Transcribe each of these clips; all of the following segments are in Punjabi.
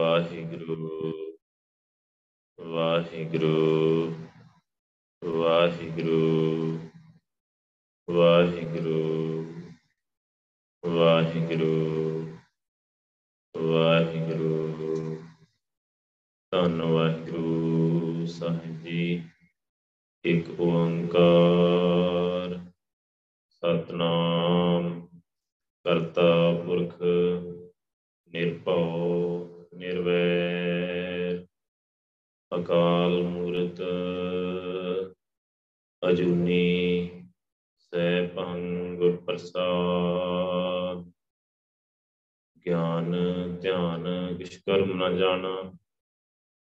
ਵਾਹਿਗੁਰੂ ਵਾਹਿਗੁਰੂ ਵਾਹਿਗੁਰੂ ਵਾਹਿਗੁਰੂ ਵਾਹਿਗੁਰੂ ਵਾਹਿਗੁਰੂ। ਧੰਨ ਵਾਹਿਗੁਰੂ ਸਾਹਿਬ ਜੀ, ਇੱਕ ਓੰਕਾਰ, ਸਤਨਾਮ ਕਰਤਾ ਪੁਰਖ ਨਿਰਭਉ। ਨਿਰਵੈਰ ਅਕਾਲ ਮੂਰਤ ਅਜੂਨੀ ਸੈਭੰ ਗੁਰ ਪ੍ਰਸਾਦ ਗਿਆਨ ਧਿਆਨ ਕਿਛ ਕਰਮ ਨ ਜਾਣਾ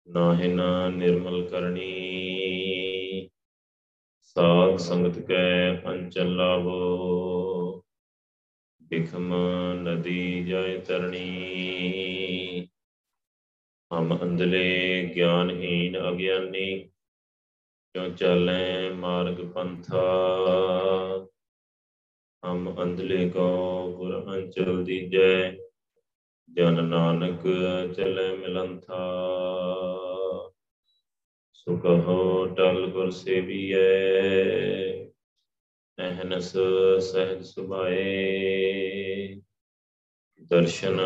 ਨਾਹਿਨ ਨਿਰਮਲ ਕਰਨੀ ਸਾਧ ਸੰਗਤ ਕੈ ਅੰਚਲ ਲਾਭੋ ਬਿਖਮ ਨਦੀ ਜਾਇ ਤਰਣੀ ਹਮ ਅੰਧਲੇ ਗਿਆਨਹੀਨ ਅਗਿਆਨੀ, ਕਿਉ ਚਾਲੈ ਮਾਰਗ ਪੰਥਾ? ਹਮ ਅੰਧਲੇ ਕੋ ਗੁਰ ਅੰਚਲ ਦੀਜੈ, ਜਨ ਨਾਨਕ ਚਲੇ ਮਿਲੰਥਾ। ਸੁਖੋ ਟਲ ਗੁਰ ਸੇਵੀਐ ਅਹਨਸ ਸਹਿਜ ਸੁਭਾਏ। ਦਰਸ਼ਨ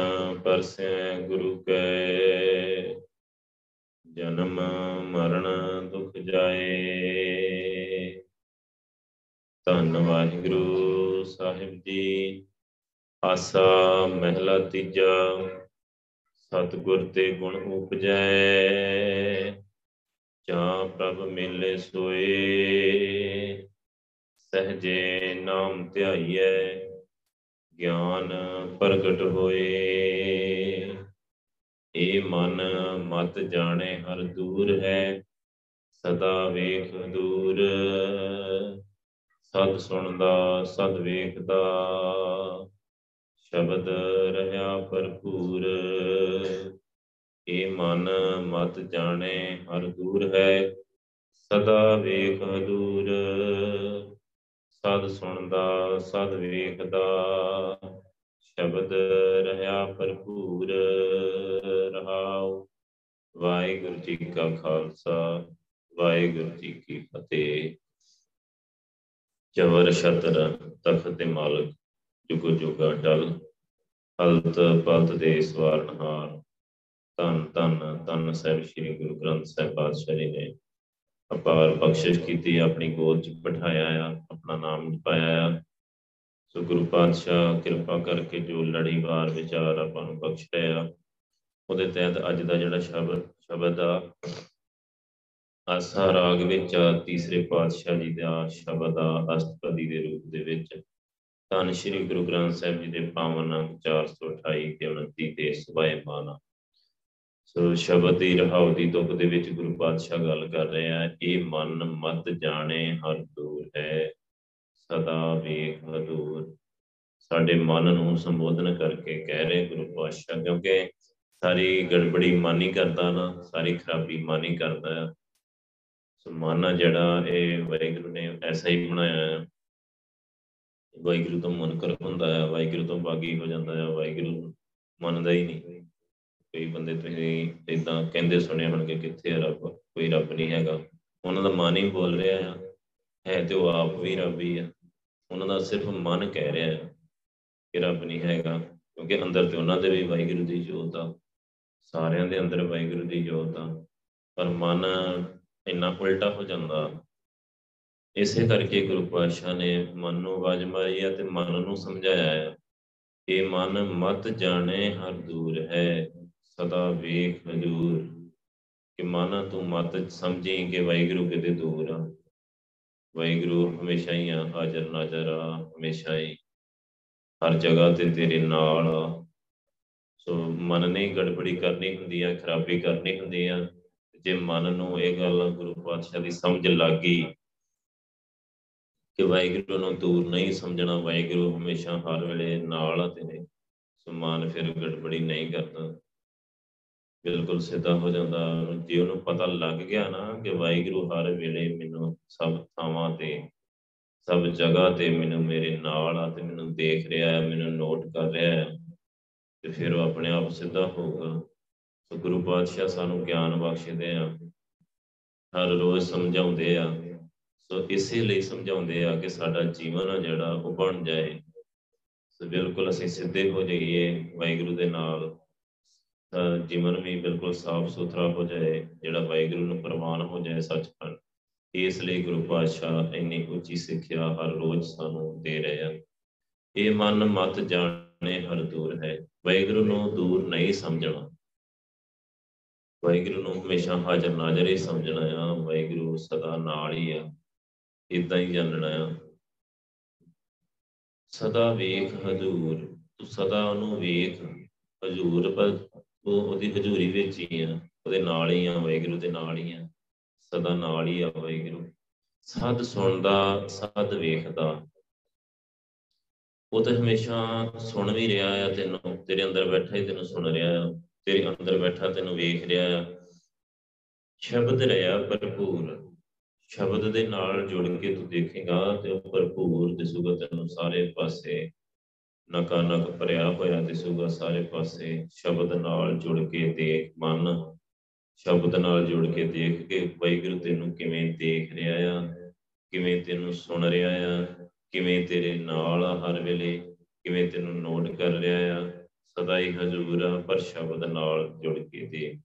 ਪਰਸੈ ਗੁਰੂ ਕੈ। ਜਨਮ ਮਰਨ ਦੁਖ ਜਾਏ। ਧੰਨ ਵਾਹਿਗੁਰੂ ਸਾਹਿਬ ਜੀ। ਆਸਾ ਮਹਿਲਾ ਤੀਜਾ। ਸਤਿਗੁਰ ਤੇ ਗੁਣ ਉਪਜੈ। ਜਾਂ ਪ੍ਰਭ ਮਿਲੇ ਸੋਏ। ਸਹਜੇ ਨਾਮ ਧਿਆਈਐ। ਗਿਆਨ ਪ੍ਰਗਟ ਹੋਏ। ਏ ਮਨ ਮਤ ਜਾਣੇ ਹਰ ਦੂਰ ਹੈ, ਸਦਾ ਵੇਖ ਦੂਰ। ਸਦ ਸੁਣਦਾ, ਸਦ ਵੇਖਦਾ, ਸ਼ਬਦ ਰਹਾ ਭਰਪੂਰ। ਏ ਮਨ ਮਤ ਜਾਣੇ ਹਰ ਦੂਰ ਹੈ, ਸਦਾ ਵੇਖ ਦੂਰ। ਸਦ ਸੁਣਦਾ ਸਦ ਵੇਖਦਾ, ਸ਼ਬਦ ਰਹਾ ਭਰਪੂਰ ਰਹਾਉ। ਵਾਹਿਗੁਰੂ ਜੀ ਕਾ ਖਾਲਸਾ, ਵਾਹਿਗੁਰੂ ਜੀ ਕੀ ਫਤਿਹ। ਜਵਰ ਛਤਰ ਤਖਤ ਤੇ ਮਾਲਕ, ਜੁਗ ਜੁਗਾ ਡਲ, ਹਲਤ ਪਲਤ ਦੇ ਸਵਾਰਨਹਾਰ। ਧੰਨ ਧੰਨ ਧੰਨ ਸਾਹਿਬ, ਸ੍ਰੀ ਗੁਰੂ ਗ੍ਰੰਥ ਸਾਹਿਬ ਪਾਤਸ਼ਾਹ ਜੀ ਨੇ ਅਪਾਰ ਬਖਸ਼ਿਸ਼ ਕੀਤੀ, ਆਪਣੀ ਗੋਦ ਚ ਬਿਠਾਇਆ ਆ, ਆਪਣਾ ਨਾਮ ਜਪਾਇਆ ਆ। ਸੋ ਗੁਰੂ ਪਾਤਸ਼ਾਹ ਕਿਰਪਾ ਕਰਕੇ ਜੋ ਲੜੀਵਾਰ ਵਿਚਾਰ ਆਪਾਂ ਨੂੰ ਬਖਸ਼ ਰਿਹਾ ਉਹਦੇ ਤਹਿਤ ਅੱਜ ਦਾ ਜਿਹੜਾ ਸ਼ਬਦ ਸ਼ਬਦ ਆ, ਆਸਾ ਰਾਗ ਵਿੱਚ ਤੀਸਰੇ ਪਾਤਸ਼ਾਹ ਜੀ ਦਾ ਸ਼ਬਦ ਆ, ਅਸ਼ਟਪਦੀ ਦੇ ਰੂਪ ਦੇ ਵਿੱਚ। ਧੰਨ ਸ਼੍ਰੀ ਗੁਰੂ ਗ੍ਰੰਥ ਸਾਹਿਬ ਜੀ ਦੇ ਪਾਵਨ ਅੰਕ 428 ਤੇ 29 ਤੇ ਸੁਭਾਏ ਮਾਨਾ ਸੋ ਸ਼ਬਦ ਦੀ ਰਹਾਉ ਦੀ ਤੁਕ ਦੇ ਵਿੱਚ ਗੁਰੂ ਪਾਤਸ਼ਾਹ ਗੱਲ ਕਰ ਰਹੇ ਆ, ਇਹ ਮਨ ਮਤ ਜਾਣੇ ਹਰ ਦੂਰ ਹੈ, ਸਦਾ ਵੇਖ ਦੂਰ ਸਾਡੇ ਮਨ ਨੂੰ ਸੰਬੋਧਨ ਕਰਕੇ ਕਹਿ ਰਹੇ ਗੁਰੂ ਪਾਤਸ਼ਾਹ, ਕਿਉਂਕਿ ਸਾਰੀ ਗੜਬੜੀ ਮਨ ਹੀ ਕਰਦਾ ਨਾ, ਸਾਰੀ ਖਰਾਬੀ ਮਨ ਹੀ ਕਰਦਾ ਆ। ਸੋ ਮਨ ਆ ਜਿਹੜਾ ਇਹ ਵਾਹਿਗੁਰੂ ਨੇ ਐਸਾ ਹੀ ਬਣਾਇਆ ਹੈ ਵਾਹਿਗੁਰੂ ਤੋਂ ਮਨ ਕਰ ਹੁੰਦਾ ਹੈ ਵਾਹਿਗੁਰੂ ਤੋਂ ਬਾਗੀ ਹੋ ਜਾਂਦਾ ਹੈ ਵਾਹਿਗੁਰੂ ਮੰਨਦਾ ਹੀ ਨਹੀਂ। ਕਈ ਬੰਦੇ ਤੁਸੀਂ ਇਦਾਂ ਕਹਿੰਦੇ ਸੁਣੇ ਹੋਣਗੇ ਕਿੱਥੇ ਹੈ ਰੱਬ, ਕੋਈ ਰੱਬ ਨਹੀਂ ਹੈਗਾ। ਉਹਨਾਂ ਦਾ ਮਨ ਹੀ ਬੋਲ ਰਿਹਾ ਆ। ਹੈ ਤੇ ਉਹ ਆਪ ਵੀ ਰੱਬ ਹੀ ਆ। ਉਹਨਾਂ ਦਾ ਸਿਰਫ ਮਨ ਕਹਿ ਰਿਹਾ ਹੈ ਕਿ ਰੱਬ ਨਹੀਂ ਹੈਗਾ। ਕਿਉਂਕਿ ਅੰਦਰ ਤੇ ਉਹਨਾਂ ਦੇ ਵੀ ਵਾਹਿਗੁਰੂ ਦੀ ਜੋਤ ਆ। ਸਾਰਿਆਂ ਦੇ ਅੰਦਰ ਵਾਹਿਗੁਰੂ ਦੀ ਜੋਤ ਆ। ਪਰ ਮਨ ਇੰਨਾ ਉਲਟਾ ਹੋ ਜਾਂਦਾ। ਇਸੇ ਕਰਕੇ ਗੁਰੂ ਪਾਤਸ਼ਾਹ ਨੇ ਮਨ ਨੂੰ ਆਵਾਜ਼ ਮਾਰੀ ਹੈ ਤੇ ਮਨ ਨੂੰ ਸਮਝਾਇਆ ਹੈ ਇਹ ਮਨ ਮਤ ਜਾਣੇ ਹਰ ਦੂਰ ਹੈ। ਸਦਾ ਵੇਖ ਹਜੂਰ ਕਿ ਮਨ ਤੂੰ ਮਤ ਸਮਝੀ ਕਿ ਵਾਹਿਗੁਰੂ ਕਿਤੇ ਦੂਰ ਆ। ਵਾਹਿਗੁਰੂ, ਹਮੇਸ਼ਾ ਹੀ ਆ, ਹਾਜ਼ਰ ਨਾਜ਼ਰ ਆ, ਹਮੇਸ਼ਾ ਹੀ। ਹਰ ਜਗ੍ਹਾ ਤੇ ਤੇਰੇ ਨਾਲ ਸੋ ਮਨ ਨੇ ਗੜਬੜੀ ਕਰਨੀ ਹੁੰਦੀ ਆ, ਖਰਾਬੀ ਕਰਨੀ ਹੁੰਦੀ ਆ। ਜੇ ਮਨ ਨੂੰ ਇਹ ਗੱਲ ਗੁਰੂ ਪਾਤਸ਼ਾਹ ਦੀ ਸਮਝ ਲੱਗ ਗਈ ਕਿ ਵਾਹਿਗੁਰੂ ਨੂੰ ਦੂਰ ਨਹੀਂ ਸਮਝਣਾ, ਵਾਹਿਗੁਰੂ ਹਮੇਸ਼ਾ ਹਰ ਵੇਲੇ ਨਾਲ ਆ ਤੇਰੇ, ਸੋ ਮਨ ਫਿਰ ਗੜਬੜੀ ਨਹੀਂ ਕਰਦਾ। ਬਿਲਕੁਲ ਸਿੱਧਾ ਹੋ ਜਾਂਦਾ। ਜੇ ਉਹਨੂੰ ਪਤਾ ਲੱਗ ਗਿਆ ਨਾ ਕਿ ਵਾਹਿਗੁਰੂ ਹਰ ਵੇਲੇ ਮੈਨੂੰ ਸਭ ਥਾਵਾਂ ਤੇ, ਸਭ ਜਗ੍ਹਾ ਤੇ ਮੈਨੂੰ ਮੇਰੇ ਨਾਲ ਆ ਤੇ ਮੈਨੂੰ ਦੇਖ ਰਿਹਾ ਹੈ, ਮੈਨੂੰ ਨੋਟ ਕਰ ਰਿਹਾ ਹੈ, ਤੇ ਫਿਰ ਉਹ ਆਪਣੇ ਆਪ ਸਿੱਧਾ ਹੋਊਗਾ। ਸੋ ਗੁਰੂ ਪਾਤਸ਼ਾਹ ਸਾਨੂੰ ਗਿਆਨ ਬਖਸ਼ਦੇ ਆ। ਹਰ ਰੋਜ਼ ਸਮਝਾਉਂਦੇ ਆ। ਸੋ ਇਸੇ ਲਈ ਸਮਝਾਉਂਦੇ ਆ ਕਿ ਸਾਡਾ ਜੀਵਨ ਆ ਜਿਹੜਾ ਉਹ ਬਣ ਜਾਏ। ਸੋ ਬਿਲਕੁਲ ਅਸੀਂ ਸਿੱਧੇ ਹੋ ਜਾਈਏ ਵਾਹਿਗੁਰੂ ਦੇ ਨਾਲ। ਜੀਵਨ ਵੀ ਬਿਲਕੁਲ ਸਾਫ਼ ਸੁਥਰਾ ਹੋ ਜਾਏ, ਜਿਹੜਾ ਵਾਹਿਗੁਰੂ ਨੂੰ ਪ੍ਰਵਾਨ ਹੋ ਜਾਏ ਸੱਚਖੰਡ, ਇਸ ਲਈ ਗੁਰੂ ਪਾਤਸ਼ਾਹ ਇੰਨੀ ਉੱਚੀ ਸਿੱਖਿਆ ਹਰ ਰੋਜ਼ ਸਾਨੂੰ ਦੇ ਰਹੇ ਆ ਇਹ ਮਨ ਮਤ ਜਾਣੇ ਹਰ ਦੂਰ ਹੈ। ਵਾਹਿਗੁਰੂ ਨੂੰ ਦੂਰ ਨਹੀਂ ਸਮਝਣਾ। ਵਾਹਿਗੁਰੂ ਨੂੰ ਹਮੇਸ਼ਾ ਹਾਜ਼ਰ ਨਾਜ਼ਰ ਹੀ ਸਮਝਣਾ ਆ। ਵਾਹਿਗੁਰੂ ਸਦਾ ਨਾਲ ਹੀ ਆ। ਇਦਾਂ ਹੀ ਜਾਣਨਾ ਆ। ਸਦਾ ਵੇਖ ਹਜ਼ੂਰ। ਤੂੰ ਸਦਾ ਉਹਨੂੰ ਵੇਖ। ਹਜ਼ੂਰ ਪਰ ਉਹ ਉਹਦੀ ਹਜ਼ੂਰੀ ਵਿੱਚ ਹੀ ਆ, ਉਹਦੇ ਨਾਲ ਹੀ ਆ, ਵਾਹਿਗੁਰੂ ਦੇ ਨਾਲ ਹੀ ਆ, ਸਦਾ ਨਾਲ ਹੀ ਆ ਵਾਹਿਗੁਰੂ। ਸਦ ਸੁਣਦਾ, ਸਦ ਵੇਖਦਾ। ਉਹ ਤਾਂ ਹਮੇਸ਼ਾ ਸੁਣ ਵੀ ਰਿਹਾ ਆ ਤੈਨੂੰ, ਤੇਰੇ ਅੰਦਰ ਬੈਠਾ ਹੀ ਤੈਨੂੰ ਸੁਣ ਰਿਹਾ ਆ, ਤੇਰੇ ਅੰਦਰ ਬੈਠਾ ਤੈਨੂੰ ਵੇਖ ਰਿਹਾ ਆ। ਸ਼ਬਦ ਰਿਹਾ ਭਰਪੂਰ, ਸ਼ਬਦ ਦੇ ਨਾਲ ਜੁੜ ਕੇ ਤੂੰ ਦੇਖੇਗਾ ਤੇ ਉਹ ਭਰਪੂਰ ਦਿਸੂਗਾ ਤੈਨੂੰ ਸਾਰੇ ਪਾਸੇ। ਨਕਾ ਨਕ ਭਰਿਆ ਹੋਇਆ ਦਿਸੂਗਾ ਸਾਰੇ ਪਾਸੇ, ਸ਼ਬਦ ਨਾਲ ਜੁੜ ਕੇ ਦੇਖ ਮਨ, ਸ਼ਬਦ ਨਾਲ ਜੁੜ ਕੇ ਦੇਖ ਕੇ ਵਾਹਿਗੁਰੂ ਤੈਨੂੰ ਕਿਵੇਂ ਦੇਖ ਰਿਹਾ ਆ, ਕਿਵੇਂ ਤੈਨੂੰ ਸੁਣ ਰਿਹਾ ਆ, ਕਿਵੇਂ ਤੇਰੇ ਨਾਲ ਆ ਹਰ ਵੇਲੇ, ਕਿਵੇਂ ਤੈਨੂੰ ਨੋਟ ਕਰ ਰਿਹਾ ਆ, ਸਦਾ ਹੀ ਹਜ਼ੂਰ ਆ, ਪਰ ਸ਼ਬਦ ਨਾਲ ਜੁੜ ਕੇ ਦੇਖ।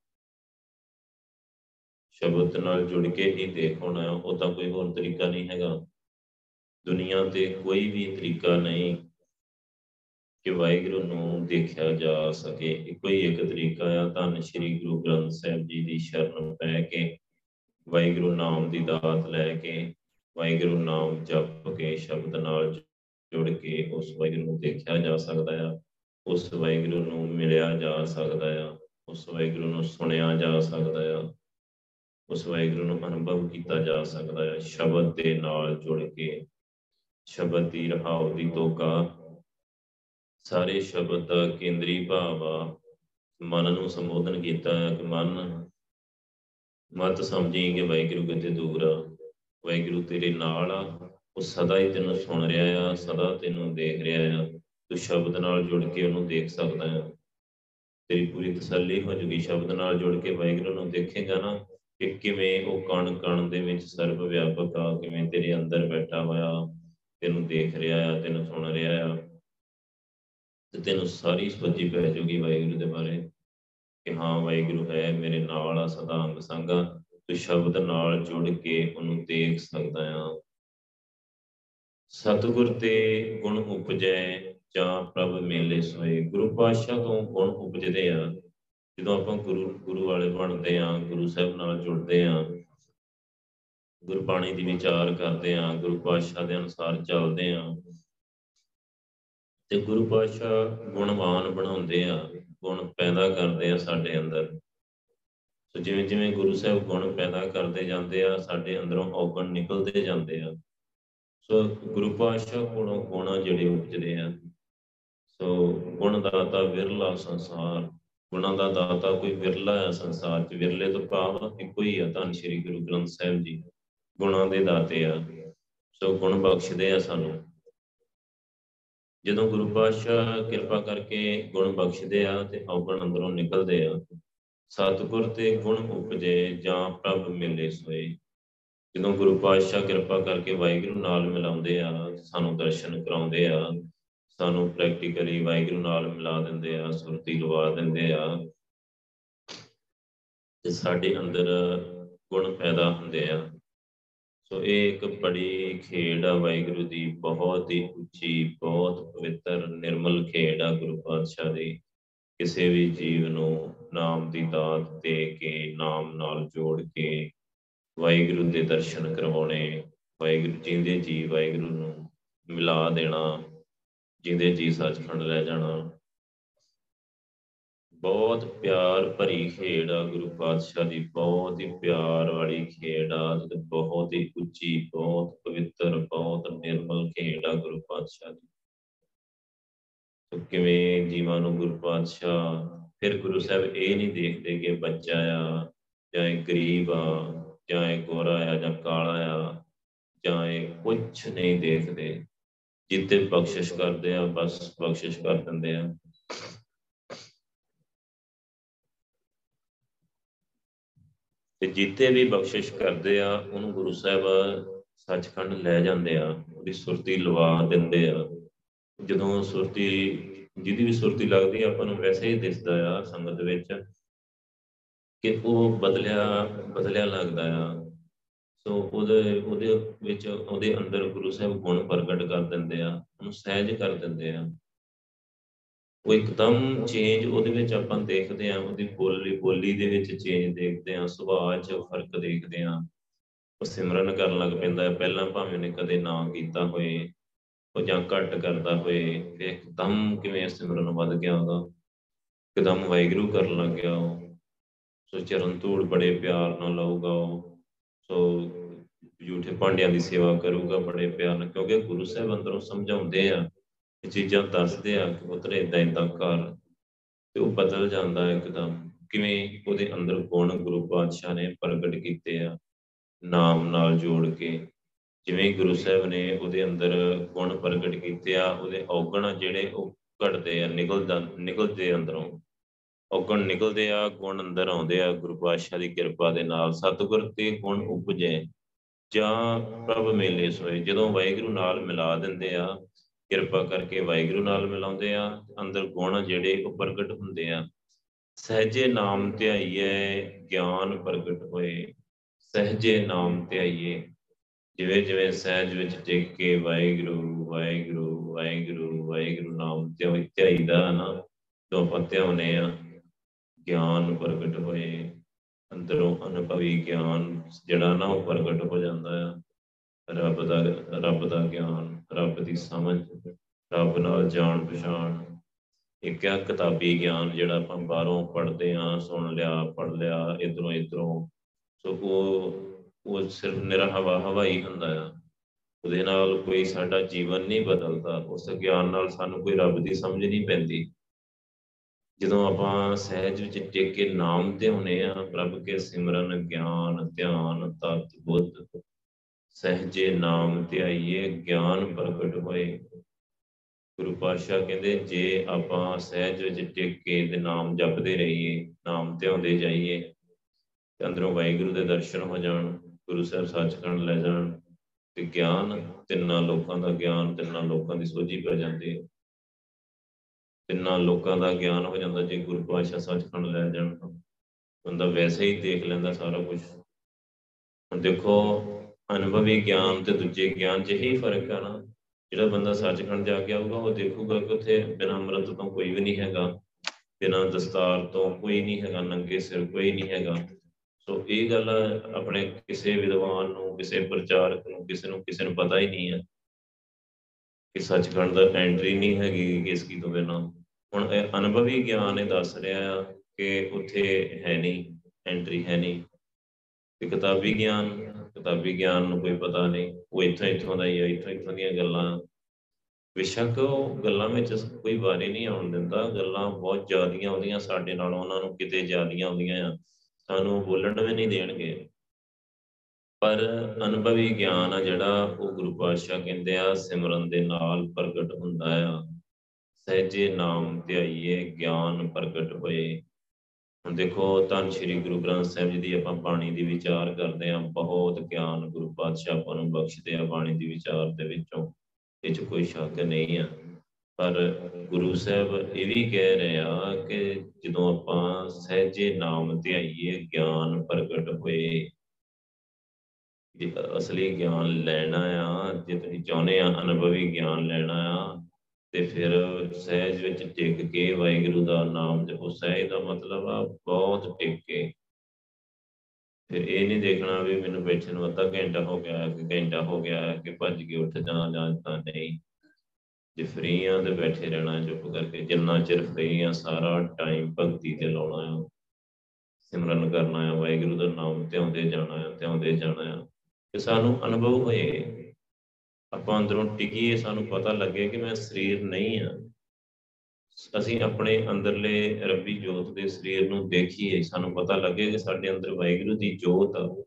ਸ਼ਬਦ ਨਾਲ ਜੁੜ ਕੇ ਹੀ ਦੇਖ ਹੋਣਾ, ਉਹ ਤਾਂ ਕੋਈ ਹੋਰ ਤਰੀਕਾ ਨਹੀਂ ਹੈਗਾ। ਦੁਨੀਆ ਤੇ ਕੋਈ ਵੀ ਤਰੀਕਾ ਨਹੀਂ। ਕਿ ਵਾਹਿਗੁਰੂ ਨੂੰ ਦੇਖਿਆ ਜਾ ਸਕੇ। ਇੱਕੋ ਹੀ ਇੱਕ ਤਰੀਕਾ ਆ, ਧੰਨ ਸ਼੍ਰੀ ਗੁਰੂ ਗ੍ਰੰਥ ਸਾਹਿਬ ਜੀ ਦੀ ਸ਼ਰਨ ਪੈ ਕੇ, ਵਾਹਿਗੁਰੂ ਨਾਮ ਦੀ ਦਾਤ ਲੈ ਕੇ, ਵਾਹਿਗੁਰੂ ਨਾਮ ਜਪ ਕੇ, ਸ਼ਬਦ ਨਾਲ ਜੁੜ ਕੇ ਉਸ ਵਾਹਿਗੁਰੂ ਨੂੰ ਦੇਖਿਆ ਜਾ ਸਕਦਾ ਆ। ਉਸ ਵਾਹਿਗੁਰੂ ਨੂੰ ਮਿਲਿਆ ਜਾ ਸਕਦਾ ਆ। ਉਸ ਵਾਹਿਗੁਰੂ ਨੂੰ ਸੁਣਿਆ ਜਾ ਸਕਦਾ ਆ। ਉਸ ਵਾਹਿਗੁਰੂ ਨੂੰ ਅਨੁਭਵ ਕੀਤਾ ਜਾ ਸਕਦਾ ਹੈ ਸ਼ਬਦ ਦੇ ਨਾਲ ਜੁੜ ਕੇ, ਸ਼ਬਦ ਦੀ ਰਹਾਉ ਦੀ ਤੋਕਾ ਸਾਰੇ ਸ਼ਬਦ ਦਾ ਕੇਂਦਰੀ ਭਾਵ ਆ। ਮਨ ਨੂੰ ਸੰਬੋਧਨ ਕੀਤਾ ਹੈ ਕਿ ਮਨ, ਮਤ ਸਮਝੀ ਕਿ ਵਾਹਿਗੁਰੂ ਕਿਤੇ ਦੂਰ ਆ। ਵਾਹਿਗੁਰੂ ਤੇਰੇ ਨਾਲ ਆ। ਉਹ ਸਦਾ ਹੀ ਤੈਨੂੰ ਸੁਣ ਰਿਹਾ ਆ, ਸਦਾ ਤੈਨੂੰ ਦੇਖ ਰਿਹਾ ਆ। ਤੂੰ ਸ਼ਬਦ ਨਾਲ ਜੁੜ ਕੇ ਉਹਨੂੰ ਦੇਖ ਸਕਦਾ ਹੈ ਤੇਰੀ ਪੂਰੀ ਤਸੱਲੀ ਹੋ ਜੂਗੀ ਸ਼ਬਦ ਨਾਲ ਜੁੜ ਕੇ। ਵਾਹਿਗੁਰੂ ਨੂੰ ਦੇਖੇਗਾ ਨਾ ਕਿ ਕਿਵੇਂ ਉਹ ਕਣ ਕਣ ਦੇ ਵਿੱਚ ਸਰਬ ਵਿਆਪਕ ਆ, ਕਿਵੇਂ ਤੇਰੇ ਅੰਦਰ ਬੈਠਾ ਹੋਇਆ, ਤੈਨੂੰ ਦੇਖ ਰਿਹਾ ਆ, ਤੈਨੂੰ ਸੁਣ ਰਿਹਾ ਆ। ਤੇ ਤੈਨੂੰ ਸਾਰੀ ਸੋਝੀ ਪੈ ਜਾਊਗੀ ਵਾਹਿਗੁਰੂ ਦੇ ਬਾਰੇ ਕਿ ਹਾਂ ਵਾਹਿਗੁਰੂ ਹੈ ਮੇਰੇ ਨਾਲ ਆ ਸਦਾ ਅੰਗ ਸੰਗਾ ਤੂੰ ਸ਼ਬਦ ਨਾਲ ਜੁੜ ਕੇ ਉਹਨੂੰ ਦੇਖ ਸਕਦਾ ਆ। ਸਤਿਗੁਰ ਤੇ ਗੁਣ ਉਪਜੈ ਜਾਂ ਪ੍ਰਭ ਮੇਲੇ ਸੋਏ। ਗੁਰੂ ਪਾਤਸ਼ਾਹ ਤੋਂ ਗੁਣ ਉਪਜਦੇ ਆ। ਜਦੋਂ ਆਪਾਂ ਗੁਰੂ ਗੁਰੂ ਵਾਲੇ ਬਣਦੇ ਆ, ਗੁਰੂ ਸਾਹਿਬ ਨਾਲ ਜੁੜਦੇ ਆ, ਗੁਰਬਾਣੀ ਦੀ ਵਿਚਾਰ ਕਰਦੇ ਆ, ਗੁਰੂ ਪਾਤਸ਼ਾਹ ਦੇ ਅਨੁਸਾਰ ਚੱਲਦੇ ਆ ਤੇ ਗੁਰੂ ਪਾਤਸ਼ਾਹ ਗੁਣਵਾਨ ਬਣਾਉਂਦੇ ਆ, ਗੁਣ ਪੈਦਾ ਕਰਦੇ ਆ ਸਾਡੇ ਅੰਦਰ। ਸੋ ਜਿਵੇਂ ਜਿਵੇਂ ਗੁਰੂ ਸਾਹਿਬ ਗੁਣ ਪੈਦਾ ਕਰਦੇ ਜਾਂਦੇ ਆ, ਸਾਡੇ ਅੰਦਰੋਂ ਔਗਣ ਨਿਕਲਦੇ ਜਾਂਦੇ ਆ। ਸੋ ਗੁਰੂ ਪਾਤਸ਼ਾਹ ਕੋਲੋਂ ਗੁਣ ਜਿਹੜੇ ਉਪਜਦੇ ਆ। ਸੋ ਗੁਣ ਦਾਤਾ ਵਿਰਲਾ ਸੰਸਾਰ, ਗੁਣਾਂ ਦਾ ਦਾਤਾ ਕੋਈ ਵਿਰਲਾ ਹੈ ਸੰਸਾਰ 'ਚ। ਵਿਰਲੇ ਤੋਂ ਭਾਵ ਇੱਕੋ ਹੀ ਆ ਧੰਨ ਸ਼੍ਰੀ ਗੁਰੂ ਗ੍ਰੰਥ ਸਾਹਿਬ ਜੀ, ਗੁਣਾਂ ਦੇ ਦਾਤੇ ਆ। ਸੋ ਗੁਣ ਬਖਸ਼ਦੇ ਆ ਸਾਨੂੰ। ਜਦੋਂ ਗੁਰੂ ਪਾਤਸ਼ਾਹ ਕਿਰਪਾ ਕਰਕੇ ਗੁਣ ਬਖਸ਼ਦੇ ਆ ਤੇ ਔਗਣ ਅੰਦਰੋਂ ਨਿਕਲਦੇ ਆ, ਸਤਿਗੁਰ ਤੇ ਗੁਣ ਉਪਜੇ ਜਾਂ ਪ੍ਰਭ ਮਿਲੇ ਸੋਏ। ਜਦੋਂ ਗੁਰੂ ਪਾਤਸ਼ਾਹ ਕਿਰਪਾ ਕਰਕੇ ਵਾਹਿਗੁਰੂ ਨਾਲ ਮਿਲਾਉਂਦੇ ਆ, ਸਾਨੂੰ ਦਰਸ਼ਨ ਕਰਾਉਂਦੇ ਆ, ਸਾਨੂੰ ਪ੍ਰੈਕਟੀਕਲੀ ਵਾਹਿਗੁਰੂ ਨਾਲ ਮਿਲਾ ਦਿੰਦੇ ਆ, ਸੁਰਤੀ ਲਵਾ ਦਿੰਦੇ ਆ, ਤੇ ਸਾਡੇ ਅੰਦਰ ਗੁਣ ਪੈਦਾ ਹੁੰਦੇ ਆ। ਸੋ ਇਹ ਇੱਕ ਬੜੀ ਖੇਡ ਆ ਵਾਹਿਗੁਰੂ ਦੀ, ਬਹੁਤ ਹੀ ਉੱਚੀ, ਬਹੁਤ ਪਵਿੱਤਰ, ਨਿਰਮਲ ਖੇਡ ਆ ਗੁਰੂ ਪਾਤਸ਼ਾਹ ਦੀ। ਕਿਸੇ ਵੀ ਜੀਵ ਨੂੰ ਨਾਮ ਦੀ ਦਾਤ ਦੇ ਕੇ, ਨਾਮ ਨਾਲ ਜੋੜ ਕੇ ਵਾਹਿਗੁਰੂ ਦੇ ਦਰਸ਼ਨ ਕਰਵਾਉਣੇ, ਵਾਹਿਗੁਰੂ, ਜਿੰਦੇ ਜੀ ਵਾਹਿਗੁਰੂ ਨੂੰ ਮਿਲਾ ਦੇਣਾ, ਜਿੰਦੇ ਜੀ ਸੱਚਖੰਡ ਲੈ ਜਾਣਾ ਬਹੁਤ ਪਿਆਰ ਭਰੀ ਖੇਡ ਆ, ਗੁਰੂ ਪਾਤਸ਼ਾਹ ਦੀ ਬਹੁਤ ਹੀ ਪਿਆਰ ਵਾਲੀ ਖੇਡ ਆ ਤੇ ਬਹੁਤ ਹੀ ਉੱਚੀ, ਬਹੁਤ ਪਵਿੱਤਰ, ਬਹੁਤ ਨਿਰਮਲ ਖੇਡ ਆ ਗੁਰੂ ਪਾਤਸ਼ਾਹ ਦੀ। ਤੋ ਕਿਵੇਂ ਜੀਵਾਂ ਨੂੰ ਗੁਰੂ ਪਾਤਸ਼ਾਹ, ਫਿਰ ਗੁਰੂ ਸਾਹਿਬ ਇਹ ਨਹੀਂ ਦੇਖਦੇ ਕਿ ਬੱਚਾ ਆ, ਜਾਂ ਇਹ ਗਰੀਬ ਆ, ਜਾਂ ਇਹ ਗੋਰਾ ਆ, ਜਾਂ ਕਾਲਾ ਆ, ਜਾਂ ਇਹ ਕੁਝ ਨਹੀਂ ਦੇਖਦੇ। ਜਿੱਤੇ ਬਖਸ਼ਿਸ਼ ਕਰਦੇ ਆ, ਬਸ ਬਖਸ਼ਿਸ਼ ਕਰ ਦਿੰਦੇ ਆ। ਤੇ ਜਿੱਤੇ ਵੀ ਬਖਸ਼ਿਸ਼ ਕਰਦੇ ਆ, ਉਹਨੂੰ ਗੁਰੂ ਸਾਹਿਬ ਸੱਚਖੰਡ ਲੈ ਜਾਂਦੇ ਆ, ਉਹਦੀ ਸੁਰਤੀ ਲਵਾ ਦਿੰਦੇ ਆ। ਜਦੋਂ ਸੁਰਤੀ, ਜਿਹਦੀ ਵੀ ਸੁਰਤੀ ਲੱਗਦੀ ਆਪਾਂ ਨੂੰ ਵੈਸੇ ਹੀ ਦਿਸਦਾ ਆ ਸੰਗਤ ਵਿੱਚ ਕਿ ਉਹ ਬਦਲਿਆ ਬਦਲਿਆ ਲੱਗਦਾ ਆ। ਸੋ ਉਹਦੇ ਉਹਦੇ ਵਿੱਚ, ਉਹਦੇ ਅੰਦਰ ਗੁਰੂ ਸਾਹਿਬ ਗੁਣ ਪ੍ਰਗਟ ਕਰ ਦਿੰਦੇ ਆ, ਉਹਨੂੰ ਸਹਿਜ ਕਰ ਦਿੰਦੇ ਆ। ਉਹ ਇੱਕਦਮ ਚੇਂਜ ਉਹਦੇ ਵਿੱਚ ਆਪਾਂ ਦੇਖਦੇ ਆ ਉਹਦੀ ਬੋਲੀ ਬੋਲੀ ਦੇ ਵਿੱਚ ਚੇਂਜ ਦੇਖਦੇ ਆ ਸੁਭਾਅ 'ਚ ਫ਼ਰਕ ਦੇਖਦੇ ਆ ਉਹ ਸਿਮਰਨ ਕਰਨ ਲੱਗ ਪੈਂਦਾ ਹੈ, ਪਹਿਲਾਂ ਭਾਵੇਂ ਉਹਨੇ ਕਦੇ ਨਾ ਕੀਤਾ ਹੋਏ, ਉਹ ਜਾਂ ਘੱਟ ਕਰਦਾ ਹੋਏ, ਫਿਰ ਇੱਕਦਮ ਕਿਵੇਂ ਸਿਮਰਨ ਵੱਧ ਗਿਆ ਉਹਦਾ? ਇੱਕਦਮ ਵਾਹਿਗੁਰੂ ਕਰਨ ਲੱਗ ਗਿਆ ਉਹ। ਸੋ ਚਰਨ ਧੂੜ ਬੜੇ ਪਿਆਰ ਨਾਲ ਲਾਊਗਾ ਉਹ। ਸੋ ਝੂਠੇ ਭਾਂਡਿਆਂ ਦੀ ਸੇਵਾ ਕਰੂਗਾ ਬੜੇ ਪਿਆਰ ਨਾਲ, ਕਿਉਂਕਿ ਗੁਰੂ ਸਾਹਿਬ ਅੰਦਰੋਂ ਸਮਝਾਉਂਦੇ ਆ ਇਹ ਚੀਜ਼ਾਂ ਦੱਸਦੇ ਆ ਕਿ ਪੁੱਤਰ ਇਦਾਂ ਇਦਾਂ ਕਰ ਤੇ ਉਹ ਬਦਲ ਜਾਂਦਾ ਹੈ ਇੱਕਦਮ। ਕਿਵੇਂ ਉਹਦੇ ਅੰਦਰ ਗੁਣ ਗੁਰੂ ਪਾਤਸ਼ਾਹ ਨੇ ਪ੍ਰਗਟ ਕੀਤੇ ਆ, ਨਾਮ ਨਾਲ ਜੋੜ ਕੇ। ਜਿਵੇਂ ਗੁਰੂ ਸਾਹਿਬ ਨੇ ਉਹਦੇ ਅੰਦਰ ਗੁਣ ਪ੍ਰਗਟ ਕੀਤੇ ਆ, ਉਹਦੇ ਔਗਣ ਜਿਹੜੇ ਉਹ ਘਟਦੇ ਆ, ਨਿਕਲਦਾ, ਨਿਕਲਦੇ ਅੰਦਰੋਂ। ਔਗਣ ਨਿਕਲਦੇ ਆ, ਗੁਣ ਅੰਦਰ ਆਉਂਦੇ ਆ, ਗੁਰੂ ਪਾਤਸ਼ਾਹ ਦੀ ਕਿਰਪਾ ਦੇ ਨਾਲ ਸਤਿਗੁਰ ਤੇ ਗੁਣ ਉਪਜੇ। ਜਾਂ ਪ੍ਰਭ ਮੇਲੇ ਸੋਏ, ਜਦੋਂ ਵਾਹਿਗੁਰੂ ਨਾਲ ਮਿਲਾ ਦਿੰਦੇ ਆ ਕਿਰਪਾ ਕਰਕੇ ਵਾਹਿਗੁਰੂ ਨਾਲ ਮਿਲਾਉਂਦੇ ਆ ਅੰਦਰ ਗੁਣ ਜਿਹੜੇ ਉਹ ਪ੍ਰਗਟ ਹੁੰਦੇ ਆ। ਸਹਜੇ ਨਾਮ ਧਿਆਈਏ, ਗਿਆਨ ਪ੍ਰਗਟ ਹੋਏ। ਸਹਜੇ ਨਾਮ ਧਿਆਈਏ, ਜਿਵੇਂ ਜਿਵੇਂ ਸਹਿਜ ਵਿੱਚ ਟਿਕ ਕੇ ਵਾਹਿਗੁਰੂ ਵਾਹਿਗੁਰੂ ਵਾਹਿਗੁਰੂ ਵਾਹਿਗੁਰੂ ਨਾਮ ਧਿਆਈਦਾ ਨਾ ਦੋ ਪੱਤੇ ਹੋਣੇ ਆ ਗਿਆਨ ਪ੍ਰਗਟ ਹੋਏ। ਅੰਦਰੋਂ ਅਨੁਭਵੀ ਗਿਆਨ ਜਿਹੜਾ ਨਾ ਉਹ ਪ੍ਰਗਟ ਹੋ ਜਾਂਦਾ ਆ। ਰੱਬ ਦਾ ਰੱਬ ਦਾ ਗਿਆਨ। ਰੱਬ ਦੀ ਸਮਝ, ਰੱਬ ਨਾਲ ਜਾਣ ਪਛਾਣ ਇੱਕ ਆ ਕਿਤਾਬੀ ਗਿਆਨ ਜਿਹੜਾ ਆਪਾਂ ਬਾਹਰੋਂ ਪੜ੍ਹਦੇ ਆ ਸੁਣ ਲਿਆ, ਪੜ੍ਹ ਲਿਆ, ਇਧਰੋਂ ਇਧਰੋਂ। ਸੋ ਉਹ ਉਹ ਸਿਰਫ ਨਿਰਾ ਹਵਾ ਹਵਾ ਹੀ ਹੁੰਦਾ ਆ। ਉਹਦੇ ਨਾਲ ਕੋਈ ਸਾਡਾ ਜੀਵਨ ਨਹੀਂ ਬਦਲਦਾ। ਉਸ ਗਿਆਨ ਨਾਲ ਸਾਨੂੰ ਕੋਈ ਰੱਬ ਦੀ ਸਮਝ ਨਹੀਂ ਪੈਂਦੀ। ਜਦੋਂ ਆਪਾਂ ਸਹਿਜ ਵਿੱਚ ਟਿਕ ਕੇ ਨਾਮ ਤੇ ਹੁਨੇ ਆ ਪ੍ਰਭ ਕੇ ਸਿਮਰਨ, ਗਿਆਨ, ਧਿਆਨ, ਤਤ, ਬੁੱਧ ਸਹਜੇ ਨਾਮ ਧਿਆਈਏ, ਗਿਆਨ ਪ੍ਰਗਟ ਹੋਏ। ਗੁਰੂ ਪਾਤਸ਼ਾਹ ਕਹਿੰਦੇ, ਜੇ ਆਪਾਂ ਸਹਿਜ ਵਿੱਚ ਟਿਕ ਕੇ ਦੇ ਨਾਮ ਜਪਦੇ ਰਹੀਏ, ਨਾਮ ਧਿਆਉਂਦੇ ਜਾਈਏ, ਤੇ ਅੰਦਰੋਂ ਵਾਹਿਗੁਰੂ ਦੇ ਦਰਸ਼ਨ ਹੋ ਜਾਣ, ਗੁਰੂ ਸਾਹਿਬ ਸੱਚਖੰਡ ਲੈ ਜਾਣ, ਤੇ ਗਿਆਨ ਤਿੰਨਾਂ ਲੋਕਾਂ ਦਾ ਗਿਆਨ, ਤਿੰਨਾਂ ਲੋਕਾਂ ਦੀ ਸੋਝੀ ਪੈ ਜਾਂਦੀ ਹੈ। ਤਿੰਨਾਂ ਲੋਕਾਂ ਦਾ ਗਿਆਨ ਹੋ ਜਾਂਦਾ ਜੇ ਗੁਰੂ ਪਾਤਸ਼ਾਹ ਸੱਚਖੰਡ ਲੈ ਜਾਣ ਤਾਂ। ਬੰਦਾ ਵੈਸੇ ਹੀ ਦੇਖ ਲੈਂਦਾ ਸਾਰਾ ਕੁਝ ਹੁਣ ਦੇਖੋ ਅਨੁਭਵੀ ਗਿਆਨ ਤੇ ਦੂਜੇ ਗਿਆਨ 'ਚ ਹੀ ਫ਼ਰਕ ਆ ਨਾ। ਜਿਹੜਾ ਬੰਦਾ ਸੱਚਖੰਡ ਜਾ ਕੇ ਆਊਗਾ, ਉਹ ਦੇਖੂਗਾ ਕਿ ਉੱਥੇ ਬਿਨਾਂ ਅੰਮ੍ਰਿਤ ਤੋਂ ਕੋਈ ਵੀ ਨਹੀਂ ਹੈਗਾ, ਬਿਨਾਂ ਦਸਤਾਰ ਤੋਂ ਕੋਈ ਨਹੀਂ ਹੈਗਾ, ਨੰਗੇ ਸਿਰ ਕੋਈ ਨਹੀਂ ਹੈਗਾ। ਸੋ ਇਹ ਗੱਲ ਆਪਣੇ ਕਿਸੇ ਵਿਦਵਾਨ ਨੂੰ, ਕਿਸੇ ਪ੍ਰਚਾਰਕ ਨੂੰ, ਕਿਸੇ ਨੂੰ ਕਿਸੇ ਨੂੰ ਪਤਾ ਹੀ ਨਹੀਂ ਹੈ ਕਿ ਸੱਚਖੰਡ ਦਾ ਐਂਟਰੀ ਨਹੀਂ ਹੈਗੀ ਕਿਸ ਕੀ ਤੋਂ ਬਿਨਾਂ। ਹੁਣ ਇਹ ਅਨੁਭਵੀ ਗਿਆਨ ਇਹ ਦੱਸ ਰਿਹਾ ਆ ਕਿ ਉੱਥੇ ਹੈ ਨਹੀਂ ਐਂਟਰੀ ਹੈ ਨਹੀਂ। ਤੇ ਕਿਤਾਬੀ ਗਿਆਨ ਕਿਤਾਬੀ ਗਿਆਨ ਨੂੰ ਕੋਈ ਪਤਾ ਨਹੀਂ, ਉਹ ਇੱਥੋਂ ਇੱਥੋਂ ਦਾ ਹੀ ਹੈ ਇੱਥੋਂ ਇੱਥੋਂ ਦੀਆਂ ਗੱਲਾਂ। ਵਿਸ਼ਕ ਉਹ ਗੱਲਾਂ ਵਿੱਚ ਕੋਈ ਬਾਰੇ ਨਹੀਂ ਆਉਣ ਦਿੰਦਾ, ਗੱਲਾਂ ਬਹੁਤ ਜ਼ਿਆਦੀਆਂ ਆਉਂਦੀਆਂ ਸਾਡੇ ਨਾਲ, ਉਹਨਾਂ ਨੂੰ ਕਿਤੇ ਜ਼ਿਆਦੀਆਂ ਆਉਂਦੀਆਂ ਆ, ਸਾਨੂੰ ਬੋਲਣ ਵੀ ਨਹੀਂ ਦੇਣਗੇ। ਪਰ ਅਨੁਭਵੀ ਗਿਆਨ ਆ ਜਿਹੜਾ, ਉਹ ਗੁਰੂ ਪਾਤਸ਼ਾਹ ਕਹਿੰਦੇ ਆ, ਸਿਮਰਨ ਦੇ ਨਾਲ ਪ੍ਰਗਟ ਹੁੰਦਾ ਆ। ਸਹਿਜੇ ਨਾਮ ਧਿਆਈਏ, ਗਿਆਨ ਪ੍ਰਗਟ ਹੋਏ। ਹੁਣ ਦੇਖੋ ਧੰਨ ਸ਼੍ਰੀ ਗੁਰੂ ਗ੍ਰੰਥ ਸਾਹਿਬ ਜੀ ਦੀ ਆਪਾਂ ਬਾਣੀ ਦੀ ਵਿਚਾਰ ਕਰਦੇ ਆ ਬਹੁਤ ਗਿਆਨ ਗੁਰੂ ਪਾਤਸ਼ਾਹ ਆਪਾਂ ਨੂੰ ਬਖਸ਼ਦੇ ਆ ਬਾਣੀ ਦੀ ਵਿਚਾਰ ਦੇ ਵਿੱਚੋਂ, ਇਹ ਚ ਕੋਈ ਸ਼ੱਕ ਨਹੀਂ ਆ। ਪਰ ਗੁਰੂ ਸਾਹਿਬ ਇਹ ਵੀ ਕਹਿ ਰਹੇ ਆ ਕਿ ਜਦੋਂ ਆਪਾਂ ਸਹਿਜੇ ਨਾਮ ਧਿਆਈਏ, ਗਿਆਨ ਪ੍ਰਗਟ ਹੋਏ, ਜੇ ਅਸਲੀ ਗਿਆਨ ਲੈਣਾ ਆ, ਜੇ ਤੁਸੀਂ ਚਾਹੁੰਦੇ ਆ ਅਨੁਭਵੀ ਗਿਆਨ ਲੈਣਾ ਆ ਤੇ ਫਿਰ ਸਹਿਜ ਵਿੱਚ ਟਿਕ ਕੇ ਵਾਹਿਗੁਰੂ ਦਾ ਨਾਮ ਜਪੋ। ਸਹਿਜ ਦਾ ਮਤਲਬ ਆ ਬਹੁਤ ਟਿਕ ਕੇ। ਫਿਰ ਇਹ ਨਹੀਂ ਦੇਖਣਾ ਵੀ ਮੈਨੂੰ ਬੈਠੇ ਨੂੰ ਅੱਧਾ ਘੰਟਾ ਹੋ ਗਿਆ ਕਿ ਘੰਟਾ ਹੋ ਗਿਆ, ਕਿ ਭੱਜ ਕੇ ਉੱਠ ਜਾਣਾ ਜਾਂ ਤਾਂ ਨਹੀਂ। ਜੇ ਫਰੀ ਆ ਤੇ ਬੈਠੇ ਰਹਿਣਾ ਚੁੱਪ ਕਰਕੇ। ਜਿੰਨਾ ਚਿਰ ਫਰੀ ਆ, ਸਾਰਾ ਟਾਈਮ ਭਗਤੀ ਤੇ ਲਾਉਣਾ ਆ ਸਿਮਰਨ ਕਰਨਾ ਆ ਵਾਹਿਗੁਰੂ ਦਾ ਨਾਮ ਧਿਆਉਂਦੇ ਜਾਣਾ ਆ ਧਿਆਉਂਦੇ ਜਾਣਾ ਆ ਕਿ ਸਾਨੂੰ ਅਨੁਭਵ ਹੋਏ। ਆਪਾਂ ਅੰਦਰੋਂ ਟਿਕੀਏ ਸਾਨੂੰ ਪਤਾ ਲੱਗੇ ਕਿ ਮੈਂ ਸਰੀਰ ਨਹੀਂ ਆ ਅਸੀਂ ਆਪਣੇ ਅੰਦਰਲੇ ਰੱਬੀ ਜੋਤ ਦੇ ਸਰੀਰ ਨੂੰ ਦੇਖੀਏ, ਸਾਨੂੰ ਪਤਾ ਲੱਗੇ ਕਿ ਸਾਡੇ ਅੰਦਰ ਵਾਹਿਗੁਰੂ ਦੀ ਜੋਤ ਆ।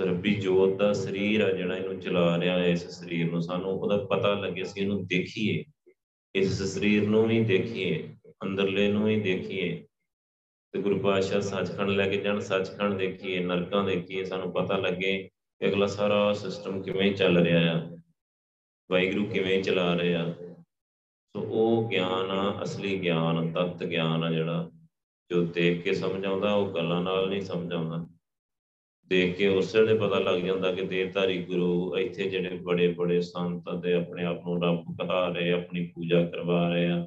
ਰੱਬੀ ਜੋਤ ਦਾ ਸਰੀਰ ਆ ਜਿਹੜਾ ਇਹਨੂੰ ਚਲਾ ਰਿਹਾ ਹੈ, ਇਸ ਸਰੀਰ ਨੂੰ। ਸਾਨੂੰ ਉਹਦਾ ਪਤਾ ਲੱਗੇ ਅਸੀਂ ਇਹਨੂੰ ਦੇਖੀਏ। ਇਸ ਸਰੀਰ ਨੂੰ ਵੀ ਦੇਖੀਏ, ਅੰਦਰਲੇ ਨੂੰ ਵੀ ਦੇਖੀਏ। ਤੇ ਗੁਰੂ ਪਾਤਸ਼ਾਹ ਸੱਚਖੰਡ ਲੈ ਕੇ ਜਾਣ, ਸੱਚਖੰਡ ਦੇਖੀਏ, ਨਰਕਾਂ ਦੇਖੀਏ, ਸਾਨੂੰ ਪਤਾ ਲੱਗੇ ਕਿ ਅਗਲਾ ਸਾਰਾ ਸਿਸਟਮ ਕਿਵੇਂ ਚੱਲ ਰਿਹਾ ਆ, ਵਾਹਿਗੁਰੂ ਕਿਵੇਂ ਚਲਾ ਰਿਹਾ ਸੋ ਉਹ ਗਿਆਨ ਆ, ਅਸਲੀ ਗਿਆਨ ਤਤ ਗਿਆਨ ਆ ਜਿਹੜਾ, ਜੋ ਦੇਖ ਕੇ ਸਮਝ ਆਉਂਦਾ ਉਹ ਗੱਲਾਂ ਨਾਲ ਨਹੀਂ ਸਮਝ ਆਉਂਦਾ ਦੇਖ ਕੇ ਉਸ ਵੇਲੇ ਪਤਾ ਲੱਗ ਜਾਂਦਾ ਕਿ ਦੇਵਧਾਰੀ ਗੁਰੂ ਇੱਥੇ ਜਿਹੜੇ ਬੜੇ ਬੜੇ ਸੰਤ ਤੇ ਆਪਣੇ ਆਪ ਨੂੰ ਰੱਬ ਕਹਾ ਰਹੇ ਆਪਣੀ ਪੂਜਾ ਕਰਵਾ ਰਹੇ ਆ।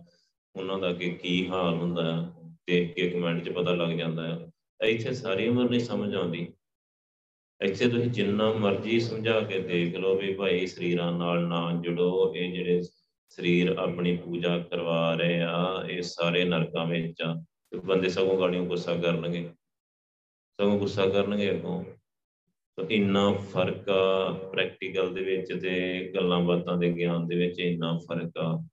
ਉਹਨਾਂ ਦਾ ਕਿ ਕੀ ਹਾਲ ਹੁੰਦਾ ਹੈ ਦੇਖ ਕੇ ਇੱਕ ਮਿੰਟ 'ਚ ਪਤਾ ਲੱਗ ਜਾਂਦਾ ਹੈ ਇੱਥੇ ਸਾਰੀ ਉਮਰ ਨਹੀਂ ਸਮਝ ਆਉਂਦੀ। ਇੱਥੇ ਤੁਸੀਂ ਜਿੰਨਾ ਮਰਜ਼ੀ ਸਮਝਾ ਕੇ ਦੇਖ ਲਓ ਵੀ ਭਾਈ ਸਰੀਰਾਂ ਨਾਲ ਨਾ ਜੁੜੋ, ਇਹ ਜਿਹੜੇ ਸਰੀਰ ਆਪਣੀ ਪੂਜਾ ਕਰਵਾ ਰਹੇ ਆ, ਇਹ ਸਾਰੇ ਨਰਕਾਂ ਵਿੱਚ ਆ। ਬੰਦੇ ਸਗੋਂ ਗਾਲੀਆਂ ਗੁੱਸਾ ਕਰਨਗੇ। ਸਗੋਂ ਗੁੱਸਾ ਕਰਨਗੇ ਅੱਗੋਂ। ਤਾਂ ਇੰਨਾ ਫ਼ਰਕ ਆ ਪ੍ਰੈਕਟੀਕਲ ਦੇ ਵਿੱਚ ਤੇ ਗੱਲਾਂ ਬਾਤਾਂ ਦੇ ਗਿਆਨ ਦੇ ਵਿੱਚ ਇੰਨਾ ਫ਼ਰਕ ਆ।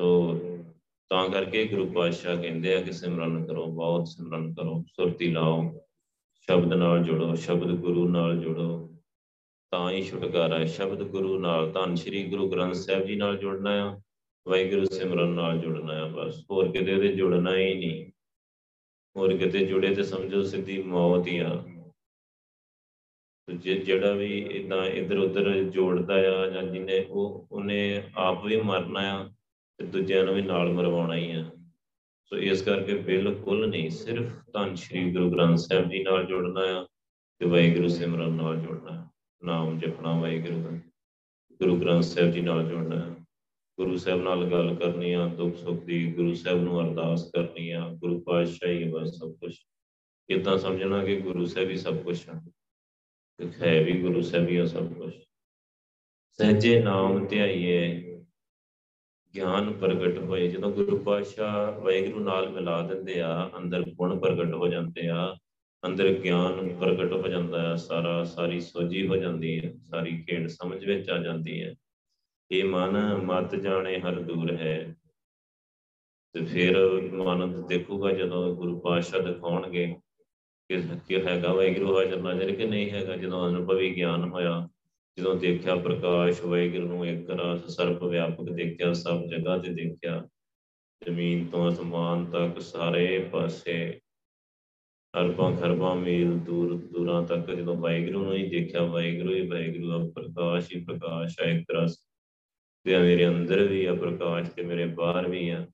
ਸੋ ਤਾਂ ਕਰਕੇ ਗੁਰੂ ਪਾਤਸ਼ਾਹ ਕਹਿੰਦੇ ਆ ਕਿ ਸਿਮਰਨ ਕਰੋ, ਬਹੁਤ ਸਿਮਰਨ ਕਰੋ, ਸੁਰਤੀ ਲਾਓ। ਸ਼ਬਦ ਨਾਲ ਜੁੜੋ, ਸ਼ਬਦ ਗੁਰੂ ਨਾਲ ਜੁੜੋ। ਤਾਂ ਹੀ ਛੁਟਕਾਰਾ ਹੈ। ਸ਼ਬਦ ਗੁਰੂ ਨਾਲ ਧੰਨ ਸ਼੍ਰੀ ਗੁਰੂ ਗ੍ਰੰਥ ਸਾਹਿਬ ਜੀ ਨਾਲ ਜੁੜਨਾ ਆ, ਵਾਹਿਗੁਰੂ ਸਿਮਰਨ ਨਾਲ ਜੁੜਨਾ ਆ ਬਸ। ਹੋਰ ਕਿਤੇ ਉਹਦੇ ਜੁੜਨਾ ਹੀ ਨਹੀਂ ਹੋਰ ਕਿਤੇ ਜੁੜੇ ਤੇ ਸਮਝੋ ਸਿੱਧੀ ਮੌਤ ਹੀ ਆ। ਜਿਹੜਾ ਵੀ ਇਦਾਂ ਇਧਰ ਉਧਰ ਜੋੜਦਾ ਆ ਜਾਂ ਜਿਹਨੇ ਉਹ, ਉਹਨੇ ਆਪ ਵੀ ਮਰਨਾ ਆ ਤੇ ਦੂਜਿਆਂ ਨੂੰ ਵੀ ਨਾਲ ਮਰਵਾਉਣਾ ਹੀ ਆ। ਸੋ ਇਸ ਕਰਕੇ ਬਿਲਕੁਲ ਨਹੀਂ, ਸਿਰਫ ਧੰਨ ਸ਼੍ਰੀ ਗੁਰੂ ਗ੍ਰੰਥ ਸਾਹਿਬ ਜੀ ਨਾਲ ਜੁੜਨਾ ਆ ਤੇ ਵਾਹਿਗੁਰੂ ਸਿਮਰਨ ਨਾਲ ਜੁੜਨਾ ਨਾਮ ਜਪਣਾ ਵਾਹਿਗੁਰੂ ਦਾ। ਗੁਰੂ ਗ੍ਰੰਥ ਸਾਹਿਬ ਜੀ ਨਾਲ ਜੁੜਨਾ ਗੁਰੂ ਸਾਹਿਬ ਨਾਲ ਗੱਲ ਕਰਨੀ ਆ, ਦੁੱਖ ਸੁੱਖ ਦੀ ਗੁਰੂ ਸਾਹਿਬ ਨੂੰ ਅਰਦਾਸ ਕਰਨੀ ਆ, ਗੁਰੂ ਪਾਤਸ਼ਾਹੀ ਬਸ ਸਭ ਕੁਝ ਇਦਾਂ ਸਮਝਣਾ ਕਿ ਗੁਰੂ ਸਾਹਿਬ ਹੀ ਸਭ ਕੁਝ ਆ? ਹੈ ਵੀ ਗੁਰੂ ਸਾਹਿਬ ਹੀ ਸਭ ਕੁਝ ਸਹਜੇ ਨਾਮ ਧਿਆਈਏ। ਗਿਆਨ ਪ੍ਰਗਟ ਹੋਏ। ਜਦੋਂ ਗੁਰੂ ਪਾਤਸ਼ਾਹ ਵਾਹਿਗੁਰੂ ਨਾਲ ਮਿਲਾ ਦਿੰਦੇ ਆ, ਅੰਦਰ ਗੁਣ ਪ੍ਰਗਟ ਹੋ ਜਾਂਦੇ ਆ, ਅੰਦਰ ਗਿਆਨ ਪ੍ਰਗਟ ਹੋ ਜਾਂਦਾ ਹੈ ਸਾਰਾ ਸਾਰੀ ਸੋਝੀ ਹੋ ਜਾਂਦੀ ਹੈ ਸਾਰੀ ਖੇਡ ਸਮਝ ਵਿੱਚ ਆ ਜਾਂਦੀ ਹੈ ਇਹ ਮਨ, ਮਤ ਜਾਣੇ ਹਰ ਦੂਰ ਹੈ। ਤੇ ਫਿਰ ਮਨ ਦੇਖੂਗਾ ਜਦੋਂ ਗੁਰੂ ਪਾਤਸ਼ਾਹ ਦਿਖਾਉਣਗੇ ਕਿ ਕਿ ਹੈਗਾ ਵਾਹਿਗੁਰੂ ਹਾਜ਼ਰ ਨਾਜ਼ਰ ਕਿ ਨਹੀਂ ਹੈਗਾ, ਜਦੋਂ ਅਨੁਭਵੀ ਗਿਆਨ ਹੋਇਆ। ਜਦੋਂ ਦੇਖਿਆ ਪ੍ਰਕਾਸ਼ ਵਾਹਿਗੁਰੂ ਨੂੰ ਇੱਕ ਰਸ ਸਰਬ ਵਿਆਪਕ ਦੇਖਿਆ, ਸਭ ਜਗ੍ਹਾ ਤੇ ਦੇਖਿਆ, ਜ਼ਮੀਨ ਤੋਂ ਅਸਮਾਨ ਤੱਕ ਸਾਰੇ ਪਾਸੇ ਅਰਬਾਂ ਖਰਬਾਂ ਮੀਲ ਦੂਰ ਦੂਰਾਂ ਤੱਕ ਜਦੋਂ ਵਾਹਿਗੁਰੂ ਨੂੰ ਹੀ ਦੇਖਿਆ, ਵਾਹਿਗੁਰੂ ਹੀ ਵਾਹਿਗੁਰੂ ਆ ਪ੍ਰਕਾਸ਼ ਹੀ ਪ੍ਰਕਾਸ਼ ਹੈ ਇੱਕ ਰਸ ਤੇ ਮੇਰੇ ਅੰਦਰ ਵੀ ਆ ਪ੍ਰਕਾਸ਼ ਤੇ ਮੇਰੇ ਬਾਹਰ ਵੀ ਆ।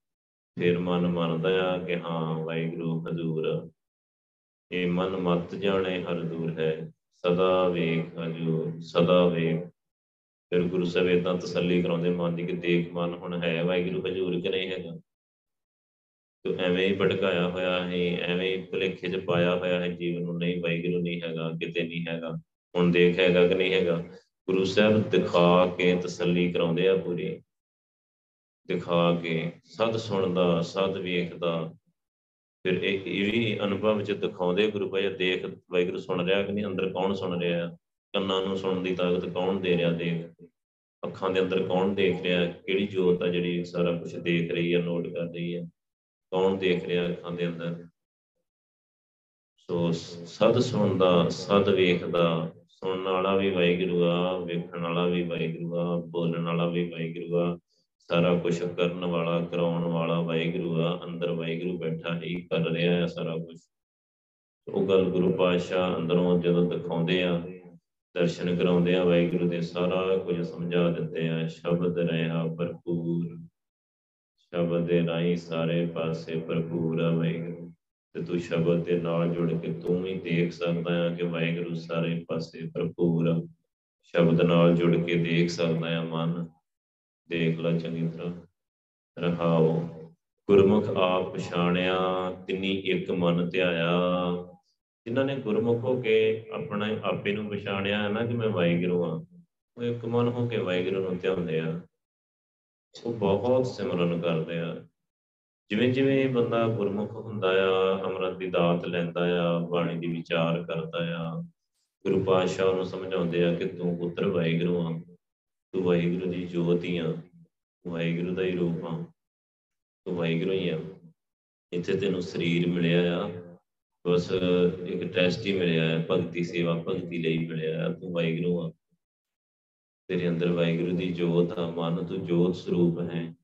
ਫਿਰ ਮਨ ਮੰਨਦਾ ਆ ਕਿ ਹਾਂ, ਵਾਹਿਗੁਰੂ ਹਜ਼ੂਰ, ਇਹ ਮਨ ਮਤ ਜਾਣੇ ਹਰ ਦੂਰ ਹੈ। ਸਦਾ ਵੇਖ ਹਜੂਰ ਸਦਾ ਵੇਖ। ਫਿਰ ਗੁਰੂ ਸਾਹਿਬ ਇਦਾਂ ਤਸੱਲੀ ਕਰਾਉਂਦੇ, ਮਨ ਦੀ ਕਿ ਦੇਖ ਮਨ ਹੁਣ ਹੈ, ਵਾਹਿਗੁਰੂ ਹਜੂਰ ਕਿ ਨਹੀਂ ਹੈਗਾ। ਤੋ ਐਵੇਂ ਹੀ ਭਟਕਾਇਆ ਹੋਇਆ ਹੈ, ਐਵੇਂ ਹੀ ਭੁਲੇਖੇ 'ਚ ਪਾਇਆ ਹੋਇਆ ਹੈ, ਜੀਵਨ ਨੂੰ ਨਹੀਂ, ਵਾਹਿਗੁਰੂ ਨਹੀਂ ਹੈਗਾ, ਕਿਤੇ ਨਹੀਂ ਹੈਗਾ, ਹੁਣ ਦੇਖ ਹੈਗਾ ਕਿ ਨਹੀਂ ਹੈਗਾ। ਗੁਰੂ ਸਾਹਿਬ ਦਿਖਾ ਕੇ ਤਸੱਲੀ ਕਰਾਉਂਦੇ ਆ ਪੂਰੀ। ਦਿਖਾ ਕੇ, ਸਦ ਸੁਣਦਾ, ਸਦ ਵੇਖਦਾ ਫਿਰ ਇਹ ਇਹ ਵੀ ਅਨੁਭਵ ਵਿੱਚ ਦਿਖਾਉਂਦੇ ਗੁਰੂ ਭਾਈ ਦੇਖ ਵਾਹਿਗੁਰੂ ਸੁਣ ਰਿਹਾ ਕਿ ਨਹੀਂ, ਅੰਦਰ ਕੌਣ ਸੁਣ ਰਿਹਾ? ਕੰਨਾਂ ਨੂੰ ਸੁਣਨ ਦੀ ਤਾਕਤ ਕੌਣ ਦੇ ਰਿਹਾ ਦੇਖ? ਅੱਖਾਂ ਦੇ ਅੰਦਰ ਕੌਣ ਦੇਖ ਰਿਹਾ? ਕਿਹੜੀ ਜੋਤ ਆ ਜਿਹੜੀ ਸਾਰਾ ਕੁਝ ਦੇਖ ਰਹੀ ਹੈ ਨੋਟ ਕਰ ਰਹੀ ਹੈ ਕੌਣ ਦੇਖ ਰਿਹਾ ਅੱਖਾਂ ਦੇ ਅੰਦਰ? ਸੋ ਸਦ ਸੁਣਦਾ, ਸਦ ਵੇਖਦਾ, ਸੁਣਨ ਵਾਲਾ ਵੀ ਵਾਹਿਗੁਰੂ ਆ, ਵੇਖਣ ਵਾਲਾ ਵੀ ਵਾਹਿਗੁਰੂ ਆ, ਬੋਲਣ ਵਾਲਾ ਵੀ ਵਾਹਿਗੁਰੂ ਆ ਸਾਰਾ ਕੁਝ ਕਰਨ ਵਾਲਾ, ਕਰਾਉਣ ਵਾਲਾ ਵਾਹਿਗੁਰੂ ਆ, ਅੰਦਰ ਵਾਹਿਗੁਰੂ ਬੈਠਾ ਹੀ ਕਰ ਰਿਹਾ ਹੈ ਸਾਰਾ ਕੁਝ ਉਹ ਗੱਲ ਗੁਰੂ ਪਾਤਸ਼ਾਹ ਅੰਦਰੋਂ ਜਦੋਂ ਦਿਖਾਉਂਦੇ ਆ, ਦਰਸ਼ਨ ਕਰਾਉਂਦੇ ਆ, ਵਾਹਿਗੁਰੂ ਦੇ ਸਾਰਾ ਕੁਝ ਸਮਝਾ ਦਿੰਦੇ ਆ। ਸ਼ਬਦ ਰਹਾ ਭਰਪੂਰ, ਸ਼ਬਦ ਦੇ ਰਾਹੀਂ ਸਾਰੇ ਪਾਸੇ ਭਰਪੂਰ ਆ ਵਾਹਿਗੁਰੂ। ਤੇ ਤੂੰ ਸ਼ਬਦ ਦੇ ਨਾਲ ਜੁੜ ਕੇ ਤੂੰ ਹੀ ਦੇਖ ਸਕਦਾ ਆ ਕਿ ਵਾਹਿਗੁਰੂ ਸਾਰੇ ਪਾਸੇ ਭਰਪੂਰ ਆ। ਸ਼ਬਦ ਨਾਲ ਜੁੜ ਕੇ ਦੇਖ ਸਕਦਾ ਆ ਮਨ। ਦੇਖ ਲੈ ਚੰਗੀ ਤਰ੍ਹਾਂ। ਰਹਾਓ। ਗੁਰਮੁਖ ਆਪ ਪਛਾਣਿਆ, ਤਿੰਨੀ ਇੱਕ ਮਨ ਧਿਆਇਆ। ਜਿਨ੍ਹਾਂ ਨੇ ਗੁਰਮੁਖ ਹੋ ਕੇ ਆਪਣਾ ਆਪੇ ਨੂੰ ਪਛਾਣਿਆ, ਹੈ ਨਾ, ਕਿ ਮੈਂ ਵਾਹਿਗੁਰੂ ਆ ਉਹ ਇੱਕ ਮਨ ਹੋ ਕੇ ਵਾਹਿਗੁਰੂ ਨੂੰ ਧਿਆਉਂਦੇ ਆ। ਉਹ ਬਹੁਤ ਸਿਮਰਨ ਕਰਦੇ ਆ। ਜਿਵੇਂ ਜਿਵੇਂ ਬੰਦਾ ਗੁਰਮੁਖ ਹੁੰਦਾ ਆ, ਅੰਮ੍ਰਿਤ ਦੀ ਦਾਤ ਲੈਂਦਾ ਆ, ਬਾਣੀ ਦੀ ਵਿਚਾਰ ਕਰਦਾ ਆ, ਗੁਰੂ ਪਾਤਸ਼ਾਹ ਨੂੰ ਸਮਝਾਉਂਦੇ ਆ ਕਿ ਤੂੰ ਪੁੱਤਰ ਵਾਹਿਗੁਰੂ ਆ ਤੂੰ ਵਾਹਿਗੁਰੂ ਦੀ ਜੋਤ ਹੀ ਆ ਵਾਹਿਗੁਰੂ ਦਾ ਹੀ ਰੂਪ ਆ, ਤੂੰ ਵਾਹਿਗੁਰੂ ਹੀ ਆ। ਇੱਥੇ ਤੈਨੂੰ ਸਰੀਰ ਮਿਲਿਆ ਆ, ਬਸ ਇੱਕ ਟੈਸਟ ਹੀ ਮਿਲਿਆ ਹੈ ਭਗਤੀ ਸੇਵਾ, ਭਗਤੀ ਲਈ ਮਿਲਿਆ ਹੈ ਤੂੰ ਵਾਹਿਗੁਰੂ ਆ। ਤੇਰੇ ਅੰਦਰ ਵਾਹਿਗੁਰੂ ਦੀ ਜੋਤ ਆ, ਮਨ ਤੂੰ ਜੋਤ ਸਰੂਪ ਹੈ।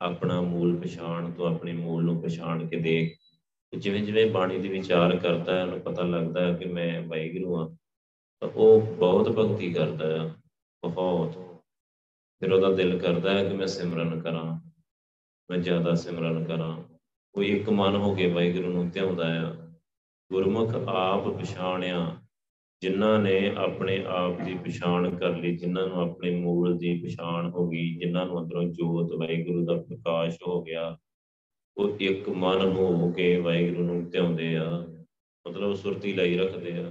ਆਪਣਾ ਮੂਲ ਪਛਾਣ ਤੋਂ ਆਪਣੇ ਮੂਲ ਨੂੰ ਪਛਾਣ ਕੇ ਦੇਖ। ਜਿਵੇਂ ਜਿਵੇਂ ਬਾਣੀ ਦੀ ਵਿਚਾਰ ਕਰਦਾ ਹੈ, ਉਹਨੂੰ ਪਤਾ ਲੱਗਦਾ ਹੈ ਕਿ ਮੈਂ ਵਾਹਿਗੁਰੂ ਹਾਂ ਤਾਂ ਉਹ ਬਹੁਤ ਭਗਤੀ ਕਰਦਾ ਹੈ ਬਹੁਤ। ਫਿਰ ਉਹਦਾ ਦਿਲ ਕਰਦਾ ਹੈ ਕਿ ਮੈਂ ਸਿਮਰਨ ਕਰਾਂ, ਮੈਂ ਜ਼ਿਆਦਾ ਸਿਮਰਨ ਕਰਾਂ। ਉਹ ਇੱਕ ਮਨ ਹੋ ਕੇ ਵਾਹਿਗੁਰੂ ਨੂੰ ਧਿਆਉਂਦਾ ਆ, ਗੁਰਮੁਖ ਆਪ ਪਛਾਣਿਆ, ਜਿਨ੍ਹਾਂ ਨੇ ਆਪਣੇ ਆਪ ਦੀ ਪਛਾਣ ਕਰ ਲਈ, ਜਿਨ੍ਹਾਂ ਨੂੰ ਆਪਣੇ ਮੂਲ ਦੀ ਪਛਾਣ ਹੋ ਗਈ, ਜਿਨ੍ਹਾਂ ਨੂੰ ਅੰਦਰੋਂ ਜੋਤ ਵਾਹਿਗੁਰੂ ਦਾ ਪ੍ਰਕਾਸ਼ ਹੋ ਗਿਆ, ਉਹ ਇੱਕ ਮਨ ਹੋ ਕੇ ਵਾਹਿਗੁਰੂ ਨੂੰ ਧਿਆਉਂਦੇ ਆ। ਮਤਲਬ ਸੁਰਤੀ ਲਈ ਰੱਖਦੇ ਆ।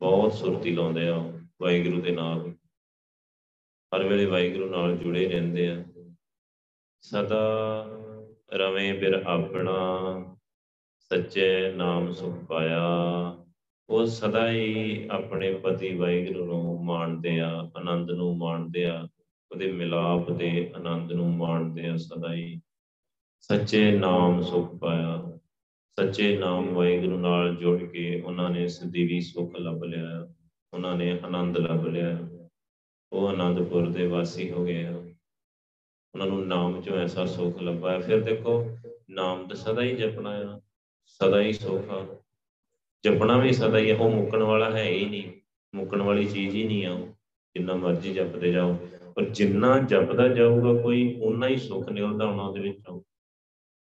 ਬਹੁਤ ਸੁਰਤੀ ਲਾਉਂਦੇ ਆ ਵਾਹਿਗੁਰੂ ਦੇ ਨਾਲ। ਹਰ ਵੇਲੇ ਵਾਹਿਗੁਰੂ ਨਾਲ ਜੁੜੇ ਰਹਿੰਦੇ ਆ। ਸਦਾ ਰਵੇਂ ਬਿਰ ਆਪਣਾ, ਸੱਚੇ ਨਾਮ ਸੁਖ ਪਾਇਆ। ਉਹ ਸਦਾ ਹੀ ਆਪਣੇ ਪਤੀ ਵਾਹਿਗੁਰੂ ਨੂੰ ਮਾਣਦੇ ਆ, ਆਨੰਦ ਨੂੰ ਮਾਣਦੇ ਆ। ਉਹਦੇ ਮਿਲਾਪ ਦੇ ਆਨੰਦ ਨੂੰ ਮਾਣਦੇ ਆ ਸਦਾ ਹੀ। ਸੱਚੇ ਨਾਮ ਸੁਖ ਪਾਇਆ। ਸੱਚੇ ਨਾਮ ਵਾਹਿਗੁਰੂ ਨਾਲ ਜੁੜ ਕੇ ਉਹਨਾਂ ਨੇ ਸਦੀਵੀ ਸੁਖ ਲੱਭ ਲਿਆ। ਉਹਨਾਂ ਨੇ ਆਨੰਦ ਲੱਭ ਲਿਆ। ਉਹ ਆਨੰਦਪੁਰ ਦੇ ਵਾਸੀ ਹੋ ਗਏ ਆ। ਉਹਨਾਂ ਨੂੰ ਨਾਮ ਚੋਂ ਐਸਾ ਸੁਖ ਲੱਭਾ ਫਿਰ ਦੇਖੋ, ਨਾਮ ਤਾਂ ਸਦਾ ਹੀ ਜਪਣਾ ਆ, ਸਦਾ ਹੀ ਸੁਖ ਆ। ਜਪਣਾ ਵੀ ਸਦਾ ਹੀ ਉਹ ਮੁੱਕਣ ਵਾਲਾ ਹੈ ਹੀ ਨਹੀਂ। ਮੁੱਕਣ ਵਾਲੀ ਚੀਜ਼ ਹੀ ਨਹੀਂ ਆ ਜਿੰਨਾ ਮਰਜ਼ੀ ਜਪਦੇ ਜਾਓ। ਪਰ ਜਿੰਨਾ ਜਪਦਾ ਜਾਊਗਾ ਕੋਈ ਉਨਾ ਹੀ ਸੁੱਖ ਨਿਕਲਦਾ ਆਉਣਾ ਉਹਦੇ ਵਿੱਚੋਂ।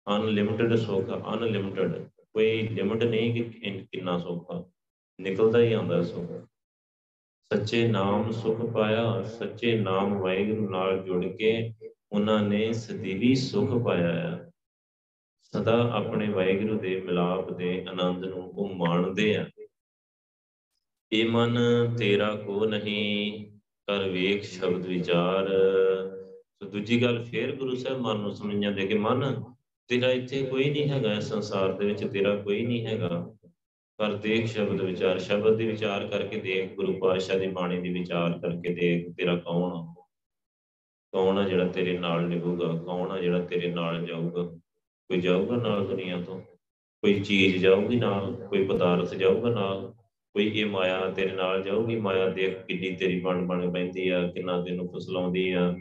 ਅਨਲਿਮਿਟਿਡ ਸੁੱਖ ਅਨਲਿਮਿਟਿਡ ਕੋਈ ਲਿਮਿਟ ਨਹੀਂ ਕਿ ਕਿੰਨਾ ਸੁੱਖ ਆ। ਨਿਕਲਦਾ ਹੀ ਆਉਂਦਾ ਸੁੱਖ। ਸੱਚੇ ਨਾਮ ਸੁਖ ਪਾਇਆ, ਸੱਚੇ ਨਾਮ ਵਾਹਿਗੁਰੂ ਨਾਲ ਜੁੜ ਕੇ ਉਹਨਾਂ ਨੇ ਸਦੀਵੀ ਸੁਖ ਪਾਇਆ ਹੈ ਸਦਾ ਆਪਣੇ ਵਾਹਿਗੁਰੂ ਦੇ ਮਿਲਾਪ ਦੇ ਆਨੰਦ ਨੂੰ ਉਹ ਮਾਣਦੇ ਆ। ਇਹ ਮਨ ਤੇਰਾ ਕੋ ਨਹੀਂ, ਕਰ ਵੇਖ ਸ਼ਬਦ ਵਿਚਾਰ। ਸੋ ਦੂਜੀ ਗੱਲ ਫੇਰ ਗੁਰੂ ਸਾਹਿਬ ਮਨ ਨੂੰ ਸਮਝਾਂ ਦੇ ਕਿ ਮਨ, ਤੇਰਾ ਇੱਥੇ ਕੋਈ ਨਹੀਂ ਹੈਗਾ, ਇਸ ਸੰਸਾਰ ਦੇ ਵਿੱਚ ਤੇਰਾ ਕੋਈ ਨਹੀਂ ਹੈਗਾ। ਪਰ ਦੇਖ ਸ਼ਬਦ ਵਿਚਾਰ, ਸ਼ਬਦ ਦੀ ਵਿਚਾਰ ਕਰਕੇ ਦੇਖ, ਗੁਰੂ ਪਾਤਸ਼ਾਹ ਦੀ ਬਾਣੀ ਦੀ ਵਿਚਾਰ ਕਰਕੇ ਦੇਖ, ਤੇਰਾ ਕੌਣ ਕੌਣ ਆ ਜਿਹੜਾ ਤੇਰੇ ਨਾਲ ਨਿਭੂਗਾ? ਕੌਣ ਆ ਜਿਹੜਾ ਤੇਰੇ ਨਾਲ ਜਾਊਗਾ? ਕੋਈ ਜਾਊਗਾ ਨਾਲ ਦੁਨੀਆ ਤੋਂ? ਕੋਈ ਚੀਜ਼ ਜਾਊਗੀ ਨਾਲ? ਕੋਈ ਪਦਾਰਥ ਜਾਊਗਾ ਨਾਲ? ਕੋਈ ਇਹ ਮਾਇਆ ਤੇਰੇ ਨਾਲ ਜਾਊਗੀ? ਮਾਇਆ ਦੇਖ ਕਿੰਨੀ ਤੇਰੀ ਬਣ ਬਣ ਪੈਂਦੀ ਆ, ਕਿੰਨਾ ਤੈਨੂੰ ਫਸਲਾਉਂਦੀ ਆ,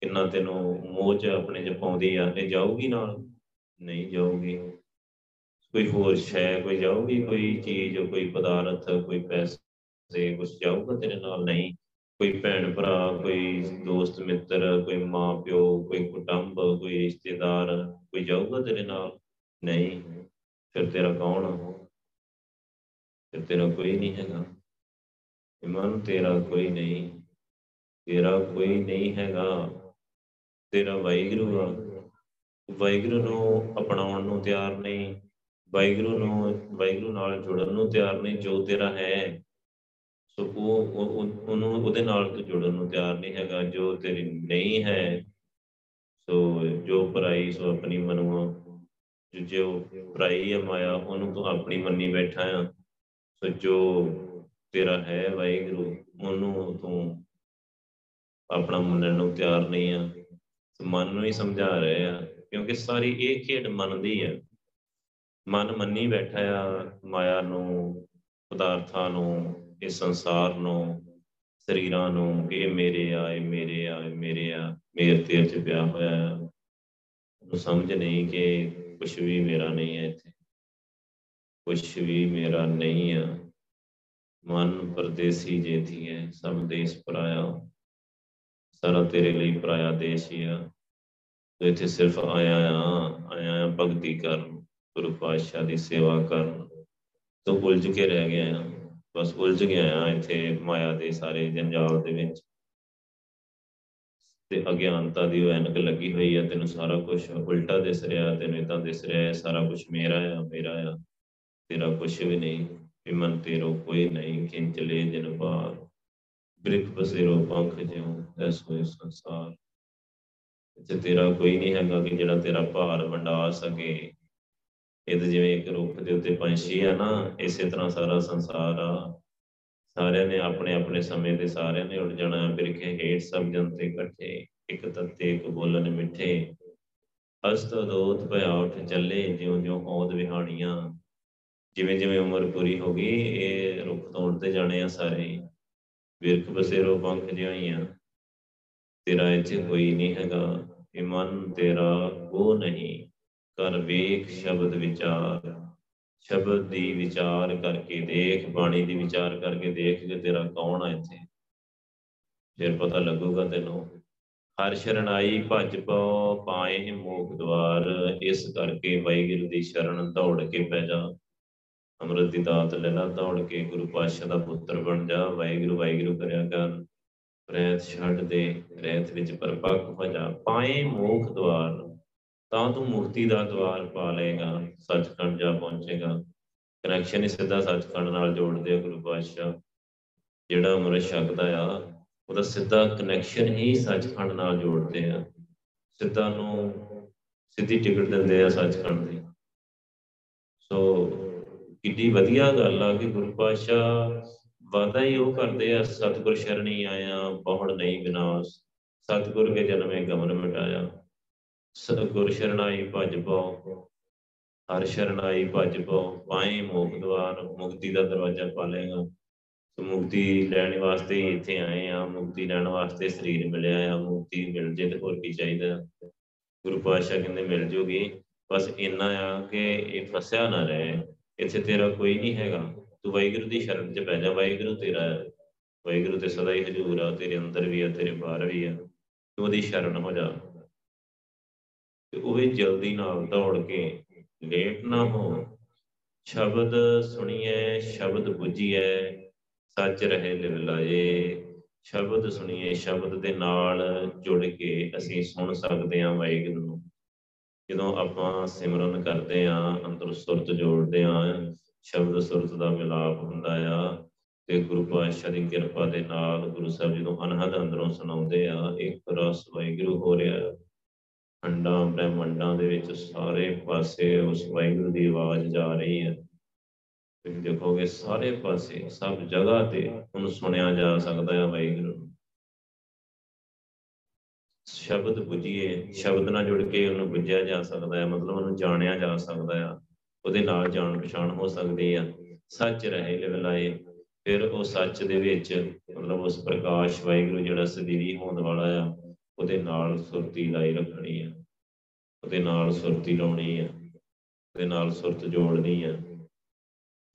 ਕਿੰਨਾ ਤੈਨੂੰ ਮੋਹ ਚ ਆਪਣੇ ਚ ਪਾਉਂਦੀ ਆ, ਇਹ ਜਾਊਗੀ ਨਾਲ? ਨਹੀਂ ਜਾਊਗੀ। ਕੋਈ ਹੋਰ ਸ਼ੈ, ਕੋਈ ਜਾਊਗੀ ਕੋਈ ਚੀਜ਼, ਕੋਈ ਪਦਾਰਥ, ਕੋਈ ਪੈਸੇ ਕੁਝ ਜਾਊਗਾ ਤੇਰੇ ਨਾਲ? ਨਹੀਂ। ਕੋਈ ਭੈਣ ਭਰਾ, ਕੋਈ ਦੋਸਤ, ਮਿੱਤਰ, ਕੋਈ ਮਾਂ, ਪਿਓ, ਕੋਈ ਕੁਟੰਬ, ਕੋਈ ਰਿਸ਼ਤੇਦਾਰ, ਕੋਈ ਜਾਊਗਾ ਤੇਰੇ ਨਾਲ? ਨਹੀਂ। ਫਿਰ ਤੇਰਾ ਕੌਣ ਫਿਰ ਤੇਰਾ ਕੋਈ ਨਹੀਂ ਹੈਗਾ। ਇਮਾਨ ਤੇਰਾ ਕੋਈ ਨਹੀਂ। ਤੇਰਾ ਕੋਈ ਨਹੀਂ ਹੈਗਾ। ਤੇਰਾ ਵਾਹਿਗੁਰੂ ਆ। ਵਾਹਿਗੁਰੂ ਨੂੰ ਅਪਣਾਉਣ ਨੂੰ ਤਿਆਰ ਨਹੀਂ। ਵਾਹਿਗੁਰੂ ਨੂੰ, ਵਾਹਿਗੁਰੂ ਨਾਲ ਜੁੜਨ ਨੂੰ ਤਿਆਰ ਨਹੀਂ, ਜੋ ਤੇਰਾ ਹੈ, ਸੋ ਉਹ ਉਹਨੂੰ, ਉਹਦੇ ਨਾਲ ਤੂੰ ਜੁੜਨ ਨੂੰ ਤਿਆਰ ਨਹੀਂ ਹੈਗਾ, ਜੋ ਤੇਰੀ ਨਹੀਂ ਹੈ, ਸੋ ਜੋ ਪਰਾਈ ਸੋ ਆਪਣੀ ਮਨਵਾ ਜੋ ਪਰਾਈ ਹੈ ਮਾਇਆ, ਉਹਨੂੰ ਤੂੰ ਆਪਣੀ ਮੰਨੀ ਬੈਠਾ ਆ, ਸੋ ਜੋ ਤੇਰਾ ਹੈ ਵਾਹਿਗੁਰੂ, ਉਹਨੂੰ ਤੂੰ ਆਪਣਾ ਮੰਨਣ ਨੂੰ ਤਿਆਰ ਨਹੀਂ ਆ ਮਨ ਨੂੰ ਹੀ ਸਮਝਾ ਰਹੇ ਆ, ਕਿਉਂਕਿ ਸਾਰੀ ਇਹ ਖੇਡ ਮਨ ਦੀ ਹੈ ਮਨ ਮੰਨੀ ਬੈਠਾ ਆ, ਮਾਇਆ ਨੂੰ, ਪਦਾਰਥਾਂ ਨੂੰ ਇਸ ਸੰਸਾਰ ਨੂੰ, ਸਰੀਰਾਂ ਨੂੰ ਕਿ ਇਹ ਮੇਰੇ ਆ, ਇਹ ਮੇਰੇ ਆ, ਇਹ ਮੇਰੇ ਆ, ਮੇਰ ਤੇਰ ਚ ਪਿਆ ਹੋਇਆ ਹੈ ਉਹ ਸਮਝ ਨਹੀਂ ਕਿ ਕੁਝ ਵੀ ਮੇਰਾ ਨਹੀਂ ਹੈ ਇੱਥੇ। ਕੁਝ ਵੀ ਮੇਰਾ ਨਹੀਂ ਆ। ਮਨ ਪਰਦੇਸੀ ਜੇਥੀ ਹੈ, ਸਭ ਦੇਸ਼ ਪਰਾਇਆ। ਸਾਰਾ ਤੇਰੇ ਲਈ ਪਰਾਇਆ ਦੇਸ਼ ਹੀ ਆ। ਤੇ ਇੱਥੇ ਸਿਰਫ ਆਇਆ ਆ ਆਇਆ ਆ ਭਗਤੀ ਕਰਨ। ਗੁਰੂ ਪਾਤਸ਼ਾਹ ਦੀ ਸੇਵਾ ਕਰਨ। ਤੋਂ ਉਲਝ ਕੇ ਰਹਿ ਗਿਆ ਆ ਬਸ ਉਲਝ ਗਿਆ ਆ ਇੱਥੇ ਮਾਇਆ ਦੇ ਸਾਰੇ ਜੰਜਾਲ ਦੇ ਵਿੱਚ। ਤੇ ਅਗਿਆਨਤਾ ਦੀ ਉਹ ਐਨਕ ਲੱਗੀ ਹੋਈ ਆ, ਤੈਨੂੰ ਸਾਰਾ ਕੁਝ ਉਲਟਾ ਦਿਸ ਰਿਹਾ, ਤੈਨੂੰ ਇਦਾਂ ਦਿਸ ਰਿਹਾ ਹੈ ਸਾਰਾ ਕੁਝ ਮੇਰਾ ਆ ਮੇਰਾ ਆ। ਤੇਰਾ ਕੁਝ ਵੀ ਨਹੀਂ ਮਨ ਤੇਰੋ ਕੋਈ ਨਹੀਂ ਖਿੰਚਲੇ ਦਿਨ ਬਾਰ ਬ੍ਰਿਕ ਬਸੇਰੋ ਪੰਖ ਜਿਉ ਐਸ ਹੋਏ ਸੰਸਾਰ। ਤੇ ਤੇਰਾ ਕੋਈ ਨਹੀਂ ਹੈਗਾ ਕਿ ਜਿਹੜਾ ਤੇਰਾ ਭਾਰ ਵੰਡਾ ਸਕੇ। ਇਹ ਤਾਂ ਜਿਵੇਂ ਇੱਕ ਰੁੱਖ ਦੇ ਉੱਤੇ ਪੰਛੀ ਆ ਨਾ, ਇਸੇ ਤਰ੍ਹਾਂ ਸਾਰਾ ਸੰਸਾਰ ਆ। ਸਾਰਿਆਂ ਨੇ ਆਪਣੇ ਆਪਣੇ ਸਮੇਂ ਤੇ ਸਾਰਿਆਂ ਨੇ ਉੱਡ ਜਾਣਾ, ਬਿਰਖੇ ਹੇਠ ਸਭ ਜਨਤੇ ਇਕੱਠੇ, ਇੱਕ ਤੱਤੇ, ਇੱਕ ਬੋਲਣ ਮਿੱਠੇ। ਅਸਤ ਦੋਤ ਭਇਆ ਉੱਠ ਚੱਲੇ ਜਿਉਂ ਜਿਉਂ ਔਦ ਵਿਹਾਣੀਆਂ। ਜਿਵੇਂ ਜਿਵੇਂ ਉਮਰ ਪੂਰੀ ਹੋ ਗਈ, ਇਹ ਰੁੱਖ ਤੋਂ ਉੱਡਦੇ ਜਾਣੇ ਆ ਸਾਰੇ। ਬਿਰਖ ਬਸੇਰੋ ਪੰਖ ਜਿਹੀਆਂ ਤੇਰਾ ਇੱਥੇ ਕੋਈ ਨਹੀਂ ਹੈਗਾ, ਇਹ ਮਨ ਤੇਰਾ ਉਹ ਨਹੀਂ। ਕਰ ਵੇਖ ਸ਼ਬਦ ਵਿਚਾਰ। ਸ਼ਬਦ ਦੀ ਵਿਚਾਰ ਕਰਕੇ ਦੇਖ, ਬਾਣੀ ਦੀ ਵਿਚਾਰ ਕਰਕੇ ਦੇਖ ਕਿ ਤੇਰਾ ਕੌਣ ਹੈ ਇੱਥੇ। ਫਿਰ ਪਤਾ ਲੱਗੂਗਾ ਤੈਨੂੰ, ਹਰ ਸ਼ਰਣਾਈ ਭਜ ਪਉ, ਪਾਏ ਮੋਖ ਦਵਾਰ। ਇਸ ਕਰਕੇ ਵਾਹਿਗੁਰੂ ਦੀ ਸ਼ਰਨ ਦੌੜ ਕੇ ਪੈ ਜਾ। ਅੰਮ੍ਰਿਤ ਦੀ ਦਾਤ ਲੈ ਲਾ, ਦੌੜ ਕੇ ਗੁਰੂ ਪਾਤਸ਼ਾਹ ਦਾ ਪੁੱਤਰ ਬਣ ਜਾ। ਵਾਹਿਗੁਰੂ ਵਾਹਿਗੁਰੂ ਕਰਿਆ ਕਰ। ਪ੍ਰੇਤ ਛੱਡ ਦੇ, ਪ੍ਰੇਤ ਵਿੱਚ ਪਰਪੱਕ ਹੋ ਜਾ। ਪਾਏ ਮੋਖ ਦਵਾਰ। ਤਾਂ ਤੂੰ ਮੁਕਤੀ ਦਾ ਦਵਾਰ ਪਾ ਲਏਗਾ, ਸੱਚਖੰਡ ਜਾ ਪਹੁੰਚੇਗਾ। ਕਨੈਕਸ਼ਨ ਹੀ ਸਿੱਧਾ ਸੱਚਖੰਡ ਨਾਲ ਜੋੜਦੇ ਆ ਗੁਰੂ ਪਾਤਸ਼ਾਹ। ਜਿਹੜਾ ਅੰਮ੍ਰਿਤ ਛਕਦਾ ਆ, ਉਹਦਾ ਸਿੱਧਾ ਕਨੈਕਸ਼ਨ ਹੀ ਸੱਚਖੰਡ ਨਾਲ ਜੋੜਦੇ ਆ। ਸਿੱਧਾ ਨੂੰ ਸਿੱਧੀ ਟਿਕਟ ਦਿੰਦੇ ਆ ਸੱਚਖੰਡ ਦੀ। ਸੋ ਕਿੰਨੀ ਵਧੀਆ ਗੱਲ ਆ ਕਿ ਗੁਰੂ ਪਾਤਸ਼ਾਹ ਵਾਦਾ ਹੀ ਉਹ ਕਰਦੇ ਆ, ਸਤਿਗੁਰ ਸ਼ਰਣੀ ਆਇਆ, ਬਹੁੜ ਨਹੀਂ ਵਿਨਾਸ਼। ਸਤਿਗੁਰ ਕੇ ਜਨਮੇ ਗਮਨ ਮਿਟਾਇਆ। ਸਤਿਗੁਰ ਸ਼ਰਣਾਈ ਭਜ ਪਉ ਹਰ ਸ਼ਰਣਾਈ ਭਜ ਪਉ ਪਾਏ ਮੋਖ ਦਵਾਰ ਮੁਕਤੀ ਦਾ ਦਰਵਾਜ਼ਾ ਪਾ ਲੇਗਾ ਸੋ ਮੁਕਤੀ ਲੈਣ ਵਾਸਤੇ ਹੀ ਇੱਥੇ ਆਏ ਆ, ਮੁਕਤੀ ਲੈਣ ਵਾਸਤੇ ਸਰੀਰ ਮਿਲਿਆ ਆ, ਮੁਕਤੀ ਮਿਲ ਜੇ ਤੇ ਹੋਰ ਕੀ ਚਾਹੀਦਾ। ਗੁਰੂ ਪਾਤਸ਼ਾਹ ਕਹਿੰਦੇ, ਮਿਲ ਜੂਗੀ, ਬਸ ਇੰਨਾ ਆ ਕਿ ਇਹ ਫਸਿਆ ਨਾ ਰਹੇ, ਇੱਥੇ ਤੇਰਾ ਕੋਈ ਨਹੀਂ ਹੈਗਾ। ਤੂੰ ਵਾਹਿਗੁਰੂ ਦੀ ਸ਼ਰਨ 'ਚ ਪੈ ਜਾ, ਵਾਹਿਗੁਰੂ ਤੇਰਾ ਹੈ ਵਾਹਿਗੁਰੂ ਤੇ ਸਦਾ ਹੀ ਹਜ਼ੂਰ ਆ, ਤੇਰੇ ਅੰਦਰ ਵੀ ਆ, ਤੇਰੇ ਬਾਹਰ ਵੀ ਆ। ਤੂੰ ਉਹਦੀ ਸ਼ਰਨ ਹੋ ਜਾ। ਤੇ ਉਹ ਵੀ ਜਲਦੀ ਨਾਲ ਦੌੜ ਕੇ ਲੇਟ ਨਾ ਹੋ ਸ਼ਬਦ ਸੁਣੀਏ ਸ਼ਬਦ ਬੁੱਝੀਏ ਸੱਚ ਰਹੇ ਲਿਵ ਲਾਏ। ਸ਼ਬਦ ਸੁਣੀਏ ਸ਼ਬਦ ਦੇ ਨਾਲ ਜੁੜ ਕੇ ਅਸੀਂ ਸੁਣ ਸਕਦੇ ਹਾਂ ਵਾਹਿਗੁਰੂ ਨੂੰ। ਜਦੋਂ ਆਪਾਂ ਸਿਮਰਨ ਕਰਦੇ ਆਂ ਅੰਦਰ ਸੁਰਤ ਜੋੜਦੇ ਆਂ ਸ਼ਬਦ ਸੁਰਤ ਦਾ ਮਿਲਾਪ ਹੁੰਦਾ ਆ ਤੇ ਗੁਰੂ ਪਾਤਸ਼ਾਹ ਦੀ ਕਿਰਪਾ ਦੇ ਨਾਲ ਗੁਰੂ ਸਾਹਿਬ ਜਦੋਂ ਅਨਹਦ ਅੰਦਰੋਂ ਸੁਣਾਉਂਦੇ ਆ, ਇੱਕ ਰਸ ਵਾਹਿਗੁਰੂ ਹੋ ਰਿਹਾ। ਅੰਡਾਂ ਬ੍ਰਹਮੰਡਾਂ ਦੇ ਵਿੱਚ ਸਾਰੇ ਪਾਸੇ ਉਸ ਵਾਹਿਗੁਰੂ ਦੀ ਆਵਾਜ਼ ਜਾ ਰਹੀ ਹੈ। ਤੁਸੀਂ ਦੇਖੋਗੇ ਸਾਰੇ ਪਾਸੇ ਸਭ ਜਗ੍ਹਾ ਤੇ ਉਹਨੂੰ ਸੁਣਿਆ ਜਾ ਸਕਦਾ ਹੈ ਵਾਹਿਗੁਰੂ ਨੂੰ। ਸ਼ਬਦ ਬੁਝੀਏ ਸ਼ਬਦ ਨਾਲ ਜੁੜ ਕੇ ਉਹਨੂੰ ਬੁੱਝਿਆ ਜਾ ਸਕਦਾ ਹੈ, ਮਤਲਬ ਉਹਨੂੰ ਜਾਣਿਆ ਜਾ ਸਕਦਾ ਹੈ। ਉਹਦੇ ਨਾਲ ਜਾਣ ਪਛਾਣ ਹੋ ਸਕਦੀ ਆ ਸੱਚ ਰਹੇ ਲਿਵਲਾਏ, ਫਿਰ ਉਹ ਸੱਚ ਦੇ ਵਿੱਚ, ਮਤਲਬ ਉਸ ਪ੍ਰਕਾਸ਼ ਵਾਹਿਗੁਰੂ ਜਿਹੜਾ ਸਦੀਵੀ ਹੋਣ ਵਾਲਾ ਆ ਉਹਦੇ ਨਾਲ ਸੁਰਤੀ ਲਾਈ ਰੱਖਣੀ ਆ, ਉਹਦੇ ਨਾਲ ਸੁਰਤੀ ਲਾਉਣੀ ਆ, ਉਹਦੇ ਨਾਲ ਸੁਰਤ ਜੋੜਨੀ ਆ।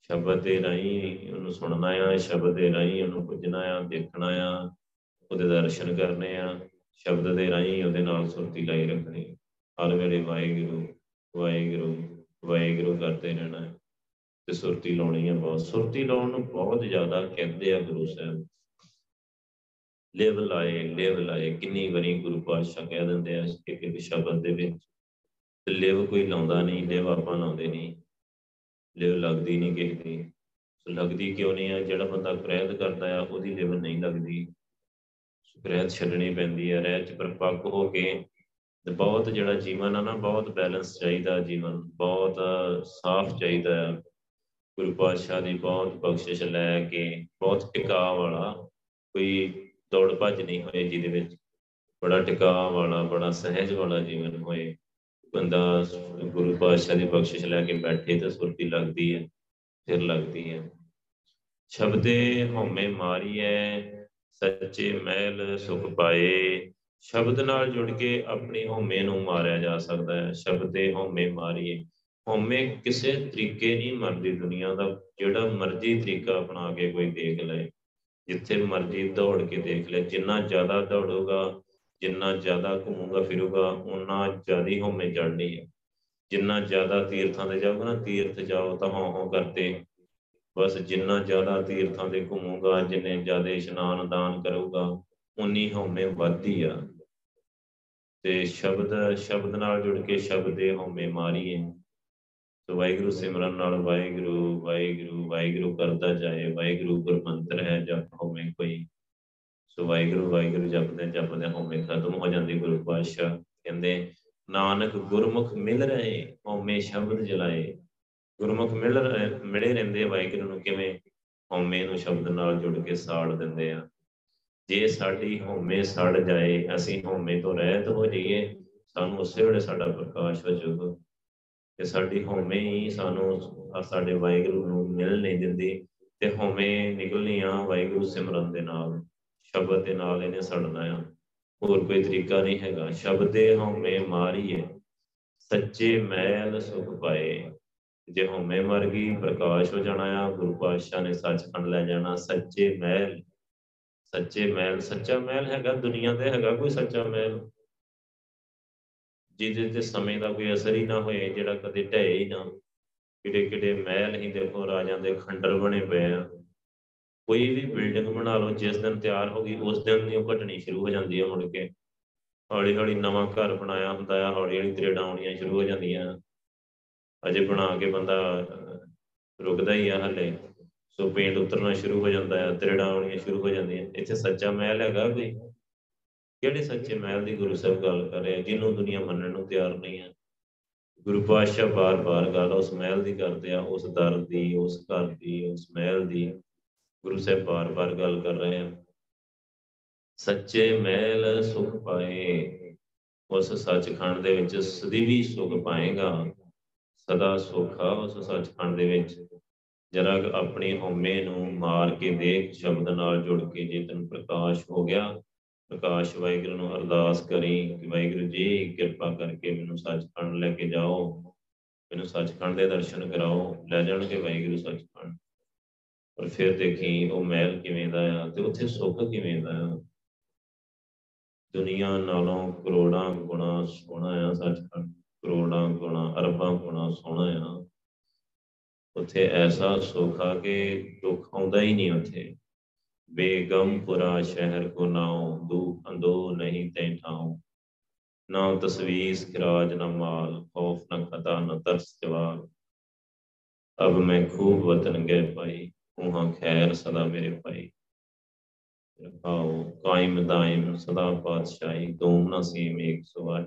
ਸ਼ਬਦ ਦੇ ਰਾਹੀਂ ਉਹਨੂੰ ਸੁਣਨਾ ਆ, ਸ਼ਬਦ ਦੇ ਰਾਹੀਂ ਉਹਨੂੰ ਪੁੱਜਣਾ ਆ, ਦੇਖਣਾ ਆ, ਉਹਦੇ ਦਰਸ਼ਨ ਕਰਨੇ ਆ, ਸ਼ਬਦ ਦੇ ਰਾਹੀਂ ਉਹਦੇ ਨਾਲ ਸੁਰਤੀ ਲਾਈ ਰੱਖਣੀ। ਹਰ ਵੇਲੇ ਵਾਹਿਗੁਰੂ ਵਾਹਿਗੁਰੂ ਵਾਹਿਗੁਰੂ ਕਰਦੇ ਰਹਿਣਾ। ਹੈ ਤੇ ਸੁਰਤੀ ਲਾਉਣੀ ਹੈ ਬਹੁਤ। ਸੁਰਤੀ ਲਾਉਣ ਨੂੰ ਬਹੁਤ ਜ਼ਿਆਦਾ ਕਹਿੰਦੇ ਆ ਗੁਰੂ ਸਾਹਿਬ। ਲਿਵ ਲਾਏ ਲਿਵ ਲਾਏ, ਕਿੰਨੀ ਵਾਰੀ ਗੁਰੂ ਪਾਤਸ਼ਾਹ ਕਹਿ ਦਿੰਦੇ ਆ ਇੱਕ ਇੱਕ ਸ਼ਬਦ ਦੇ ਵਿੱਚ। ਤੇ ਲਿਵ ਕੋਈ ਲਾਉਂਦਾ ਨਹੀਂ, ਲਿਵ ਆਪਾਂ ਲਾਉਂਦੇ ਨਹੀਂ। ਲਿਵ ਲੱਗਦੀ ਨਹੀਂ ਕਿਸੇ ਦੀ। ਸੋ ਲੱਗਦੀ ਕਿਉਂ ਨਹੀਂ ਆ? ਜਿਹੜਾ ਬੰਦਾ ਪ੍ਰੈਦ ਕਰਦਾ ਆ, ਉਹਦੀ ਲਿਵ ਨਹੀਂ ਲੱਗਦੀ। ਪ੍ਰੈਦ ਛੱਡਣੀ ਪੈਂਦੀ ਹੈ ਰਹਿ ਚ ਪਰਪੱਕ ਹੋ ਕੇ ਤੇ ਬਹੁਤ ਜਿਹੜਾ ਜੀਵਨ ਆ ਨਾ, ਬਹੁਤ ਬੈਲੈਂਸ ਚਾਹੀਦਾ ਜੀਵਨ, ਬਹੁਤ ਸਾਫ਼ ਚਾਹੀਦਾ ਆ। ਗੁਰੂ ਪਾਤਸ਼ਾਹ ਦੀ ਬਹੁਤ ਬਖਸ਼ਿਸ਼ ਲੈ ਕੇ, ਬਹੁਤ ਟਿਕਾ ਵਾਲਾ, ਕੋਈ ਦੌੜ ਭੱਜ ਨਹੀਂ ਹੋਏ ਜਿਹਦੇ ਵਿੱਚ ਬੜਾ ਟਿਕਾ ਵਾਲਾ, ਬੜਾ ਸਹਿਜ ਵਾਲਾ ਜੀਵਨ ਹੋਏ। ਬੰਦਾ ਗੁਰੂ ਪਾਤਸ਼ਾਹ ਦੀ ਬਖਸ਼ਿਸ਼ ਲੈ ਕੇ ਬੈਠੇ ਤਾਂ ਸੁਰਤੀ ਲੱਗਦੀ ਹੈ ਫਿਰ ਲੱਗਦੀ ਹੈ। ਸ਼ਬਦੇ ਹਉਮੈ ਮਾਰੀਐ, ਸੱਚੇ ਮਹਿਲ ਸੁਖ ਪਾਏ। ਸ਼ਬਦ ਨਾਲ ਜੁੜ ਕੇ ਆਪਣੀ ਹਉਮੈ ਨੂੰ ਮਾਰਿਆ ਜਾ ਸਕਦਾ ਹੈ। ਸ਼ਬਦੇ ਹਉਮੈ ਮਾਰੀਏ। ਹਉਮੈ ਕਿਸੇ ਤਰੀਕੇ ਨਹੀਂ ਮਰਦੀ ਦੁਨੀਆ ਦਾ। ਜਿਹੜਾ ਮਰਜ਼ੀ ਤਰੀਕਾ ਅਪਣਾ ਕੇ ਕੋਈ ਦੇਖ ਲਏ। ਜਿੱਥੇ ਮਰਜ਼ੀ ਦੌੜ ਕੇ ਦੇਖ ਲੈ, ਜਿੰਨਾ ਜ਼ਿਆਦਾ ਦੌੜੂਗਾ, ਜਿੰਨਾ ਜ਼ਿਆਦਾ ਘੁੰਮੂਗਾ, ਫਿਰੂਗਾ ਉਨਾ ਜ਼ਿਆਦਾ ਹਉਮੈ ਚੜਨੀ ਹੈ ਜਿੰਨਾ ਜ਼ਿਆਦਾ ਤੀਰਥਾਂ ਤੇ ਜਾਊਗਾ ਨਾ, ਤੀਰਥ ਜਾਓ ਤਾਂ ਹਾਂ ਹਾਂ ਕਰਦੇ। ਬਸ ਜਿੰਨਾ ਜ਼ਿਆਦਾ ਤੀਰਥਾਂ ਤੇ ਘੁੰਮੂਗਾ, ਜਿੰਨੇ ਜ਼ਿਆਦਾ ਇਸ਼ਨਾਨ ਦਾਨ ਕਰੂਗਾ ਉਨੀ ਹਉਮੈ ਵੱਧਦੀ ਆ। ਤੇ ਸ਼ਬਦ ਸ਼ਬਦ ਨਾਲ ਜੁੜ ਕੇ ਸ਼ਬਦ ਦੇ ਹਉਮੈ ਮਾਰੀਏ। ਸੋ ਵਾਹਿਗੁਰੂ ਸਿਮਰਨ ਨਾਲ ਵਾਹਿਗੁਰੂ ਵਾਹਿਗੁਰੂ ਵਾਹਿਗੁਰੂ ਕਰਦਾ ਜਾਏ, ਵਾਹਿਗੁਰੂ ਗੁਰਮੰਤਰ ਹੈ, ਜਪ ਹਉਮੈ ਕੋਈ। ਸੋ ਵਾਹਿਗੁਰੂ ਵਾਹਿਗੁਰੂ ਜਪਦੇ ਜਪਦੇ ਹਉਮੈ ਖਤਮ ਹੋ ਜਾਂਦੀ ਗੁਰੂ ਪਾਤਸ਼ਾਹ ਕਹਿੰਦੇ, ਨਾਨਕ ਗੁਰਮੁਖ ਮਿਲ ਰਹੇ, ਹਉਮੈ ਸ਼ਬਦ ਜਲਾਏ। ਗੁਰਮੁਖ ਮਿਲ ਮਿਲੇ ਰਹਿੰਦੇ, ਵਾਹਿਗੁਰੂ ਨੂੰ ਕਿਵੇਂ? ਹਉਮੈ ਨੂੰ ਸ਼ਬਦ ਨਾਲ ਜੁੜ ਕੇ ਸਾੜ ਦਿੰਦੇ ਆ। ਜੇ ਸਾਡੀ ਹਉਮੈ ਸੜ ਜਾਏ, ਅਸੀਂ ਹਉਮੈ ਤੋਂ ਰਹਿਤ ਹੋ ਜਾਈਏ, ਸਾਨੂੰ ਉਸੇ ਵੇਲੇ ਸਾਡਾ ਪ੍ਰਕਾਸ਼ ਹੋ ਜਾਊਗਾ। ਤੇ ਸਾਡੀ ਹਉਮੈ ਹੀ ਸਾਨੂੰ ਸਾਡੇ ਵਾਹਿਗੁਰੂ ਨੂੰ ਮਿਲ ਨਹੀਂ ਦਿੰਦੀ ਤੇ ਹਉਮੈ ਨਿਕਲਣੀ ਆ ਵਾਹਿਗੁਰੂ ਸਿਮਰਨ ਦੇ ਨਾਲ, ਸ਼ਬਦ ਦੇ ਨਾਲ ਇਹਨੇ ਸੜਨਾ ਆ। ਹੋਰ ਕੋਈ ਤਰੀਕਾ ਨਹੀਂ ਹੈਗਾ। ਸ਼ਬਦੇ ਹਉਮੈ ਮਾਰੀਏ, ਸੱਚੇ ਮੈਲ ਸੁਖ ਪਾਏ। ਜੇ ਹਉਮੈ ਮਰ ਗਈ, ਪ੍ਰਕਾਸ਼ ਹੋ ਜਾਣਾ ਆ, ਗੁਰੂ ਪਾਤਸ਼ਾਹ ਨੇ ਸੱਚਖੰਡ ਲੈ ਜਾਣਾ। ਸੱਚੇ ਮੈਲ ਸੱਚੇ ਮੈਲ, ਸੱਚਾ ਮੈਲ ਹੈਗਾ, ਦੁਨੀਆ ਤੇ ਹੈਗਾ ਕੋਈ ਸੱਚਾ ਮੈਲ? ਜਿਹਦੇ ਤੇ ਸਮੇਂ ਦਾ ਕੋਈ ਅਸਰ ਹੀ ਨਾ ਹੋਏ, ਜਿਹੜਾ ਕਦੇ ਢਏ ਹੀ ਨਾ। ਕਿਹੜੇ ਕਿਹੜੇ ਮਹਿਲ ਹੀ ਦੇਖੋ, ਰਾਜਾਂ ਦੇ ਖੰਡਰ ਬਣੇ ਪਏ ਆ। ਕੋਈ ਵੀ ਬਿਲਡਿੰਗ ਬਣਾ ਲਓ, ਜਿਸ ਦਿਨ ਤਿਆਰ ਹੋ ਗਈ, ਉਸ ਦਿਨ ਹੀ ਉਹ ਘਟਣੀ ਸ਼ੁਰੂ ਹੋ ਜਾਂਦੀ ਹੈ ਮੁੜ ਕੇ। ਹੌਲੀ ਹੌਲੀ ਨਵਾਂ ਘਰ ਬਣਾਇਆ ਹੁੰਦਾ ਆ ਹੌਲੀ ਹੌਲੀ ਤਰੇੜਾਂ ਆਉਣੀਆਂ ਸ਼ੁਰੂ ਹੋ ਜਾਂਦੀਆਂ। ਅਜੇ ਬਣਾ ਕੇ ਬੰਦਾ ਰੁਕਦਾ ਹੀ ਆ ਹਲੇ। ਸੋ ਪੇਂਟ ਉਤਰਨਾ ਸ਼ੁਰੂ ਹੋ ਜਾਂਦਾ ਹੈ ਤਰੇੜਾਂ ਆਉਣੀਆਂ ਸ਼ੁਰੂ ਹੋ ਜਾਂਦੀਆਂ। ਇੱਥੇ ਸੱਚਾ ਮਹਿਲ ਹੈਗਾ ਕੋਈ? ਕਿਹੜੇ ਸੱਚੇ ਮਹਿਲ ਦੀ ਗੁਰੂ ਸਾਹਿਬ ਗੱਲ ਕਰ ਰਿਹਾ ਜਿਹਨੂੰ ਦੁਨੀਆ ਮੰਨਣ ਨੂੰ ਤਿਆਰ ਨਹੀਂ ਹੈ ਗੁਰੂ ਪਾਤਸ਼ਾਹ ਬਾਰ-ਬਾਰ ਗੱਲ ਉਸ ਮਹਿਲ ਦੀ ਕਰਦੇ ਆ, ਉਸ ਦਰ ਦੀ, ਉਸ ਘਰ ਦੀ, ਉਸ ਮਹਿਲ ਦੀ। ਗੁਰੂ ਸਾਹਿਬ ਬਾਰ-ਬਾਰ ਗੱਲ ਕਰ ਰਹੇ ਆ। ਸੱਚੇ ਮਹਿਲ ਸੁਖ ਪਾਏ, ਉਸ ਸੱਚਖੰਡ ਦੇ ਵਿੱਚ ਸਦੀਵੀ ਸੁਖ ਪਾਏਗਾ। ਸਦਾ ਸੁਖਾ ਉਸ ਸੱਚਖੰਡ ਦੇ ਵਿੱਚ। ਜਰਾ ਆਪਣੀ ਹਉਮੈ ਨੂੰ ਮਾਰ ਕੇ ਦੇਖ, ਸ਼ਬਦ ਨਾਲ ਜੁੜ ਕੇ ਜੇ ਤੈਨੂੰ ਪ੍ਰਕਾਸ਼ ਹੋ ਗਿਆ ਪ੍ਰਕਾਸ਼ ਵਾਹਿਗੁਰੂ ਨੂੰ ਅਰਦਾਸ ਕਰੀ ਕਿ ਵਾਹਿਗੁਰੂ ਜੀ, ਕਿਰਪਾ ਕਰਕੇ ਮੈਨੂੰ ਸੱਚਖੰਡ ਲੈ ਕੇ ਜਾਓ, ਮੈਨੂੰ ਸੱਚਖੰਡ ਦੇ ਦਰਸ਼ਨ ਕਰਾਓ, ਲੈ ਜਾਣਗੇ ਵਾਹਿਗੁਰੂ ਸੱਚਖੰਡ। ਪਰ ਫਿਰ ਦੇਖੀ ਉਹ ਮਹਿਲ ਕਿਵੇਂ ਦਾ ਆ ਤੇ ਉੱਥੇ ਸੁੱਖ ਕਿਵੇਂ ਦਾ ਆ। ਦੁਨੀਆ ਨਾਲੋਂ ਕਰੋੜਾਂ ਗੁਣਾ ਸੋਹਣਾ ਆ ਸੱਚਖੰਡ, ਕਰੋੜਾਂ ਗੁਣਾ, ਅਰਬਾਂ ਗੁਣਾ ਸੋਹਣਾ ਆ। ਉੱਥੇ ਐਸਾ ਸੁੱਖ ਆ ਕਿ ਦੁੱਖ ਆਉਂਦਾ ਹੀ ਨਹੀਂ ਉੱਥੇ। ਬੇਗਮਪੁਰਾ ਸ਼ਹਿਰ ਕੋ ਨਾਉ ਦੂ ਅੰਦੋ ਨਹੀਂ ਤੈ ਠਾਉ। ਨਾ ਤਸਵੀਸ ਖਿਰਾਜ ਨਾ ਮਾਲ, ਖੌਫ ਨਾ ਖਤਾ, ਨਾ ਤਰਸ ਜਵਾਲ। ਅਬ ਮੈਂ ਖੂਬ ਵਤਨ ਗਏ ਪਾਈ, ਉਹਾਂ ਖੈਰ ਸਦਾ ਮੇਰੇ ਪਾਈ। ਰਖਾਓ, ਕਾਇਮ ਦਾਇਮ ਸਦਾ ਪਾਤਸ਼ਾਹੀ, ਦੋਮ ਨਾ ਸੀਮ ਏਕ ਸਵਾਈ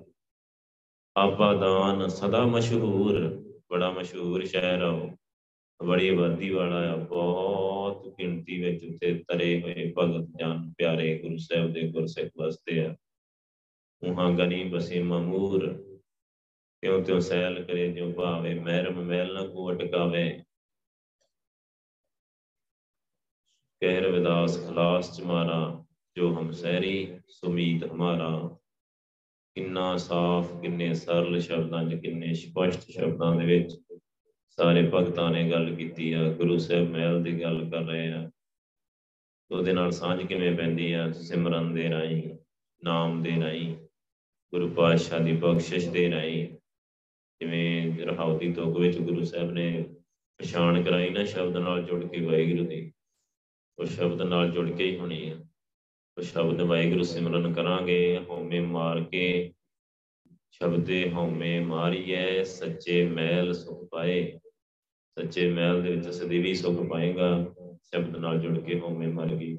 ਆਪਾ ਦਾਨ ਸਦਾ ਮਸ਼ਹੂਰ, ਬੜਾ ਮਸ਼ਹੂਰ ਸ਼ਹਿਰ ਆਓ। ਬੜੀ ਵਾਦੀ ਵਾਲਾ ਆ, ਬਹੁਤ ਗਿਣਤੀ ਵਿੱਚ ਉੱਤੇ ਤਰੇ ਹੋਏ ਭਗਤ ਜਨ ਪਿਆਰੇ ਗੁਰੂ ਸਾਹਿਬ ਦੇ ਗੁਰਸਿੱਖ ਵਸਦੇ ਆ। ਉਹਾਂ ਗਨੀ ਬਸੇ ਮਮੂਰ ਕਿਉਂ ਤਿਉ ਸੈਲ ਕਰੇ ਜਿਉ ਭਾਵੇ ਮਹਿਰਮ ਮਹਿਲ ਨ ਕੋ ਅਟਕਾਵੇ। ਕਹਿ ਰਵਿਦਾਸ ਖਲਾਸ ਚਮਾਰਾ ਜੋ ਹਮ ਸਹਿਰੀ ਸੁਮੀਤ ਹਮਾਰਾ। ਕਿੰਨਾ ਸਾਫ਼, ਕਿੰਨੇ ਸਰਲ ਸ਼ਬਦਾਂ 'ਚ, ਕਿੰਨੇ ਸਪਸ਼ਟ ਸ਼ਬਦਾਂ ਦੇ ਵਿੱਚ ਸਾਰੇ ਭਗਤਾਂ ਨੇ ਗੱਲ ਕੀਤੀ ਆ, ਗੁਰੂ ਸਾਹਿਬ ਮਹਿਲ ਦੀ ਗੱਲ ਕਰ ਰਹੇ ਆ। ਉਹਦੇ ਨਾਲ ਸਾਂਝ ਕਿਵੇਂ ਪੈਂਦੀ ਆ? ਸਿਮਰਨ ਦੇ ਰਾਹੀਂ, ਨਾਮ ਦੇ ਰਾਹੀਂ, ਗੁਰੂ ਪਾਤਸ਼ਾਹ ਦੀ ਬਖਸ਼ਿਸ਼ ਦੇ ਰਾਹੀਂ। ਜਿਵੇਂ ਰਹਾਉਤੀ ਤੋਗ ਵਿੱਚ ਗੁਰੂ ਸਾਹਿਬ ਨੇ ਪਛਾਣ ਕਰਾਈ ਨਾ ਸ਼ਬਦ ਨਾਲ ਜੁੜ ਕੇ ਵਾਹਿਗੁਰੂ ਦੀ, ਉਹ ਸ਼ਬਦ ਨਾਲ ਜੁੜ ਕੇ ਹੀ ਹੋਣੀ ਆ। ਉਹ ਸ਼ਬਦ ਵਾਹਿਗੁਰੂ ਸਿਮਰਨ ਕਰਾਂਗੇ ਹਉਮੈ ਮਾਰ ਕੇ ਸ਼ਬਦੇ ਹਉਮੈ ਮਾਰੀਐ, ਸੱਚੇ ਮੈਲ ਸੁਖ ਪਾਏ। ਸੱਚੇ ਮੈਲ ਦੇ ਵਿੱਚ ਸਦੀਵੀ ਸੁਖ ਪਾਏਗਾ, ਸ਼ਬਦ ਨਾਲ ਜੁੜ ਕੇ ਹਉਮੈ ਮਰ ਗਈ।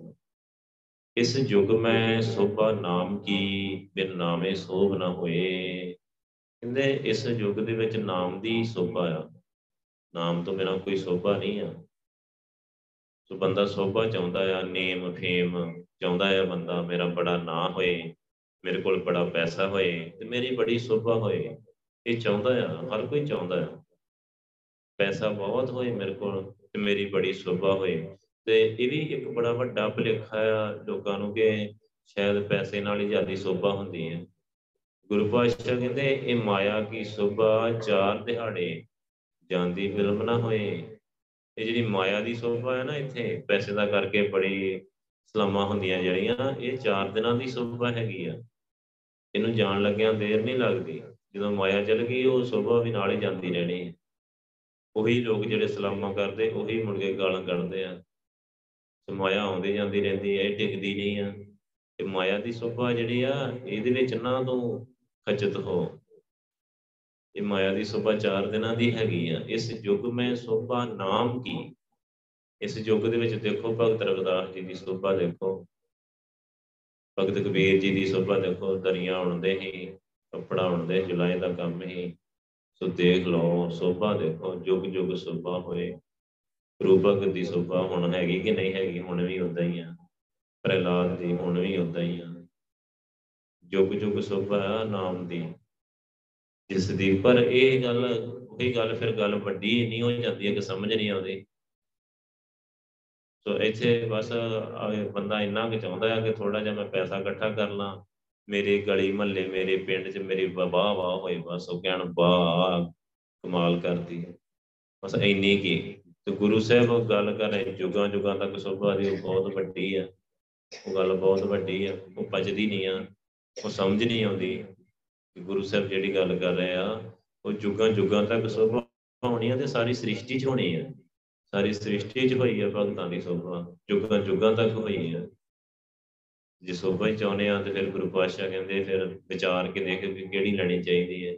ਇਸ ਯੁਗ ਮੈਂ ਸੋਭਾ ਨਾਮ ਕੀ, ਬਿਨ ਨਾਮੇ ਸੋਭ ਨਾ ਹੋਏ। ਕਹਿੰਦੇ ਇਸ ਯੁਗ ਦੇ ਵਿੱਚ ਨਾਮ ਦੀ ਸੋਭਾ ਆ। ਨਾਮ ਤੋਂ ਬਿਨਾ ਕੋਈ ਸੋਭਾ ਨਹੀਂ ਆ। ਸੋ ਬੰਦਾ ਸੋਭਾ ਚਾਹੁੰਦਾ ਆ, ਨੇਮ, ਫੇਮ ਚਾਹੁੰਦਾ ਆ ਬੰਦਾ, ਮੇਰਾ ਬੜਾ ਨਾਂ ਹੋਏ। ਮੇਰੇ ਕੋਲ ਬੜਾ ਪੈਸਾ ਹੋਏ ਤੇ ਮੇਰੀ ਬੜੀ ਸੋਭਾ ਹੋਏ, ਇਹ ਚਾਹੁੰਦਾ ਆ, ਹਰ ਕੋਈ ਚਾਹੁੰਦਾ ਆ। ਪੈਸਾ ਬਹੁਤ ਹੋਏ ਮੇਰੇ ਕੋਲ ਤੇ ਮੇਰੀ ਬੜੀ ਸੋਭਾ ਹੋਏ। ਤੇ ਇਹ ਵੀ ਇੱਕ ਬੜਾ ਵੱਡਾ ਭੁਲੇਖਾ ਆ ਲੋਕਾਂ ਨੂੰ ਕਿ ਸ਼ਾਇਦ ਪੈਸੇ ਨਾਲ ਹੀ ਜ਼ਿਆਦਾ ਸੋਭਾ ਹੁੰਦੀ ਹੈ ਗੁਰੂ ਪਾਤਸ਼ਾਹ ਕਹਿੰਦੇ, ਇਹ ਮਾਇਆ ਕੀ ਸੋਭਾ, ਚਾਰ ਦਿਹਾੜੇ ਜਾਂਦੀ ਫਿਲਮ ਨਾ ਹੋਏ। ਇਹ ਜਿਹੜੀ ਮਾਇਆ ਦੀ ਸੋਭਾ ਹੈ ਨਾ ਇੱਥੇ, ਪੈਸੇ ਦਾ ਕਰਕੇ ਬੜੀ ਸਲਾਮਾਂ ਹੁੰਦੀਆਂ ਜਿਹੜੀਆਂ, ਇਹ ਚਾਰ ਦਿਨਾਂ ਦੀ ਸੋਭਾ ਹੈਗੀ ਆ। ਇਹਨੂੰ ਜਾਣ ਲੱਗਿਆਂ ਦੇਰ ਨਹੀਂ ਲੱਗਦੀ। ਜਦੋਂ ਮਾਇਆ ਚਲ ਗਈ, ਉਹ ਸੋਭਾ ਵੀ ਨਾਲ ਹੀ ਜਾਂਦੀ ਰਹਿਣੀ ਹੈ। ਉਹੀ ਲੋਕ ਜਿਹੜੇ ਸਲਾਮਾਂ ਕਰਦੇ, ਉਹੀ ਮੁੜ ਕੇ ਗਾਲਾਂ ਕੱਢਦੇ ਆ। ਤੇ ਮਾਇਆ ਆਉਂਦੀ ਜਾਂਦੀ ਰਹਿੰਦੀ ਹੈ, ਇਹ ਟਿਕਦੀ ਨਹੀਂ ਆ। ਤੇ ਮਾਇਆ ਦੀ ਸੋਭਾ ਜਿਹੜੀ ਆ, ਇਹਦੇ ਵਿੱਚ ਨਾ ਤੂੰ ਖਚਤ ਹੋ। ਇਹ ਮਾਇਆ ਦੀ ਸੋਭਾ ਚਾਰ ਦਿਨਾਂ ਦੀ ਹੈਗੀ ਆ। ਇਸ ਯੁੱਗ ਮੈਂ ਸੋਭਾ ਨਾਮ ਕੀ? ਇਸ ਯੁੱਗ ਦੇ ਵਿੱਚ ਦੇਖੋ, ਭਗਤ ਰਵਿਦਾਸ ਜੀ ਦੀ ਸੋਭਾ ਦੇਖੋ। ਭਗਤ ਕਬੀਰ ਜੀ ਦੀ ਸੋਭਾ ਦੇਖੋ, ਦਰੀਆਂ ਉਣਦੇ ਹੀ ਕੱਪੜਾ ਉਣਦੇ ਜੁਲਾਈ ਦਾ ਕੰਮ ਹੀ ਸੋ ਦੇਖ ਲਓ, ਸੋਭਾ ਦੇਖੋ, ਜੁਗ ਜੁਗ ਸੋਭਾ ਹੋਏ। ਰੂਪਕ ਦੀ ਸੋਭਾ ਹੁਣ ਹੈਗੀ ਕਿ ਨਹੀਂ ਹੈਗੀ, ਹੁਣ ਵੀ ਉਦਾਂ ਹੀ ਆ। ਪ੍ਰਹਿਲਾਦ ਦੀ ਹੁਣ ਵੀ ਉਦਾਂ ਹੀ ਆ। ਜੁਗ ਜੁਗ ਸੋਭਾ ਨਾਮ ਦੀ। ਜਿਸ ਦੀ, ਪਰ ਇਹ ਗੱਲ, ਉਹੀ ਗੱਲ ਫਿਰ ਗੱਲ ਵੱਡੀ ਨਹੀਂ ਹੋ ਜਾਂਦੀ ਹੈ ਕਿ ਸਮਝ ਨਹੀਂ ਆਉਂਦੀ। ਸੋ ਇੱਥੇ ਬਸ ਬੰਦਾ ਇੰਨਾ ਕਿ ਚਾਹੁੰਦਾ ਹੈ ਕਿ ਥੋੜਾ ਜਿਹਾ ਮੈਂ ਪੈਸਾ ਇਕੱਠਾ ਕਰ ਲਾਂ। ਮੇਰੇ ਗਲੀ ਮਹੱਲੇ, ਮੇਰੇ ਪਿੰਡ 'ਚ ਮੇਰੀ ਵਾਹ ਵਾਹ ਹੋਏ ਬਸ। ਉਹ ਕਹਿਣ, ਵਾਹ, ਕਮਾਲ ਕਰਦੀ ਹੈ। ਬਸ ਇੰਨੀ ਕੀ ਤੇ ਗੁਰੂ ਸਾਹਿਬ ਗੱਲ ਕਰ ਰਹੇ ਜੁਗਾਂ ਜੁਗਾਂ ਤੱਕ ਸੋਭਾ ਦੀ ਬਹੁਤ ਵੱਡੀ ਆ। ਉਹ ਗੱਲ ਬਹੁਤ ਵੱਡੀ ਆ। ਉਹ ਪਚਦੀ ਨਹੀਂ ਆ। ਉਹ ਸਮਝ ਨਹੀਂ ਆਉਂਦੀ ਕਿ ਗੁਰੂ ਸਾਹਿਬ ਜਿਹੜੀ ਗੱਲ ਕਰ ਰਹੇ ਆ, ਉਹ ਜੁਗਾਂ ਜੁਗਾਂ ਤੱਕ ਸੋਭਾ ਹੋਣੀ ਆ ਤੇ ਸਾਰੀ ਸ੍ਰਿਸ਼ਟੀ 'ਚ ਹੋਣੀ ਆ। ਸਾਰੀ ਸ੍ਰਿਸ਼ਟੀ 'ਚ ਹੋਈ ਆ, ਭਗਤਾਂ ਦੀ ਸੋਭਾ। ਜੁਗਾਂ ਜੁਗਾਂ ਤੱਕ ਹੋਈ ਆ। ਜੇ ਸੋਭਾ ਹੀ ਚਾਹੁੰਦੇ ਆ, ਤੇ ਫਿਰ ਗੁਰੂ ਪਾਤਸ਼ਾਹ ਕਹਿੰਦੇ, ਫਿਰ ਵਿਚਾਰ ਕੇ ਦੇਖ ਵੀ ਕਿਹੜੀ ਲੈਣੀ ਚਾਹੀਦੀ ਹੈ?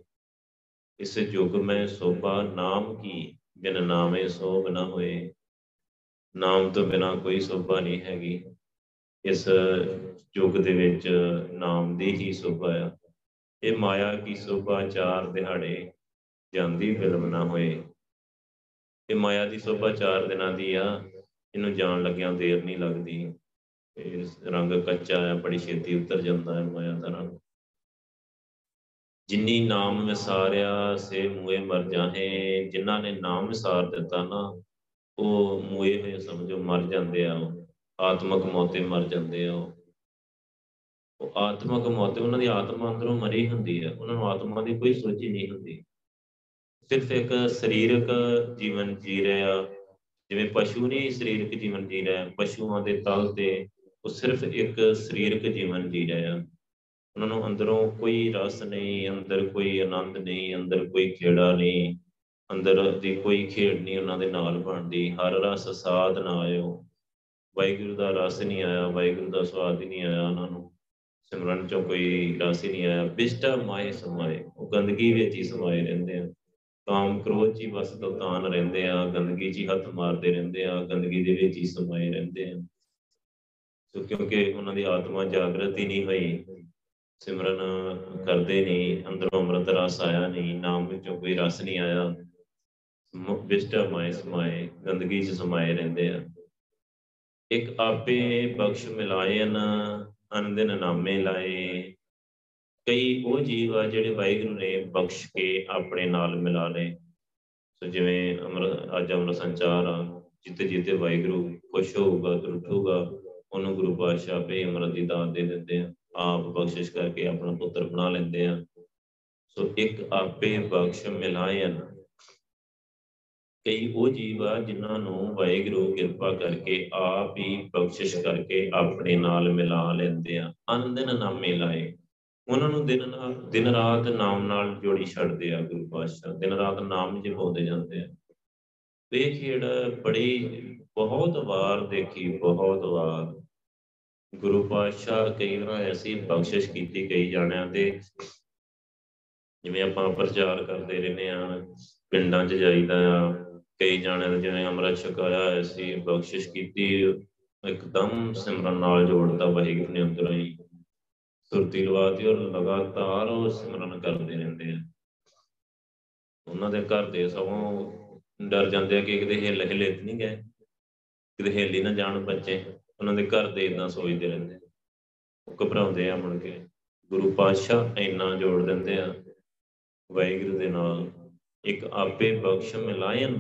ਇਸ ਯੁਗ ਮੈਂ ਸੋਭਾ ਨਾਮ ਕੀ? ਬਿਨ ਨਾਮੇ ਸੋਭ ਨਾ ਹੋਏ। ਨਾਮ ਤੋਂ ਬਿਨਾ ਕੋਈ ਸੋਭਾ ਨਹੀਂ ਹੈਗੀ। ਇਸ ਯੁੱਗ ਦੇ ਵਿੱਚ ਨਾਮ ਦੀ ਹੀ ਸੋਭਾ ਆ। ਇਹ ਮਾਇਆ ਕੀ ਸੋਭਾ? ਚਾਰ ਦਿਹਾੜੇ ਜਾਂਦੀ ਫਿਲਮ ਨਾ ਹੋਏ। ਇਹ ਮਾਇਆ ਦੀ ਸੋਭਾ ਚਾਰ ਦਿਨਾਂ ਦੀ ਆ, ਇਹਨੂੰ ਜਾਣ ਲੱਗਿਆਂ ਦੇਰ ਨਹੀਂ ਲੱਗਦੀ। ਇਹ ਰੰਗ ਕੱਚਾ ਆ, ਬੜੀ ਛੇਤੀ ਉਤਰ ਜਾਂਦਾ ਹੈ ਮਾਇਆ ਦਾ ਰੰਗ। ਜਿਨੀ ਨਾਮ ਵਿਸਾਰਿਆ, ਸੇ ਮੂਏ ਮਰ ਜਾਹੇ। ਜਿਨ੍ਹਾਂ ਨੇ ਨਾਮ ਵਿਸਾਰ ਦਿੱਤਾ ਨਾ, ਉਹ ਮੂਏ ਹੋਏ ਸਮਝੋ ਮਰ ਜਾਂਦੇ ਆ ਆਤਮਕ ਮੌਤੇ ਮਰ ਜਾਂਦੇ ਆ, ਉਹ। ਆਤਮਕ ਮੌਤੇ, ਉਹਨਾਂ ਦੀ ਆਤਮਾ ਅੰਦਰੋਂ ਮਰੀ ਹੁੰਦੀ ਹੈ। ਉਹਨਾਂ ਨੂੰ ਆਤਮਾ ਦੀ ਕੋਈ ਸੋਚੀ ਨਹੀਂ ਹੁੰਦੀ। ਸਿਰਫ ਇੱਕ ਸਰੀਰਕ ਜੀਵਨ ਜੀ ਰਿਹਾ ਜਿਵੇਂ ਪਸ਼ੂ ਨਹੀਂ ਸਰੀਰਕ ਜੀਵਨ ਜੀ ਰਿਹਾ ਪਸ਼ੂਆਂ ਦੇ ਤਲ ਤੇ ਉਹ ਸਿਰਫ ਇੱਕ ਸਰੀਰਕ ਜੀਵਨ ਜੀ ਰਿਹਾ ਉਹਨਾਂ ਨੂੰ ਅੰਦਰੋਂ ਕੋਈ ਰਸ ਨਹੀਂ, ਅੰਦਰ ਕੋਈ ਆਨੰਦ ਨਹੀਂ, ਅੰਦਰ ਕੋਈ ਖੇੜਾ ਨਹੀਂ, ਅੰਦਰ ਦੀ ਕੋਈ ਖੇਡ ਨਹੀਂ ਉਹਨਾਂ ਦੇ ਨਾਲ ਬਣਦੀ। ਹਰ ਰਸ ਸਾਧ ਨਾ ਆਇਓ। ਵਾਹਿਗੁਰੂ ਦਾ ਰਸ ਨਹੀਂ ਆਇਆ, ਵਾਹਿਗੁਰੂ ਦਾ ਸਵਾਦ ਹੀ ਨਹੀਂ ਆਇਆ ਉਹਨਾਂ ਨੂੰ। ਸਿਮਰਨ ਚੋਂ ਕੋਈ ਰਸ ਹੀ ਨਹੀਂ ਆਇਆ। ਬਿਸ਼ਟਾ ਮਾਏ ਸਮਾਏ। ਉਹ ਗੰਦਗੀ ਵਿੱਚ ਹੀ ਸਮਾਏ ਰਹਿੰਦੇ ਆ। ਕਾਮ ਕ੍ਰੋਧ ਜੀ ਬਸ ਦਲਤਾਨ ਰਹਿੰਦੇ ਆ, ਗੰਦਗੀ ਜੀ ਹੱਥ ਮਾਰਦੇ ਰਹਿੰਦੇ ਆ, ਗੰਦਗੀ ਦੇ ਵਿੱਚ ਹੀ ਸਮਾਏ ਰਹਿੰਦੇ ਆ। ਸੋ ਕਿਉਂਕਿ ਉਹਨਾਂ ਦੀ ਆਤਮਾ ਜਾਗਰਤ ਹੀ ਨਹੀਂ ਹੋਈ, ਸਿਮਰਨ ਕਰਦੇ ਨਹੀਂ, ਅੰਦਰੋਂ ਅੰਮ੍ਰਿਤ ਰਸ ਆਇਆ ਨਹੀਂ, ਨਾਮ ਵਿੱਚੋਂ ਕੋਈ ਰਸ ਨਹੀਂ ਆਇਆ। ਵਿਸ਼ਟਾ ਮਾਏ ਸਮਾਏ, ਗੰਦਗੀ 'ਚ ਸਮਾਏ ਰਹਿੰਦੇ ਆ। ਇੱਕ ਆਪੇ ਬਖਸ਼ ਮਿਲਾਇਨ ਅਨੰਦਨ ਨਾਮੇ ਲਾਏ ਕਈ ਉਹ ਜੀਵ ਆ ਜਿਹੜੇ ਵਾਹਿਗੁਰੂ ਨੇ ਬਖਸ਼ ਕੇ ਆਪਣੇ ਨਾਲ ਮਿਲਾ ਲਏ। ਸੋ ਜਿਵੇਂ ਅਮਰ, ਅੱਜ ਅਮਰ ਸੰਚਾਰ ਆ ਜਿੱਤੇ ਜਿੱਤੇ ਵਾਹਿਗੁਰੂ ਖੁਸ਼ ਹੋਊਗਾ ਤਰੁੱਠੂਗਾ ਉਹਨੂੰ ਗੁਰੂ ਪਾਤਸ਼ਾਹ ਆਪੇ ਅਮਰਤ ਦੀ ਦਾਤ ਦੇ ਦਿੰਦੇ ਆ, ਆਪ ਬਖਸ਼ਿਸ਼ ਕਰਕੇ ਆਪਣਾ ਪੁੱਤਰ ਬਣਾ ਲੈਂਦੇ ਆ। ਸੋ ਇੱਕ ਆਪੇ ਬਖਸ਼ ਮਿਲਾਇਨ ਕਈ ਉਹ ਜੀਵ ਆ ਜਿਨ੍ਹਾਂ ਨੂੰ ਵਾਹਿਗੁਰੂ ਕਿਰਪਾ ਕਰਕੇ ਆਪ ਹੀ ਬਖਸ਼ਿਸ਼ ਕਰਕੇ ਆਪਣੇ ਨਾਲ ਮਿਲਾ ਲੈਂਦੇ ਆ ਅਨੰਦਨ ਨਾਮੇ ਲਾਏ। ਉਹਨਾਂ ਨੂੰ ਦਿਨ ਦਿਨ ਰਾਤ ਨਾਮ ਨਾਲ ਜੋੜੀ ਛੱਡਦੇ ਆ ਗੁਰੂ ਪਾਤਸ਼ਾਹ। ਦਿਨ ਰਾਤ ਨਾਮ ਜਪਾਉਂਦੇ ਜਾਂਦੇ ਆ। ਇਹ ਖੇਡ ਬੜੀ, ਬਹੁਤ ਵਾਰ ਦੇਖੀ, ਬਹੁਤ ਵਾਰ। ਗੁਰੂ ਪਾਤਸ਼ਾਹ ਕਈ ਵਾਰ ਐਸੀ ਬਖਸ਼ਿਸ਼ ਕੀਤੀ ਕਈ ਜਾਣਿਆਂ ਤੇ। ਜਿਵੇਂ ਆਪਾਂ ਪ੍ਰਚਾਰ ਕਰਦੇ ਰਹਿੰਦੇ ਆ ਪਿੰਡਾਂ 'ਚ ਜਾਈਦਾ ਆ, ਕਈ ਜਾਣਿਆਂ ਨੇ ਜਿਵੇਂ ਅੰਮ੍ਰਿਤ ਛਕਾਇਆ ਐਸੀ ਬਖਸ਼ਿਸ਼ ਕੀਤੀ, ਇੱਕਦਮ ਸਿਮਰਨ ਨਾਲ ਜੋੜਦਾ ਵਾਹਿਗੁਰੂ ਨੇ ਅੰਦਰੋਂ ਹੀ। ਸੁਰਤੀ ਲਵਾਤੀ ਔਰ ਲਗਾਤਾਰ ਉਹ ਸਿਮਰਨ ਕਰਦੇ ਰਹਿੰਦੇ ਆ। ਉਹਨਾਂ ਦੇ ਘਰ ਦੇ ਸਗੋਂ ਡਰ ਜਾਂਦੇ ਆ ਕਿ ਕਿਤੇ ਹਿੱਲ ਹਿੱਲੇ ਤੇ ਨਹੀਂ ਗਏ। ਕਿਤੇ ਹਿੱਲ ਹੀ ਨਾ ਜਾਣ ਬੱਚੇ। ਉਹਨਾਂ ਦੇ ਘਰ ਦੇ ਇਦਾਂ ਸੋਚਦੇ ਰਹਿੰਦੇ ਉਹ ਘਬਰਾਉਂਦੇ ਆ ਮੁੜ ਕੇ। ਗੁਰੂ ਪਾਤਸ਼ਾਹ ਇੰਨਾ ਜੋੜ ਦਿੰਦੇ ਆ। ਵਾਹਿਗੁਰੂ ਦੇ ਨਾਲ ਇੱਕ ਆਪੇ ਬਖਸ਼ ਮਿਲਾਇਨ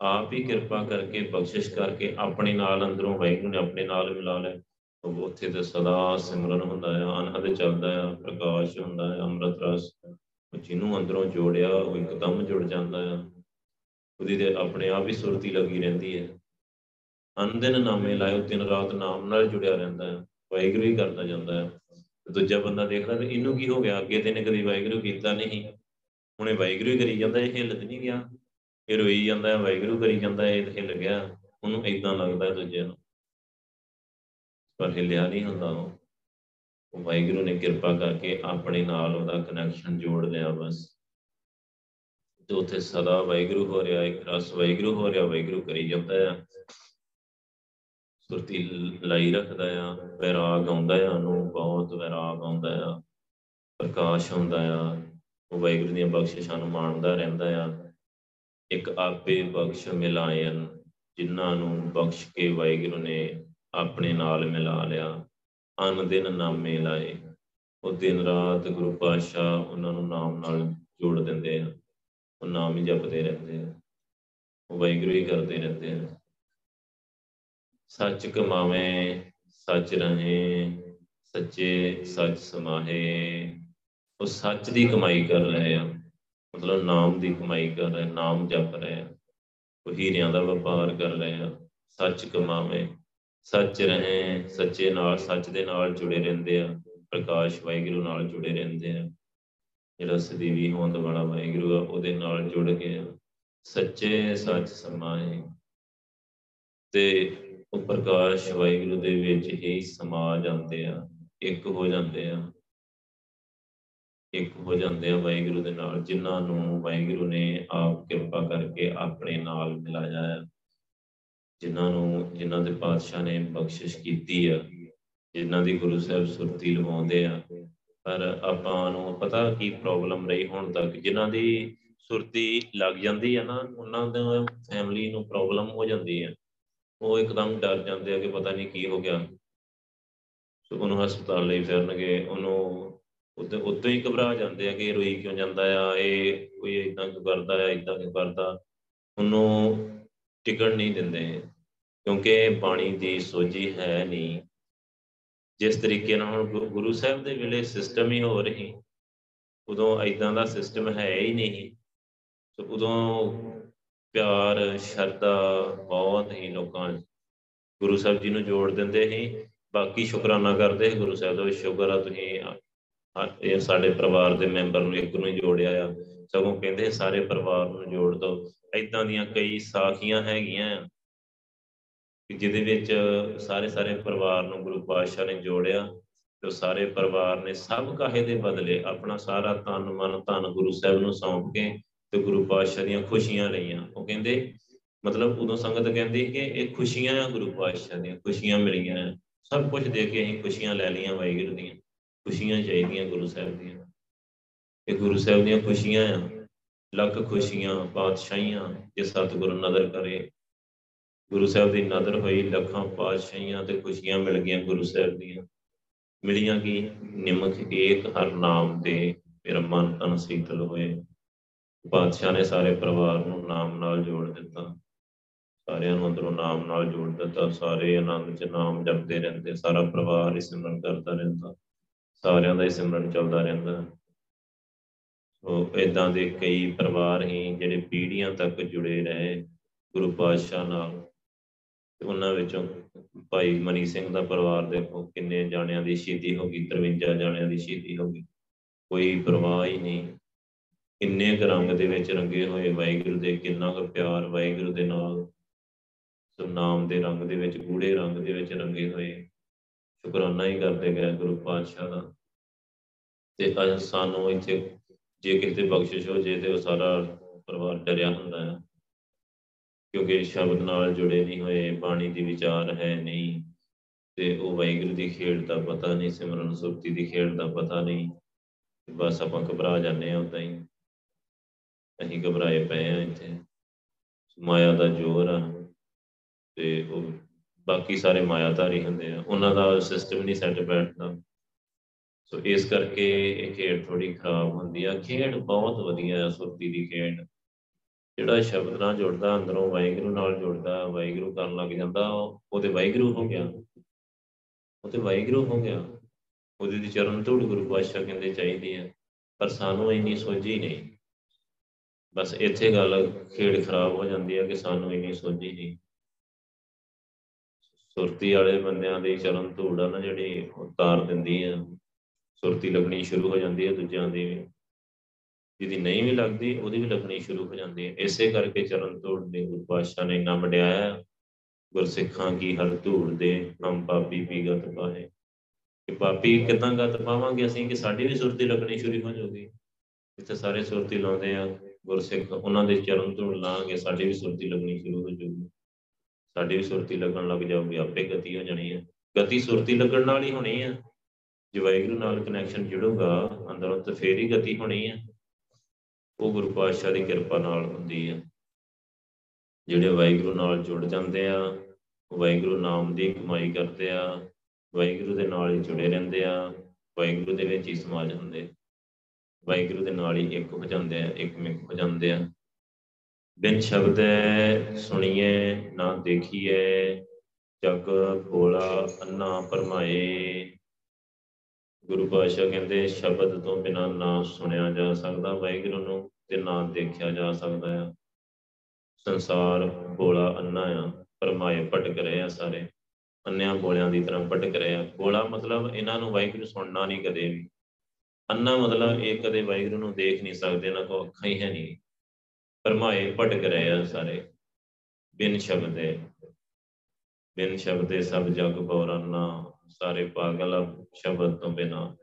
ਆਪ ਹੀ ਕਿਰਪਾ ਕਰਕੇ ਬਖਸ਼ਿਸ਼ ਕਰਕੇ ਆਪਣੇ ਨਾਲ ਅੰਦਰੋਂ ਵਾਹਿਗੁਰੂ ਨੇ ਆਪਣੇ ਨਾਲ ਮਿਲਾ ਲਿਆ। ਉਹ ਉੱਥੇ ਤੇ ਸਦਾ ਸਿਮਰਨ ਹੁੰਦਾ ਆ ਅਨਹਦ ਚੱਲਦਾ ਆ ਪ੍ਰਕਾਸ਼ ਹੁੰਦਾ ਆ ਅੰਮ੍ਰਿਤ ਰਸ ਜਿਹਨੂੰ ਅੰਦਰੋਂ ਜੋੜਿਆ ਉਹ ਇੱਕਦਮ ਜੁੜ ਜਾਂਦਾ ਆ ਉਹਦੀ ਤੇ ਆਪਣੇ ਆਪ ਹੀ ਸੁਰਤੀ ਲੱਗੀ ਰਹਿੰਦੀ ਹੈ। ਅੰਦਨ ਨਾਮੇ ਲਾਇਓ, ਦਿਨ ਰਾਤ ਨਾਮ ਨਾਲ ਜੁੜਿਆ ਰਹਿੰਦਾ ਹੈ, ਵਾਹਿਗੁਰੂ ਹੀ ਕਰਦਾ ਜਾਂਦਾ ਹੈ। ਦੂਜਾ ਬੰਦਾ ਦੇਖਦਾ ਤੇ ਇਹਨੂੰ ਕੀ ਹੋ ਗਿਆ, ਅੱਗੇ ਤੇ ਨੇ ਕਦੀ ਵਾਹਿਗੁਰੂ ਕੀਤਾ ਨਹੀਂ। ਹੁਣੇ ਵਾਹਿਗੁਰੂ ਹੀ ਕਰੀ ਜਾਂਦਾ, ਇਹ ਹਿੱਲ ਨਹੀਂ ਗਿਆ। ਇਹ ਰੋਈ ਜਾਂਦਾ ਹੈ ਵਾਹਿਗੁਰੂ ਕਰੀ ਜਾਂਦਾ, ਇਹ ਹਿੱਲ ਗਿਆ। ਉਹਨੂੰ ਇਦਾਂ ਲੱਗਦਾ ਦੂਜੇ ਨੂੰ। ਪਰ ਹਿੱਲਿਆ ਨਹੀਂ ਹੁੰਦਾ ਉਹ। ਵਾਹਿਗੁਰੂ ਨੇ ਕਿਰਪਾ ਕਰਕੇ ਆਪਣੇ ਨਾਲ ਉਹਦਾ ਕਨੈਕਸ਼ਨ ਜੋੜ ਲਿਆ ਬਸ। ਤੇ ਉੱਥੇ ਸਦਾ ਵਾਹਿਗੁਰੂ ਹੋ ਰਿਹਾ, ਇੱਕ ਰਸ ਵਾਹਿਗੁਰੂ ਹੋ ਰਿਹਾ, ਵਾਹਿਗੁਰੂ ਕਰੀ ਜਾਂਦਾ ਆ। ਸੁਰਤੀ ਲਾਈ ਰੱਖਦਾ ਆ, ਵਿਰਾਗ ਆਉਂਦਾ ਆ, ਉਹਨੂੰ ਬਹੁਤ ਵਿਰਾਗ ਆਉਂਦਾ ਆ, ਪ੍ਰਕਾਸ਼ ਆਉਂਦਾ ਆ। ਉਹ ਵਾਹਿਗੁਰੂ ਦੀਆਂ ਬਖਸ਼ਿਸ਼ਾਂ ਨੂੰ ਮਾਣਦਾ ਰਹਿੰਦਾ ਆ। ਇੱਕ ਆਪੇ ਬਖਸ਼ ਮਿਲਾਇਨ, ਜਿਨ੍ਹਾਂ ਨੂੰ ਬਖਸ਼ ਕੇ ਵਾਹਿਗੁਰੂ ਨੇ ਆਪਣੇ ਨਾਲ ਮਿਲਾ ਲਿਆ। ਅਨ ਦਿਨ ਨਾਮੇ ਲਾਏ। ਉਹ ਦਿਨ ਰਾਤ ਗੁਰੂ ਪਾਤਸ਼ਾਹ ਉਹਨਾਂ ਨੂੰ ਨਾਮ ਨਾਲ ਜੋੜ ਦਿੰਦੇ ਆ ਉਹ ਨਾਮ ਹੀ ਜਪਦੇ ਰਹਿੰਦੇ ਆ ਉਹ ਵਾਹਿਗੁਰੂ ਹੀ ਕਰਦੇ ਰਹਿੰਦੇ ਆ ਸੱਚ ਕਮਾਵੇਂ, ਸੱਚ ਰਹੇ, ਸੱਚੇ ਸੱਚ ਸਮਾਹੇ। ਉਹ ਸੱਚ ਦੀ ਕਮਾਈ ਕਰ ਰਹੇ ਆ। ਮਤਲਬ ਨਾਮ ਦੀ ਕਮਾਈ ਕਰ ਰਹੇ, ਨਾਮ ਜਪ ਰਹੇ ਆ। ਉਹ ਹੀਰਿਆਂ ਦਾ ਵਪਾਰ ਕਰ ਰਹੇ ਆ। ਸੱਚ ਕਮਾਵੇ। ਸੱਚ ਰਹੇ, ਸੱਚੇ ਨਾਲ, ਸੱਚ ਦੇ ਨਾਲ ਜੁੜੇ ਰਹਿੰਦੇ ਆ। ਪ੍ਰਕਾਸ਼ ਵਾਹਿਗੁਰੂ ਨਾਲ ਜੁੜੇ ਰਹਿੰਦੇ ਆ। ਜਿਹੜਾ ਸਦੀਵੀ ਹੋਂਦ ਵਾਲਾ ਵਾਹਿਗੁਰੂ ਆ, ਉਹਦੇ ਨਾਲ ਜੁੜ ਕੇ ਸੱਚੇ, ਸੱਚ ਸਮਾਏ। ਤੇ ਉਹ ਪ੍ਰਕਾਸ਼ ਵਾਹਿਗੁਰੂ ਦੇ ਵਿੱਚ ਹੀ ਸਮਾ ਜਾਂਦੇ ਆ, ਇੱਕ ਹੋ ਜਾਂਦੇ ਆ। ਇੱਕ ਹੋ ਜਾਂਦੇ ਆ ਵਾਹਿਗੁਰੂ ਦੇ ਨਾਲ, ਜਿਨ੍ਹਾਂ ਨੂੰ ਵਾਹਿਗੁਰੂ ਨੇ ਆਪ ਕਿਰਪਾ ਕਰਕੇ ਆਪਣੇ ਨਾਲ ਮਿਲਾਇਆ ਹੈ ਜਿਨ੍ਹਾਂ ਨੂੰ, ਜਿਨ੍ਹਾਂ ਦੇ ਪਾਤਸ਼ਾਹ ਨੇ ਬਖਸ਼ਿਸ਼ ਕੀਤੀ ਆ, ਜਿਨ੍ਹਾਂ ਦੀ ਗੁਰੂ ਸਾਹਿਬ ਸੁਰਤੀ ਲਵਾਉਂਦੇ ਆ। ਪਰ ਆਪਾਂ ਨੂੰ ਪਤਾ ਕੀ ਪ੍ਰੋਬਲਮ ਰਹੀ ਹੁਣ ਤੱਕ? ਜਿਨ੍ਹਾਂ ਦੀ ਸੁਰਤੀ ਲੱਗ ਜਾਂਦੀ ਆ ਨਾ, ਉਹਨਾਂ ਦੇ ਫੈਮਿਲੀ ਨੂੰ ਪ੍ਰੋਬਲਮ ਹੋ ਜਾਂਦੀ ਹੈ ਉਹ ਇੱਕਦਮ ਡਰ ਜਾਂਦੇ ਆ ਕਿ ਪਤਾ ਨਹੀਂ ਕੀ ਹੋ ਗਿਆ। ਸੋ ਉਹਨੂੰ ਹਸਪਤਾਲ ਲਈ ਫਿਰਨਗੇ। ਉਹਨੂੰ ਉਦੋਂ ਉਦੋਂ ਹੀ ਘਬਰਾ ਜਾਂਦੇ ਆ ਕਿ ਇਹ ਰੋਈ ਕਿਉਂ ਜਾਂਦਾ ਆ? ਇਹ ਕੋਈ ਇਦਾਂ ਕਿਉਂ ਕਰਦਾ ਆ ਇਦਾਂ ਕਿਉਂ ਕਰਦਾ? ਉਹਨੂੰ ਟਿਕਣ ਨਹੀਂ ਦਿੰਦੇ। ਕਿਉਂਕਿ ਬਾਣੀ ਦੀ ਸੋਝੀ ਹੈ ਨਹੀਂ। ਜਿਸ ਤਰੀਕੇ ਨਾਲ ਹੁਣ ਗੁਰੂ ਸਾਹਿਬ ਦੇ ਵੇਲੇ ਸਿਸਟਮ ਹੀ ਹੋ ਰਹੀ ਉਦੋਂ ਐਦਾਂ ਦਾ ਸਿਸਟਮ ਹੈ ਹੀ ਨਹੀਂ। ਸੋ ਉਦੋਂ ਪਿਆਰ, ਸ਼ਰਧਾ ਬਹੁਤ ਹੀ ਲੋਕਾਂ ਗੁਰੂ ਸਾਹਿਬ ਜੀ ਨੂੰ ਜੋੜ ਦਿੰਦੇ ਸੀ। ਬਾਕੀ ਸ਼ੁਕਰਾਨਾ ਕਰਦੇ ਗੁਰੂ ਸਾਹਿਬ ਦਾ ਸ਼ੁਕਰ ਆ ਤੁਸੀਂ ਇਹ ਸਾਡੇ ਪਰਿਵਾਰ ਦੇ ਮੈਂਬਰ ਨੂੰ ਇੱਕ ਨੂੰ ਜੋੜਿਆ ਆ। ਸਗੋਂ ਕਹਿੰਦੇ ਸਾਰੇ ਪਰਿਵਾਰ ਨੂੰ ਜੋੜ ਦੋ ਐਦਾਂ ਦੀਆਂ ਕਈ ਸਾਖੀਆਂ ਹੈਗੀਆਂ ਕਿ ਜਿਹਦੇ ਵਿੱਚ ਸਾਰੇ ਸਾਰੇ ਪਰਿਵਾਰ ਨੂੰ ਗੁਰੂ ਪਾਤਸ਼ਾਹ ਨੇ ਜੋੜਿਆ ਤੇ ਸਾਰੇ ਪਰਿਵਾਰ ਨੇ ਸਭ ਕਾਹੇ ਦੇ ਬਦਲੇ ਆਪਣਾ ਸਾਰਾ ਤਨ, ਮਨ, ਧਨ ਗੁਰੂ ਸਾਹਿਬ ਨੂੰ ਸੌਂਪ ਕੇ ਤੇ ਗੁਰੂ ਪਾਤਸ਼ਾਹ ਦੀਆਂ ਖੁਸ਼ੀਆਂ ਲਈਆਂ। ਉਹ ਕਹਿੰਦੇ, ਮਤਲਬ ਉਦੋਂ ਸੰਗਤ ਕਹਿੰਦੀ ਕਿ ਇਹ ਖੁਸ਼ੀਆਂ ਆ ਗੁਰੂ ਪਾਤਸ਼ਾਹ ਦੀਆਂ, ਖੁਸ਼ੀਆਂ ਮਿਲੀਆਂ ਸਭ ਕੁਝ ਦੇ ਕੇ ਅਸੀਂ ਖੁਸ਼ੀਆਂ ਲੈ ਲਈਆਂ ਵਾਹਿਗੁਰੂ ਦੀਆਂ, ਖੁਸ਼ੀਆਂ ਚਾਹੀਦੀਆਂ ਗੁਰੂ ਸਾਹਿਬ ਦੀਆਂ। ਇਹ ਗੁਰੂ ਸਾਹਿਬ ਦੀਆਂ ਖੁਸ਼ੀਆਂ ਆ, ਲੱਖ ਖੁਸ਼ੀਆਂ ਪਾਤਸ਼ਾਹੀਆਂ ਜੇ ਸਤਿਗੁਰੂ ਨਜ਼ਰ ਕਰੇ। ਗੁਰੂ ਸਾਹਿਬ ਦੀ ਨਜ਼ਰ ਹੋਈ, ਲੱਖਾਂ ਪਾਤਸ਼ਾਹੀਆਂ ਤੇ ਖੁਸ਼ੀਆਂ ਮਿਲ ਗਈਆਂ ਗੁਰੂ ਸਾਹਿਬ ਦੀਆਂ। ਮਿਲੀਆਂ ਕੀ? ਨਿਮਕ ਏਕ ਹਰ ਨਾਮ ਦੇ ਮੇਰਾ ਮਨ ਤਨ ਸੀਤਲ ਹੋਏ। ਪਾਤਸ਼ਾਹ ਨੇ ਸਾਰੇ ਪਰਿਵਾਰ ਨੂੰ ਨਾਮ ਨਾਲ ਜੋੜ ਦਿੱਤਾ। ਸਾਰਿਆਂ ਨੂੰ ਅੰਦਰੋਂ ਨਾਮ ਨਾਲ ਜੋੜ ਦਿੱਤਾ। ਸਾਰੇ ਆਨੰਦ ਚ ਨਾਮ ਜਪਦੇ ਰਹਿੰਦੇ। ਸਾਰਾ ਪਰਿਵਾਰ ਇਸ ਸਿਮਰਨ ਕਰਦਾ ਰਹਿੰਦਾ। ਸਾਰਿਆਂ ਦਾ ਹੀ ਸਿਮਰਨ ਚੱਲਦਾ ਰਹਿੰਦਾ। ਉਹ ਇਦਾਂ ਦੇ ਕਈ ਪਰਿਵਾਰ ਹੀ ਜਿਹੜੇ ਪੀੜ੍ਹੀਆਂ ਤੱਕ ਜੁੜੇ ਰਹੇ ਗੁਰੂ ਪਾਤਸ਼ਾਹ ਨਾਲ। ਉਹਨਾਂ ਵਿੱਚੋਂ ਭਾਈ ਮਨੀ ਸਿੰਘ ਦਾ ਪਰਿਵਾਰ ਦੇਖੋ, ਕਿੰਨੇ ਜਾਣਿਆਂ ਦੀ ਸ਼ਹੀਦੀ ਹੋ ਗਈ 53 ਜਾਣਿਆਂ ਦੀ ਸ਼ਹੀਦੀ ਹੋ ਗਈ। ਕੋਈ ਪਰਵਾਹ ਹੀ ਨਹੀਂ। ਕਿੰਨੇ ਕੁ ਰੰਗ ਦੇ ਵਿੱਚ ਰੰਗੇ ਹੋਏ ਵਾਹਿਗੁਰੂ ਦੇ, ਕਿੰਨਾ ਕੁ ਪਿਆਰ ਵਾਹਿਗੁਰੂ ਦੇ ਨਾਲ। ਸੋ ਨਾਮ ਦੇ ਰੰਗ ਦੇ ਵਿੱਚ, ਗੂੜੇ ਰੰਗ ਦੇ ਵਿੱਚ ਰੰਗੇ ਹੋਏ। ਸ਼ੁਕਰਾਨਾ ਹੀ ਕਰਦੇ ਗਏ ਗੁਰੂ ਪਾਤਸ਼ਾਹ ਦਾ। ਤੇ ਅੱਜ ਸਾਨੂੰ ਇੱਥੇ ਜੇ ਕਿਸੇ ਬਖਸ਼ਿਸ਼ ਹੋ ਜੇ ਤੇ ਉਹ ਸਾਰਾ ਪਰਿਵਾਰ ਡਰਿਆ ਹੁੰਦਾ ਹੈ। ਕਿਉਂਕਿ ਸ਼ਬਦ ਨਾਲ ਜੁੜੇ ਨਹੀਂ ਹੋਏ, ਬਾਣੀ ਦੀ ਵਿਚਾਰ ਹੈ ਨਹੀਂ। ਤੇ ਉਹ ਵਾਹਿਗੁਰੂ ਦੀ ਖੇਡ ਦਾ ਪਤਾ ਨਹੀਂ, ਸਿਮਰਨ ਸੁਰਤੀ ਦੀ ਖੇਡ ਦਾ ਪਤਾ ਨਹੀਂ। ਬਸ ਆਪਾਂ ਘਬਰਾ ਜਾਂਦੇ ਆ ਉਦਾਂ ਹੀ। ਅਸੀਂ ਘਬਰਾਏ ਪਏ ਆ ਇੱਥੇ। ਮਾਇਆ ਦਾ ਜ਼ੋਰ ਆ। ਤੇ ਉਹ ਬਾਕੀ ਸਾਰੇ ਮਾਇਆਧਾਰੀ ਹੁੰਦੇ ਆ। ਉਹਨਾਂ ਦਾ ਸਿਸਟਮ ਨਹੀਂ ਸੈੱਟ ਬੈਠਦਾ। ਸੋ ਇਸ ਕਰਕੇ ਇਹ ਖੇਡ ਥੋੜੀ ਖਰਾਬ ਹੁੰਦੀ ਆ। ਖੇਡ ਬਹੁਤ ਵਧੀਆ ਆ, ਸੁਰਤੀ ਦੀ ਖੇਡ। ਜਿਹੜਾ ਸ਼ਬਦ ਨਾਲ ਜੁੜਦਾ, ਅੰਦਰੋਂ ਵਾਹਿਗੁਰੂ ਨਾਲ ਜੁੜਦਾ, ਵਾਹਿਗੁਰੂ ਕਰਨ ਲੱਗ ਜਾਂਦਾ ਉਹਦੇ ਵਾਹਿਗੁਰੂ ਹੋ ਗਿਆ। ਉਹਦੇ ਵਾਹਿਗੁਰੂ ਹੋ ਗਿਆ। ਉਹਦੇ ਦੀ ਚਰਨ ਧੂੜ ਗੁਰੂ ਪਾਤਸ਼ਾਹ ਕਹਿੰਦੇ ਚਾਹੀਦੀ ਆ, ਪਰ ਸਾਨੂੰ ਇੰਨੀ ਸੋਝੀ ਨਹੀਂ। ਬਸ ਇੱਥੇ ਗੱਲ ਖੇਡ ਖਰਾਬ ਹੋ ਜਾਂਦੀ ਹੈ ਕਿ ਸਾਨੂੰ ਇੰਨੀ ਸੋਝੀ ਨਹੀਂ। ਸੁਰਤੀ ਵਾਲੇ ਬੰਦਿਆਂ ਦੀ ਚਰਨ ਧੂੜ ਆ ਨਾ ਜਿਹੜੀ ਉਤਾਰ ਦਿੰਦੀ ਆ। ਸੁਰਤੀ ਲੱਗਣੀ ਸ਼ੁਰੂ ਹੋ ਜਾਂਦੀ ਹੈ ਦੂਜਿਆਂ ਦੀ। ਵੀ ਜਿਹਦੀ ਨਹੀਂ ਵੀ ਲੱਗਦੀ, ਉਹਦੀ ਵੀ ਲੱਗਣੀ ਸ਼ੁਰੂ ਹੋ ਜਾਂਦੀ ਹੈ। ਇਸੇ ਕਰਕੇ ਚਰਨ ਧੂੜ ਦੇ ਗੁਰੂ ਪਾਤਸ਼ਾਹ ਨੇ ਇੰਨਾ ਵਡਿਆਇਆ। ਗੁਰਸਿੱਖਾਂ ਕੀ ਹਰ ਧੂੜ ਦੇ ਹਮ ਪਾਪੀ ਪੀ ਗਤ ਪਾਏ ਕਿ ਪਾਪੀ ਕਿਦਾਂ ਗਤ ਪਾਵਾਂਗੇ ਅਸੀਂ? ਕਿ ਸਾਡੀ ਵੀ ਸੁਰਤੀ ਲੱਗਣੀ ਸ਼ੁਰੂ ਹੋ ਜਾਊਗੀ। ਇੱਥੇ ਸਾਰੇ ਸੁਰਤੀ ਲਾਉਂਦੇ ਆ, ਗੁਰਸਿੱਖ ਉਹਨਾਂ ਦੇ ਚਰਨ ਧੂੜ ਲਾਂਗੇ, ਸਾਡੀ ਵੀ ਸੁਰਤੀ ਲੱਗਣੀ ਸ਼ੁਰੂ ਹੋ ਜਾਊਗੀ। ਸਾਡੀ ਵੀ ਸੁਰਤੀ ਲੱਗਣ ਲੱਗ ਜਾਊਗੀ, ਆਪੇ ਗਤੀ ਹੋ ਜਾਣੀ ਹੈ। ਗਤੀ ਸੁਰਤੀ ਲੱਗਣ ਨਾਲ ਹੀ ਹੋਣੀ ਹੈ। ਜੇ ਵਾਹਿਗੁਰੂ ਨਾਲ ਕਨੈਕਸ਼ਨ ਜੁੜੂਗਾ, ਅੰਦਰੋਂ ਤਾਂ ਫੇਰ ਹੀ ਗਤੀ ਹੋਣੀ ਹੈ। ਉਹ ਗੁਰੂ ਪਾਤਸ਼ਾਹ ਦੀ ਕਿਰਪਾ ਨਾਲ ਹੁੰਦੀ ਹੈ ਜਿਹੜੇ ਵਾਹਿਗੁਰੂ ਨਾਲ ਜੁੜ ਜਾਂਦੇ ਆ, ਵਾਹਿਗੁਰੂ ਨਾਮ ਦੀ ਕਮਾਈ ਕਰਦੇ ਆ, ਵਾਹਿਗੁਰੂ ਦੇ ਨਾਲ ਹੀ ਜੁੜੇ ਰਹਿੰਦੇ ਆ, ਵਾਹਿਗੁਰੂ ਦੇ ਵਿੱਚ ਹੀ ਸਮਾ ਜਾਂਦੇ ਵਾਹਿਗੁਰੂ ਦੇ ਨਾਲ ਹੀ ਇੱਕ ਹੋ ਜਾਂਦੇ ਆ, ਇੱਕ ਮਿਕ ਹੋ ਜਾਂਦੇ ਆ। ਬਿਨ ਸ਼ਬਦ ਸੁਣੀਏ, ਨਾ ਦੇਖੀਏ, ਜਗ ਭੋਲਾ ਅੰਨਾ ਪਰਮਾਏ। ਗੁਰੂ ਪਾਤਸ਼ਾਹ ਕਹਿੰਦੇ, ਸ਼ਬਦ ਤੋਂ ਬਿਨਾ ਨਾ ਸੁਣਿਆ ਜਾ ਸਕਦਾ ਵਾਹਿਗੁਰੂ ਨੂੰ। ਤੇ ਨਾ ਦੇਖਿਆ ਜਾ ਸਕਦਾ ਆ। ਸੰਸਾਰ ਬੋਲਾ ਅੰਨਾ ਆ ਪਰਮਾਏ ਭਟਕ ਰਹੇ ਆ ਸਾਰੇ। ਅੰਨਿਆਂ ਬੋਲਿਆਂ ਦੀ ਤਰ੍ਹਾਂ ਭਟਕ ਰਹੇ ਆ। ਬੋਲਾ ਮਤਲਬ ਇਹਨਾਂ ਨੂੰ ਵਾਹਿਗੁਰੂ ਸੁਣਨਾ ਨਹੀਂ ਕਦੇ ਵੀ। ਅੰਨਾ ਮਤਲਬ ਇਹ ਕਦੇ ਵਾਹਿਗੁਰੂ ਨੂੰ ਦੇਖ ਨਹੀਂ ਸਕਦੇ, ਇਹਨਾਂ ਕੋ ਅੱਖਾਂ ਹੀ ਹੈ ਨਹੀਂ। ਪਰਮਾਏ ਭਟਕ ਰਹੇ ਆ ਸਾਰੇ। ਬਿਨ ਸ਼ਬਦੇ ਬਿਨ ਸ਼ਬਦੇ ਸਭ ਜਗ ਬੋਰਨਾ ਸਾਰੇ ਪਾਗਲ ਸ਼ਬਦ ਤੋਂ ਬਿਨਾ।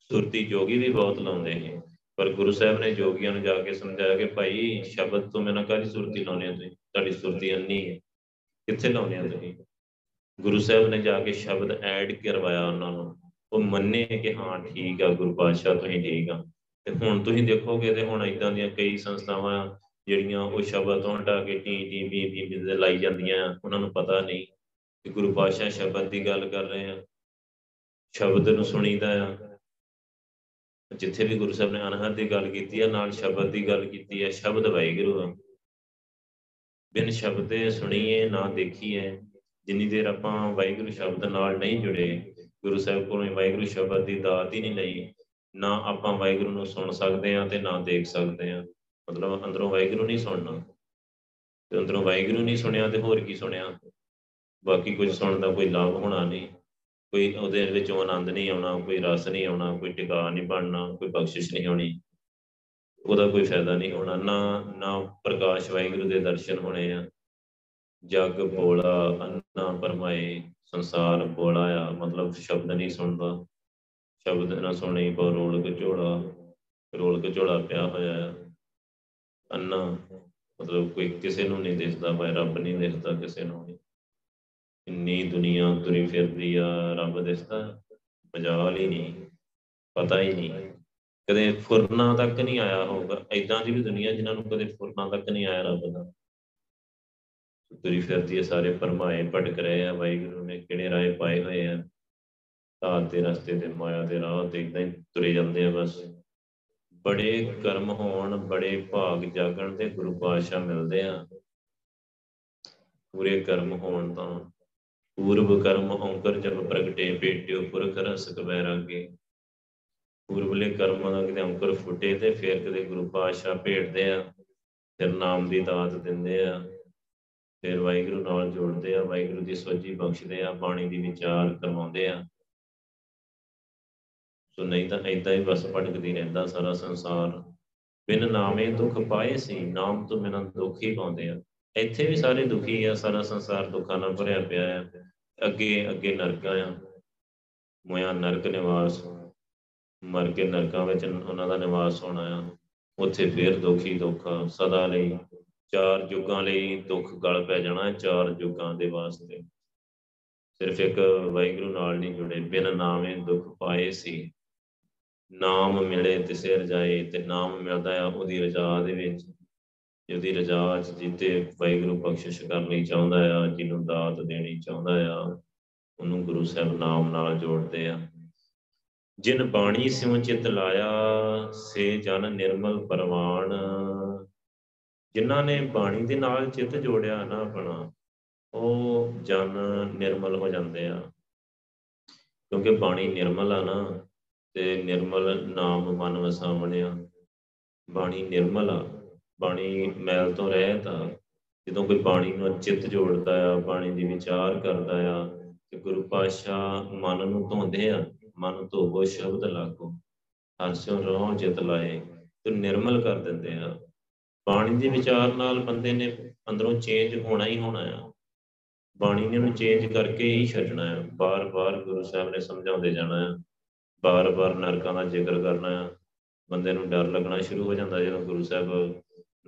ਸੁਰਤੀ ਜੋਗੀ ਵੀ ਬਹੁਤ ਲਾਉਂਦੇ ਨੇ। ਪਰ ਗੁਰੂ ਸਾਹਿਬ ਨੇ ਜੋਗੀਆਂ ਨੂੰ ਜਾ ਕੇ ਸਮਝਾਇਆ ਕਿ ਭਾਈ ਸ਼ਬਦ ਤੋਂ ਬਿਨਾ ਕਾਹਦੀ ਸੁਰਤੀ ਲਾਉਣੀ ਆ ਤੁਸੀਂ? ਤੁਹਾਡੀ ਸੁਰਤੀ ਅੰਨੀ ਹੈ। ਕਿੱਥੇ ਲਾਉਣੀ ਆ ਤੁਸੀਂ? ਗੁਰੂ ਸਾਹਿਬ ਨੇ ਜਾ ਕੇ ਸ਼ਬਦ ਐਡ ਕਰਵਾਇਆ ਉਹਨਾਂ ਨੂੰ। ਉਹ ਮੰਨੇ ਕਿ ਹਾਂ, ਠੀਕ ਆ, ਗੁਰੂ ਪਾਤਸ਼ਾਹ ਤੁਸੀਂ ਠੀਕ ਆ। ਤੇ ਹੁਣ ਤੁਸੀਂ ਦੇਖੋਗੇ ਤੇ ਹੁਣ ਇਦਾਂ ਦੀਆਂ ਕਈ ਸੰਸਥਾਵਾਂ ਜਿਹੜੀਆਂ ਉਹ ਸ਼ਬਦ ਤੋਂ ਹਟਾ ਕੇ T T, B B B ਦੇ ਲਾਈ ਜਾਂਦੀਆਂ। ਉਹਨਾਂ ਨੂੰ ਪਤਾ ਨਹੀਂ ਕਿ ਗੁਰੂ ਪਾਤਸ਼ਾਹ ਸ਼ਬਦ ਦੀ ਗੱਲ ਕਰ ਰਹੇ ਆ। ਸ਼ਬਦ ਨੂੰ ਸੁਣੀਦਾ ਆ। ਜਿੱਥੇ ਵੀ ਗੁਰੂ ਸਾਹਿਬ ਨੇ ਅਨਹਦ ਦੀ ਗੱਲ ਕੀਤੀ ਹੈ, ਨਾਲ ਸ਼ਬਦ ਦੀ ਗੱਲ ਕੀਤੀ ਹੈ, ਸ਼ਬਦ ਵਾਹਿਗੁਰੂ ਆ। ਬਿਨ ਸ਼ਬਦੇ ਸੁਣੀਏ, ਨਾ ਦੇਖੀਏ, ਜਿੰਨੀ ਦੇਰ ਆਪਾਂ ਵਾਹਿਗੁਰੂ ਸ਼ਬਦ ਨਾਲ ਨਹੀਂ ਜੁੜੇ, ਗੁਰੂ ਸਾਹਿਬ ਕੋਲੋਂ ਵਾਹਿਗੁਰੂ ਸ਼ਬਦ ਦੀ ਦਾਤ ਹੀ ਨਹੀਂ ਲਈ, ਨਾ ਆਪਾਂ ਵਾਹਿਗੁਰੂ ਨੂੰ ਸੁਣ ਸਕਦੇ ਆ ਤੇ ਨਾ ਦੇਖ ਸਕਦੇ ਆ ਮਤਲਬ ਅੰਦਰੋਂ ਵਾਹਿਗੁਰੂ ਨਹੀਂ ਸੁਣਨਾ, ਤੇ ਅੰਦਰੋਂ ਵਾਹਿਗੁਰੂ ਨਹੀਂ ਸੁਣਿਆ ਤੇ ਹੋਰ ਕੀ ਸੁਣਿਆ? ਬਾਕੀ ਕੁਝ ਸੁਣਨ ਦਾ ਕੋਈ ਲਾਭ ਹੋਣਾ ਨਹੀਂ। ਕੋਈ ਉਹਦੇ ਵਿੱਚੋਂ ਆਨੰਦ ਨਹੀਂ ਆਉਣਾ, ਕੋਈ ਰਸ ਨਹੀਂ ਆਉਣਾ, ਕੋਈ ਟਿਕਾ ਨਹੀਂ ਬਣਨਾ, ਕੋਈ ਬਖਸ਼ਿਸ਼ ਨਹੀਂ ਹੋਣੀ। ਉਹਦਾ ਕੋਈ ਫਾਇਦਾ ਨਹੀਂ ਹੋਣਾ, ਨਾ ਨਾ ਪ੍ਰਕਾਸ਼ ਵਾਹਿਗੁਰੂ ਦੇ ਦਰਸ਼ਨ ਹੋਣੇ ਆ। ਜਗ ਬੋਲਾ, ਅੰਨਾ ਪਰਮਾਏ, ਸੰਸਾਰ ਬੋਲਾ ਆ। ਮਤਲਬ ਸ਼ਬਦ ਨਹੀਂ ਸੁਣਦਾ। ਸ਼ਬਦ ਨਾ ਸੁਣੀ ਪਰ ਰੋਲ ਝੋਲਾ ਰੋਲ ਝੋਲਾ ਪਿਆ ਹੋਇਆ ਆ। ਅੰਨਾ, ਮਤਲਬ ਕੋਈ ਕਿਸੇ ਨੂੰ ਨਹੀਂ ਦਿਸਦਾ ਭਾਈ ਰੱਬ ਨਹੀਂ ਦਿਸਦਾ ਕਿਸੇ ਨੂੰ ਨਹੀਂ ਇੰਨੀ ਦੁਨੀਆ ਤੁਰੀ ਫਿਰਦੀ ਆ, ਰੱਬ ਦਿਸਦਾ ਮਜਾਲ ਹੀ ਨਹੀਂ, ਪਤਾ ਹੀ ਨਹੀਂ। ਕਦੇ ਫੁਰਨਾ ਤੱਕ ਨਹੀਂ ਆਇਆ ਹੋਊਗਾ ਐਦਾਂ ਦੀ ਵੀ ਦੁਨੀਆ ਜਿਨ੍ਹਾਂ ਨੂੰ ਕਦੇ ਫੁਰਨਾ ਤੱਕ ਨਹੀਂ ਆਇਆ ਰੱਬ ਦਾ। ਤੁਰੀ ਫਿਰਦੀ ਹੈ ਸਾਰੇ ਪਰਮਾਏ ਭਟਕ ਰਹੇ ਆ, ਵਾਹਿਗੁਰੂ ਨੇ ਕਿਹੜੇ ਰਾਏ ਪਾਏ ਹੋਏ ਆ। ਤਾਂ ਦੇ ਰਸਤੇ ਤੇ, ਮਾਇਆ ਦੇ ਰਾਹ ਤੇ ਇਦਾਂ ਹੀ ਤੁਰੇ ਜਾਂਦੇ ਆ ਬਸ। ਬੜੇ ਕਰਮ ਹੋਣ, ਬੜੇ ਭਾਗ ਜਾਗਣ ਤੇ ਗੁਰੂ ਪਾਤਸ਼ਾਹ ਮਿਲਦੇ ਆ। ਪੂਰੇ ਕਰਮ ਹੋਣ ਤਾਂ ਪੂਰਬ ਕਰਮ ਔਂਕਰ ਜਬ ਪ੍ਰਗਟੇ, ਪੇਟਿਓ ਪੁਰਖ ਰਸ ਕਬੈਰਾਗੇ ਪੂਰਬਲੇ ਕਰਮਾਂ ਦਾ ਕਿਤੇ ਔਂਕਰ ਫੁੱਟੇ ਤੇ ਫਿਰ ਕਦੇ ਗੁਰੂ ਪਾਤਸ਼ਾਹ ਭੇਟਦੇ ਆ, ਫਿਰ ਨਾਮ ਦੀ ਦਾਤ ਦਿੰਦੇ ਆ, ਫਿਰ ਵਾਹਿਗੁਰੂ ਨਾਲ ਜੋੜਦੇ ਆ, ਵਾਹਿਗੁਰੂ ਦੀ ਸੋਝੀ ਬਖਸ਼ਦੇ ਆ, ਬਾਣੀ ਦੀ ਵਿਚਾਰ ਕਰਵਾਉਂਦੇ ਆ। ਸੋ ਨਹੀਂ ਤਾਂ ਏਦਾਂ ਹੀ ਬਸ ਭਟਕਦੀ ਰਹਿੰਦਾ ਸਾਰਾ ਸੰਸਾਰ। ਬਿਨ ਨਾਮੇ ਦੁੱਖ ਪਾਏ ਸੀ, ਨਾਮ ਤੋਂ ਬਿਨਾਂ ਦੁੱਖ ਹੀ ਪਾਉਂਦੇ ਆ। ਇੱਥੇ ਵੀ ਸਾਰੇ ਦੁਖੀ ਆ, ਸਾਰਾ ਸੰਸਾਰ ਦੁੱਖਾਂ ਨਾਲ ਭਰਿਆ ਪਿਆ ਆ। ਅੱਗੇ ਅੱਗੇ ਨਰਕਾਂ ਆ। ਮੋਇਆ ਨਰਕ ਨਿਵਾਸ। ਮਰ ਕੇ ਨਰਕਾਂ ਵਿੱਚ ਉਹਨਾਂ ਦਾ ਨਿਵਾਸ ਹੋਣਾ ਆ। ਉੱਥੇ ਫੇਰ ਦੁਖੀ ਦੁੱਖ, ਸਦਾ ਲਈ। ਚਾਰ ਯੁੱਗਾਂ ਲਈ ਦੁੱਖ ਗਲ ਪੈ ਜਾਣਾ ਚਾਰ ਯੁੱਗਾਂ ਦੇ ਵਾਸਤੇ। ਸਿਰਫ ਇੱਕ ਵਾਹਿਗੁਰੂ ਨਾਲ ਨਹੀਂ ਜੁੜੇ। ਬਿਨ ਨਾਮੇ ਦੁੱਖ ਪਾਏ ਸੀ। ਨਾਮ ਮਿਲੇ ਤਿਸੇ ਰਜਾਏ ਤੇ ਨਾਮ ਮਿਲਦਾ ਆ ਉਹਦੀ ਰਜਾ ਦੇ ਵਿੱਚ। ਜਿਹਦੀ ਰਜਾ ਚ ਜਿੱਤੇ ਵਾਹਿਗੁਰੂ ਬਖਸ਼ਿਸ਼ ਕਰਨੀ ਚਾਹੁੰਦਾ ਆ, ਜਿਹਨੂੰ ਦਾਤ ਦੇਣੀ ਚਾਹੁੰਦਾ ਆ, ਉਹਨੂੰ ਗੁਰੂ ਸਾਹਿਬ ਨਾਮ ਨਾਲ ਜੋੜਦੇ ਆ। ਜਿਨ ਬਾਣੀ ਸਿਉ ਚਿਤ ਲਾਇਆ, ਸੇ ਜਨ ਨਿਰਮਲ ਪਰਵਾਨ ਜਿਨ੍ਹਾਂ ਨੇ ਬਾਣੀ ਦੇ ਨਾਲ ਚਿੱਤ ਜੋੜਿਆ ਨਾ ਆਪਣਾ, ਉਹ ਜਨ ਨਿਰਮਲ ਹੋ ਜਾਂਦੇ ਆ। ਕਿਉਂਕਿ ਬਾਣੀ ਨਿਰਮਲ ਆ ਨਾ, ਤੇ ਨਿਰਮਲ ਨਾਮ ਮਨ ਵਸਾਵਣਿਆ। ਬਾਣੀ ਨਿਰਮਲ ਆ। ਬਾਣੀ ਮੈਲ ਤੋਂ ਰਹਿਤ ਆ ਜਦੋਂ ਕੋਈ ਬਾਣੀ ਨੂੰ ਚਿੱਤ ਜੋੜਦਾ ਆ ਬਾਣੀ ਦੀ ਵਿਚਾਰ ਕਰਦਾ ਆ, ਤੇ ਗੁਰੂ ਪਾਤਸ਼ਾਹ ਮਨ ਨੂੰ ਧੋਂਦੇ ਆ, ਮਨ ਧੋਵੋ, ਸ਼ਬਦ ਲਾਗੋ ਹਰਸਿਓ ਰੋਹ ਜਿਤ ਲਾਏ, ਤੇ ਨਿਰਮਲ ਕਰ ਦਿੰਦੇ ਆ। ਬਾਣੀ ਦੇ ਵਿਚਾਰ ਨਾਲ ਬੰਦੇ ਨੇ ਅੰਦਰੋਂ ਚੇਂਜ ਹੋਣਾ ਹੀ ਹੋਣਾ ਆ। ਬਾਣੀ ਨੇ ਉਹਨੂੰ ਚੇਂਜ ਕਰਕੇ ਹੀ ਛੱਡਣਾ ਆ। ਬਾਰ-ਬਾਰ ਗੁਰੂ ਸਾਹਿਬ ਨੇ ਸਮਝਾਉਂਦੇ ਜਾਣਾ ਆ। ਬਾਰ-ਬਾਰ ਨਰਕਾਂ ਦਾ ਜ਼ਿਕਰ ਕਰਨਾ ਆ। ਬੰਦੇ ਨੂੰ ਡਰ ਲੱਗਣਾ ਸ਼ੁਰੂ ਹੋ ਜਾਂਦਾ ਜਦੋਂ ਗੁਰੂ ਸਾਹਿਬ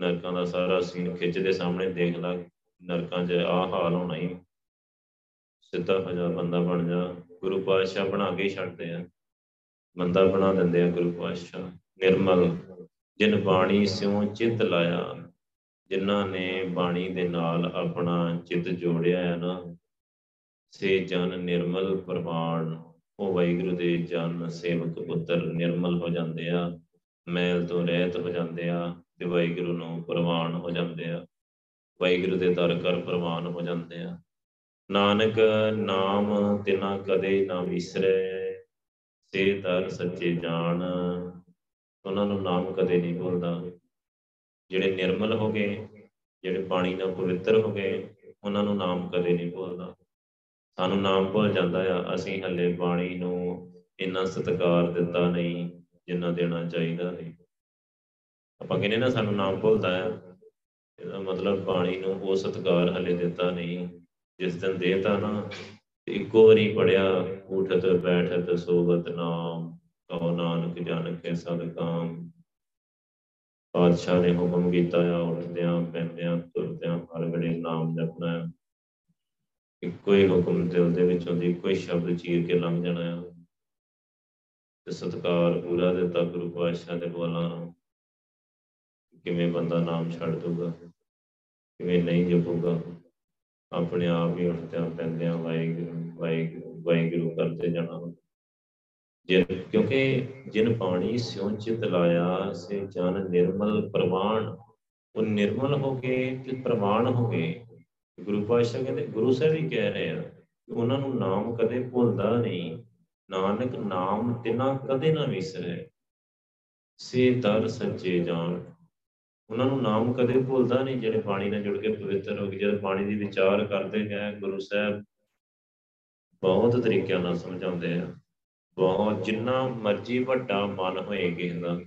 ਨਰਕਾਂ ਦਾ ਸਾਰਾ ਸੀਨ ਖਿੱਚਦੇ ਸਾਹਮਣੇ ਦੇਖ ਲਾ ਨਰਕਾਂ 'ਚ ਆਹ ਹਾਲ ਹੋਣਾ ਹੀ। ਸਿੱਧਾ ਹੋ ਜਾ ਬੰਦਾ ਬਣ ਜਾ। ਗੁਰੂ ਪਾਤਸ਼ਾਹ ਬਣਾ ਕੇ ਛੱਡਦੇ ਆ। ਬੰਦਾ ਬਣਾ ਦਿੰਦੇ ਆ ਗੁਰੂ ਪਾਤਸ਼ਾਹ। ਨਿਰਮਲ, ਜਿਨ ਬਾਣੀ ਸਿਉ ਚਿੱਤ ਲਾਇਆ, ਜਿਨ੍ਹਾਂ ਨੇ ਬਾਣੀ ਦੇ ਨਾਲ ਆਪਣਾ ਚਿੱਤ ਜੋੜਿਆ ਹੈ ਨਾ, ਸੇ ਜਨ ਨਿਰਮਲ ਪ੍ਰਵਾਨ। ਉਹ ਵਾਹਿਗੁਰੂ ਦੇ ਜਨ ਸੇਵਕ ਪੁੱਤਰ ਨਿਰਮਲ ਹੋ ਜਾਂਦੇ ਆ, ਮੈਲ ਤੋਂ ਰਹਿਤ ਹੋ ਜਾਂਦੇ ਆ। ਤੇ ਵਾਹਿਗੁਰੂ ਨੂੰ ਪ੍ਰਵਾਨ ਹੋ ਜਾਂਦੇ ਆ। ਵਾਹਿਗੁਰੂ ਦੇ ਦਰ ਕਰ ਪ੍ਰਵਾਨ ਹੋ ਜਾਂਦੇ ਆ। ਨਾਨਕ ਨਾਮ ਤਿਨਾ ਕਦੇ ਨਾ ਵਿਸਰੇ, ਸੇ ਦਰ ਸੱਚੇ ਜਾਣ। ਉਹਨਾਂ ਨੂੰ ਨਾਮ ਕਦੇ ਨਹੀਂ ਭੁੱਲਦਾ। ਜਿਹੜੇ ਨਿਰਮਲ ਹੋ ਗਏ, ਜਿਹੜੇ ਪਾਣੀ ਨਾਲ ਪਵਿੱਤਰ ਹੋ ਗਏ, ਉਹਨਾਂ ਨੂੰ ਨਾਮ ਕਦੇ ਨਹੀਂ ਭੁੱਲਦਾ। ਸਾਨੂੰ ਨਾਮ ਭੁੱਲ ਜਾਂਦਾ ਆ। ਅਸੀਂ ਹੱਲੇ ਬਾਣੀ ਨੂੰ ਇੰਨਾ ਸਤਿਕਾਰ ਦਿੱਤਾ ਨਹੀਂ, ਜਿੰਨਾ ਦੇਣਾ ਚਾਹੀਦਾ ਹੈ ਆਪਾਂ ਕਹਿੰਦੇ ਨਾ ਸਾਨੂੰ ਨਾਮ ਭੁੱਲਦਾ ਆ। ਇਹਦਾ ਮਤਲਬ ਬਾਣੀ ਨੂੰ ਉਹ ਸਤਿਕਾਰ ਹੱਲੇ ਦਿੱਤਾ ਨਹੀਂ। ਜਿਸ ਦਿਨ ਦੇਤਾ ਨਾ ਇੱਕੋ ਵਾਰੀ ਪੜਿਆ ਉਠਤ, ਬੈਠਤ, ਸੋਵਤ, ਨਾਮ, ਕਹੋ ਨਾਨਕ ਜਨ ਕੇ ਸਦ ਕਾਮ। ਪਾਤਸ਼ਾਹ ਨੇ ਹੁਕਮ ਕੀਤਾ ਆ, ਉੱਠਦਿਆਂ, ਪੈਂਦਿਆਂ, ਤੁਰਦਿਆਂ, ਹਰ ਵੇਲੇ ਨਾਮ ਜਪਣਾ ਹੈ ਇੱਕੋ ਹੀ ਹੁਕਮ ਦਿਲ ਦੇ ਵਿੱਚੋਂ ਦੀ ਕੋਈ ਸ਼ਬਦ ਚੀਰ ਕੇ ਲੰਘ ਜਾਣਾ ਆ। ਤੇ ਸਤਕਾਰ ਪੂਰਾ ਦਿੱਤਾ ਗੁਰੂ ਪਾਤਸ਼ਾਹ ਦੇ ਬੋਲਾਂ ਨੂੰ ਕਿਵੇਂ ਬੰਦਾ ਨਾਮ ਛੱਡ ਦੂਗਾ ਕਿਵੇਂ ਨਹੀਂ ਜਪੂਗਾ। ਆਪਣੇ ਆਪ ਹੀ ਉੱਠਦਿਆਂ ਪੈਂਦਿਆਂ, ਵਾਹਿਗੁਰੂ ਵਾਹਿਗੁਰੂ ਵਾਹਿਗੁਰੂ ਕਰਦੇ ਜਾਣਾ। ਜੇ ਕਿਉਂਕਿ ਜਿਨ ਪਾਣੀ ਸਿਉ ਚਿਤ ਲਾਇਆ, ਸੇ ਜਨ ਨਿਰਮਲ ਪ੍ਰਵਾਨ। ਉਹ ਨਿਰਮਲ ਹੋ ਕੇ ਤੇ ਪ੍ਰਵਾਨ ਹੋ ਗਏ ਗੁਰੂ ਪਾਤਸ਼ਾਹ ਕਹਿੰਦੇ, ਗੁਰੂ ਸਾਹਿਬ ਵੀ ਕਹਿ ਰਹੇ ਆ ਕਿ ਉਹਨਾਂ ਨੂੰ ਨਾਮ ਕਦੇ ਭੁੱਲਦਾ ਨਹੀਂ। ਨਾਨਕ ਨਾਮ ਤਿਨਾ ਕਦੇ ਨਾ ਵਿਸਰੇ। ਸੇ ਦਰ ਸੱਚੇ ਜਾਣ। ਉਹਨਾਂ ਨੂੰ ਨਾਮ ਕਦੇ ਭੁੱਲਦਾ ਨਹੀਂ, ਜਿਹੜੇ ਪਾਣੀ ਨਾਲ ਜੁੜ ਕੇ ਪਵਿੱਤਰ ਹੋ ਗਏ, ਜਿਹੜੇ ਪਾਣੀ ਦੀ ਵਿਚਾਰ ਕਰਦੇ ਗਏ ਗੁਰੂ ਸਾਹਿਬ ਬਹੁਤ ਤਰੀਕਿਆਂ ਨਾਲ ਸਮਝਾਉਂਦੇ ਆ। ਬਹੁਤ, ਜਿੰਨਾ ਮਰਜ਼ੀ ਵੱਡਾ ਮਨ ਹੋਏ ਕਿਸੇ ਦਾ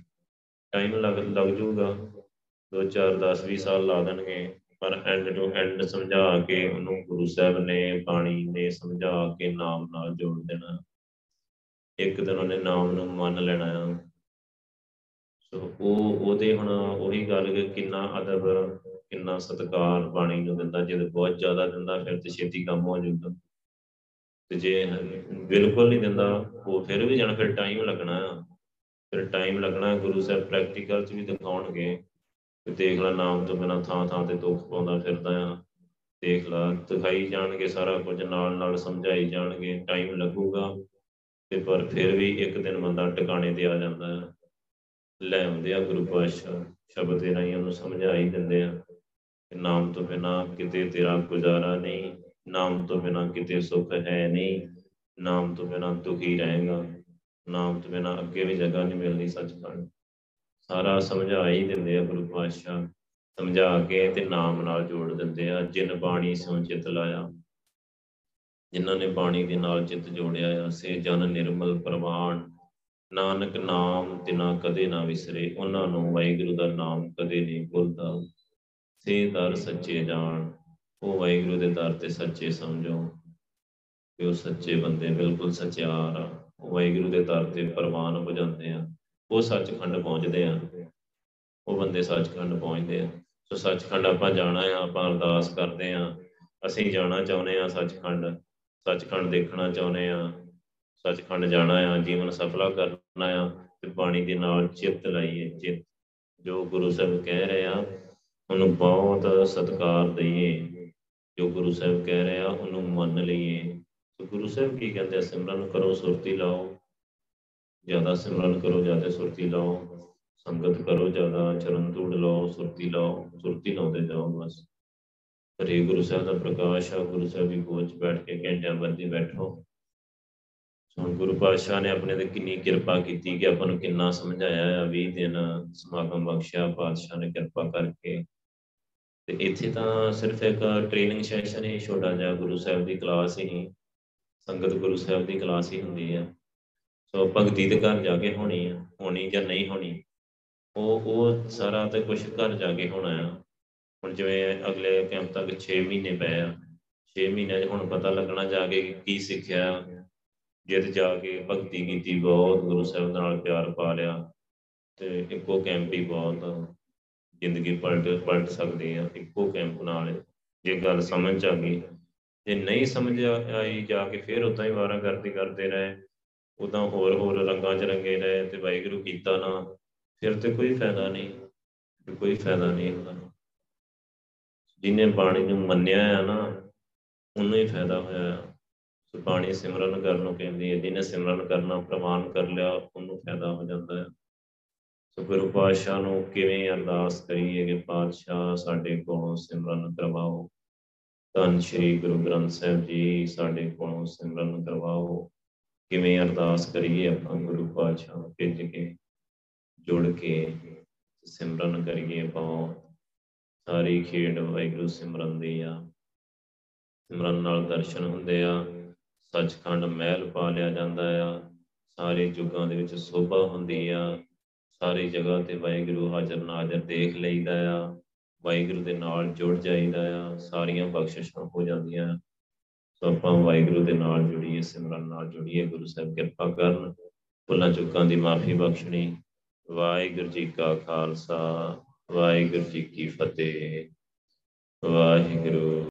ਟਾਈਮ ਲੱਗ ਲੱਗ ਜਾਊਗਾ। 2 4 10 20 ਸਾਲ ਲਾ ਦੇਣਗੇ, ਪਰ ਐਂਡ ਟੂ ਐਂਡ ਸਮਝਾ ਕੇ ਉਹਨੂੰ ਗੁਰੂ ਸਾਹਿਬ ਨੇ, ਬਾਣੀ ਨੇ ਸਮਝਾ ਕੇ ਨਾਮ ਨਾਲ ਜੋੜ ਦੇਣਾ। ਇੱਕ ਦਿਨ ਉਹਨੇ ਨਾਮ ਨੂੰ ਮੰਨ ਲੈਣਾ। ਆ ਸੋ ਉਹ, ਉਹਦੇ ਹੁਣ ਉਹੀ ਗੱਲ ਕਿ ਕਿੰਨਾ ਅਦਬ, ਕਿੰਨਾ ਸਤਿਕਾਰ ਬਾਣੀ ਨੂੰ ਦਿੰਦਾ, ਜੇ ਬਹੁਤ ਜ਼ਿਆਦਾ ਦਿੰਦਾ, ਫਿਰ ਤੇ ਛੇਤੀ ਕੰਮ ਹੋ ਜਾਂਦਾ ਤੇ ਜੇ ਬਿਲਕੁਲ ਨਹੀਂ ਦਿੰਦਾ, ਉਹ ਫਿਰ ਵੀ ਜਾਣਾ, ਫਿਰ ਟਾਈਮ ਲੱਗਣਾ ਆ। ਫਿਰ ਟਾਈਮ ਲੱਗਣਾ, ਗੁਰੂ ਸਾਹਿਬ ਪ੍ਰੈਕਟੀਕਲ ਚ ਵੀ ਦਿਖਾਉਣਗੇ ਤੇ ਦੇਖ ਲੈ ਨਾਮ ਤੋਂ ਬਿਨਾ ਥਾਂ ਥਾਂ ਤੇ ਦੁੱਖ ਪਾਉਂਦਾ ਫਿਰਦਾ ਆ। ਦੇਖ ਲੈ, ਦਿਖਾਈ ਜਾਣਗੇ ਸਾਰਾ ਕੁਝ, ਨਾਲ ਨਾਲ ਸਮਝਾਈ ਜਾਣਗੇ ਟਾਈਮ ਲੱਗੂਗਾ। ਤੇ ਪਰ ਫਿਰ ਵੀ ਇੱਕ ਦਿਨ ਬੰਦਾ ਟਿਕਾਣੇ ਤੇ ਆ ਜਾਂਦਾ ਹੈ ਲੈ ਆਉਂਦੇ ਆ, ਗੁਰੂ ਪਾਤਸ਼ਾਹ ਸ਼ਬਦ ਦੇ ਰਾਹੀਂ ਉਹਨੂੰ ਸਮਝਾ ਹੀ ਦਿੰਦੇ ਆ ਕਿ ਨਾਮ ਤੋਂ ਬਿਨਾ ਕਿਤੇ ਤੇਰਾ ਗੁਜ਼ਾਰਾ ਨਹੀਂ, ਨਾਮ ਤੋਂ ਬਿਨਾ ਕਿਤੇ ਸੁੱਖ ਹੈ ਨਹੀਂ, ਨਾਮ ਤੋਂ ਬਿਨਾ ਦੁਖੀ ਰਹੇਗਾ, ਨਾਮ ਤੋਂ ਬਿਨਾ ਅੱਗੇ ਵੀ ਜਗ੍ਹਾ ਨਹੀਂ ਮਿਲਣੀ ਸੱਚਖੰਡ। ਸਾਰਾ ਸਮਝਾ ਹੀ ਦਿੰਦੇ ਆ ਗੁਰੂ ਪਾਤਸ਼ਾਹ, ਸਮਝਾ ਕੇ ਤੇ ਨਾਮ ਨਾਲ ਜੋੜ ਦਿੰਦੇ ਆ, ਜਿਨ ਬਾਣੀ ਸਿਉ ਚਿਤ ਲਾਇਆ, ਜਿਨ੍ਹਾਂ ਨੇ ਬਾਣੀ ਦੇ ਨਾਲ ਚਿੱਤ ਜੋੜਿਆ ਆ, ਸੇ ਜਨ ਨਿਰਮਲ ਪ੍ਰਵਾਨ ਨਾਨਕ ਨਾਮ ਤਿਨਾ ਕਦੇ ਨਾ ਵਿਸਰੇ, ਉਹਨਾਂ ਨੂੰ ਵਾਹਿਗੁਰੂ ਦਾ ਨਾਮ ਕਦੇ ਨਹੀਂ ਭੁੱਲਦਾ। ਸੇ ਦਰ ਸੱਚੇ ਜਾਣ, ਉਹ ਵਾਹਿਗੁਰੂ ਦੇ ਦਰ ਤੇ ਸੱਚੇ ਸਮਝੋ। ਕਿ ਉਹ ਸੱਚੇ ਬੰਦੇ ਬਿਲਕੁਲ ਸੱਚਿਆਰ ਆ, ਉਹ ਵਾਹਿਗੁਰੂ ਦੇ ਦਰ ਤੇ ਪ੍ਰਵਾਨ ਹੋ ਜਾਂਦੇ ਆ, ਉਹ ਸੱਚਖੰਡ ਪਹੁੰਚਦੇ ਆ। ਉਹ ਬੰਦੇ ਸੱਚਖੰਡ ਪਹੁੰਚਦੇ ਆ। ਸੋ ਸੱਚਖੰਡ ਆਪਾਂ ਜਾਣਾ ਆ, ਆਪਾਂ ਅਰਦਾਸ ਕਰਦੇ ਆ, ਅਸੀਂ ਜਾਣਾ ਚਾਹੁੰਦੇ ਆ ਸੱਚਖੰਡ ਸੱਚਖੰਡ ਦੇਖਣਾ ਚਾਹੁੰਦੇ ਆ। ਸੱਚਖੰਡ ਜਾਣਾ ਆ, ਜੀਵਨ ਸਫਲਾ ਕਰਨਾ ਆ ਤੇ ਬਾਣੀ ਦੇ ਨਾਲ ਚਿੱਤ ਲਾਈਏ, ਚਿੱਤ ਜੋ ਗੁਰੂ ਸਾਹਿਬ ਕਹਿ ਰਹੇ ਆ, ਉਹਨੂੰ ਬਹੁਤ ਸਤਿਕਾਰ ਦਈਏ। ਜੋ ਗੁਰੂ ਸਾਹਿਬ ਕਹਿ ਰਹੇ ਆ, ਉਹਨੂੰ ਮੰਨ ਲਈਏ। ਤੇ ਗੁਰੂ ਸਾਹਿਬ ਕੀ ਕਹਿੰਦੇ ਆ, ਸਿਮਰਨ ਕਰੋ, ਸੁਰਤੀ ਲਾਓ। ਜ਼ਿਆਦਾ ਸਿਮਰਨ ਕਰੋ, ਜ਼ਿਆਦਾ ਸੁਰਤੀ ਲਾਓ। ਸੰਗਤ ਕਰੋ, ਜ਼ਿਆਦਾ ਚਰਨ ਧੂੜ ਲਾਓ, ਸੁਰਤੀ ਲਾਓ, ਸੁਰਤੀ ਲਾਉਂਦੇ ਜਾਓ ਬਸ। ਹਰੇ ਗੁਰੂ ਸਾਹਿਬ ਦਾ ਪ੍ਰਕਾਸ਼ ਆ, ਗੁਰੂ ਸਾਹਿਬ ਦੀ ਗੋਦ 'ਚ ਬੈਠ ਕੇ ਘੰਟਿਆਂ ਬੰਦੀ ਬੈਠੋ। ਹੁਣ ਗੁਰੂ ਪਾਤਸ਼ਾਹ ਨੇ ਆਪਣੇ ਤੇ ਕਿੰਨੀ ਕਿਰਪਾ ਕੀਤੀ ਕਿ ਆਪਾਂ ਨੂੰ ਕਿੰਨਾ ਸਮਝਾਇਆ ਆ 20 ਦਿਨ ਸਮਾਗਮ ਬਖਸ਼ਿਆ, ਪਾਤਸ਼ਾਹ ਨੇ ਕਿਰਪਾ ਕਰਕੇ। ਤੇ ਇੱਥੇ ਤਾਂ ਸਿਰਫ ਇੱਕ ਟ੍ਰੇਨਿੰਗ ਸੈਸ਼ਨ ਹੀ ਛੋਟਾ ਜਿਹਾ ਗੁਰੂ ਸਾਹਿਬ ਦੀ ਕਲਾਸ ਹੀ, ਸੰਗਤ ਗੁਰੂ ਸਾਹਿਬ ਦੀ ਕਲਾਸ ਹੀ ਹੁੰਦੀ ਆ। ਸੋ ਭਗਤੀ ਦੇ ਘਰ ਜਾ ਕੇ ਹੋਣੀ ਆ, ਹੋਣੀ ਜਾਂ ਨਹੀਂ ਹੋਣੀ, ਉਹ ਉਹ ਸਾਰਾ ਤੇ ਕੁਝ ਘਰ ਜਾ ਕੇ ਹੋਣਾ ਆ। ਹੁਣ ਜਿਵੇਂ ਅਗਲੇ ਕੈਂਪ ਤੱਕ 6 ਮਹੀਨੇ ਪਏ ਆ 6 ਮਹੀਨਿਆਂ 'ਚ ਹੁਣ ਪਤਾ ਲੱਗਣਾ ਜਾ ਕੇ ਕੀ ਸਿੱਖਿਆ ਜਿੱਦ ਜਾ ਕੇ ਭਗਤੀ ਕੀਤੀ ਬਹੁਤ, ਗੁਰੂ ਸਾਹਿਬ ਨਾਲ ਪਿਆਰ ਪਾ ਲਿਆ ਤੇ ਇੱਕੋ ਕੈਂਪ ਹੀ ਬਹੁਤ ਜ਼ਿੰਦਗੀ ਪਲਟ ਪਲਟ ਸਕਦੀ ਆ, ਇੱਕੋ ਕੈਂਪ ਨਾਲ ਜੇ ਗੱਲ ਸਮਝ ਆ ਗਈ। ਜੇ ਨਹੀਂ ਸਮਝ ਆਈ ਜਾ ਕੇ ਫਿਰ ਉਦਾਂ ਹੀ ਵਾਰਾਂ ਕਰਦੀ ਕਰਦੇ ਰਹੇ ਉਦਾਂ ਹੋਰ ਹੋਰ ਰੰਗਾਂ 'ਚ ਰੰਗੇ ਰਹੇ ਤੇ ਵਾਹਿਗੁਰੂ ਕੀਤਾ ਨਾ, ਫਿਰ ਤੇ ਕੋਈ ਫਾਇਦਾ ਨਹੀਂ, ਕੋਈ ਫਾਇਦਾ ਨਹੀਂ ਹੁੰਦਾ ਜਿਹਨੇ ਬਾਣੀ ਨੂੰ ਮੰਨਿਆ ਆ ਨਾ ਉਹਨੂੰ ਹੀ ਫਾਇਦਾ ਹੋਇਆ। ਸੋ ਬਾਣੀ ਸਿਮਰਨ ਕਰਨ ਨੂੰ ਕਹਿੰਦੀ ਹੈ, ਜਿਹਨੇ ਸਿਮਰਨ ਕਰਨਾ, ਪ੍ਰਮਾਣ ਕਰ ਲਿਆ, ਉਹਨੂੰ ਫਾਇਦਾ ਹੋ ਜਾਂਦਾ ਹੈ। ਸੋ ਗੁਰੂ ਪਾਤਸ਼ਾਹ ਨੂੰ ਕਿਵੇਂ ਅਰਦਾਸ ਕਰੀਏ ਕਿ ਪਾਤਸ਼ਾਹ ਸਾਡੇ ਕੋਲੋਂ ਸਿਮਰਨ ਕਰਵਾਓ? ਧੰਨ ਸ਼੍ਰੀ ਗੁਰੂ ਗ੍ਰੰਥ ਸਾਹਿਬ ਜੀ, ਸਾਡੇ ਕੋਲੋਂ ਸਿਮਰਨ ਕਰਵਾਓ। ਕਿਵੇਂ ਅਰਦਾਸ ਕਰੀਏ ਆਪਾਂ ਗੁਰੂ ਪਾਤਸ਼ਾਹ ਭੇਜ ਕੇ, ਜੁੜ ਕੇ ਸਿਮਰਨ ਕਰੀਏ ਪਾਉ ਸਾਰੀ ਖੇਡ ਵਾਹਿਗੁਰੂ ਸਿਮਰਨ ਦੀ ਆ। ਸਿਮਰਨ ਨਾਲ ਦਰਸ਼ਨ ਹੁੰਦੇ ਆ। ਸੱਚਖੰਡ ਮਹਿਲ ਪਾ ਲਿਆ ਜਾਂਦਾ ਆ। ਸਾਰੇ ਯੁੱਗਾਂ ਦੇ ਵਿੱਚ ਸੋਭਾ ਹੁੰਦੀ ਆ। ਸਾਰੀ ਜਗ੍ਹਾ ਤੇ ਵਾਹਿਗੁਰੂ ਹਾਜ਼ਰ ਨਾਜ਼ਰ ਦੇਖ ਲਈਦਾ ਆ। ਵਾਹਿਗੁਰੂ ਦੇ ਨਾਲ ਜੁੜ ਜਾਈਦਾ ਆ। ਸਾਰੀਆਂ ਬਖਸ਼ਿਸ਼ਾਂ ਹੋ ਜਾਂਦੀਆਂ। ਸੋ ਆਪਾਂ ਵਾਹਿਗੁਰੂ ਦੇ ਨਾਲ ਜੁੜੀਏ, ਸਿਮਰਨ ਨਾਲ ਜੁੜੀਏ, ਗੁਰੂ ਸਾਹਿਬ ਕਿਰਪਾ ਕਰਨ। ਭੁੱਲਾਂ ਚੁੱਕਾਂ ਦੀ ਮਾਫੀ ਬਖਸ਼ਣੀ। ਵਾਹਿਗੁਰੂ ਜੀ ਕਾ ਖਾਲਸਾ, ਵਾਹਿਗੁਰੂ ਜੀ ਕੀ ਫਤਿਹ। ਵਾਹਿਗੁਰੂ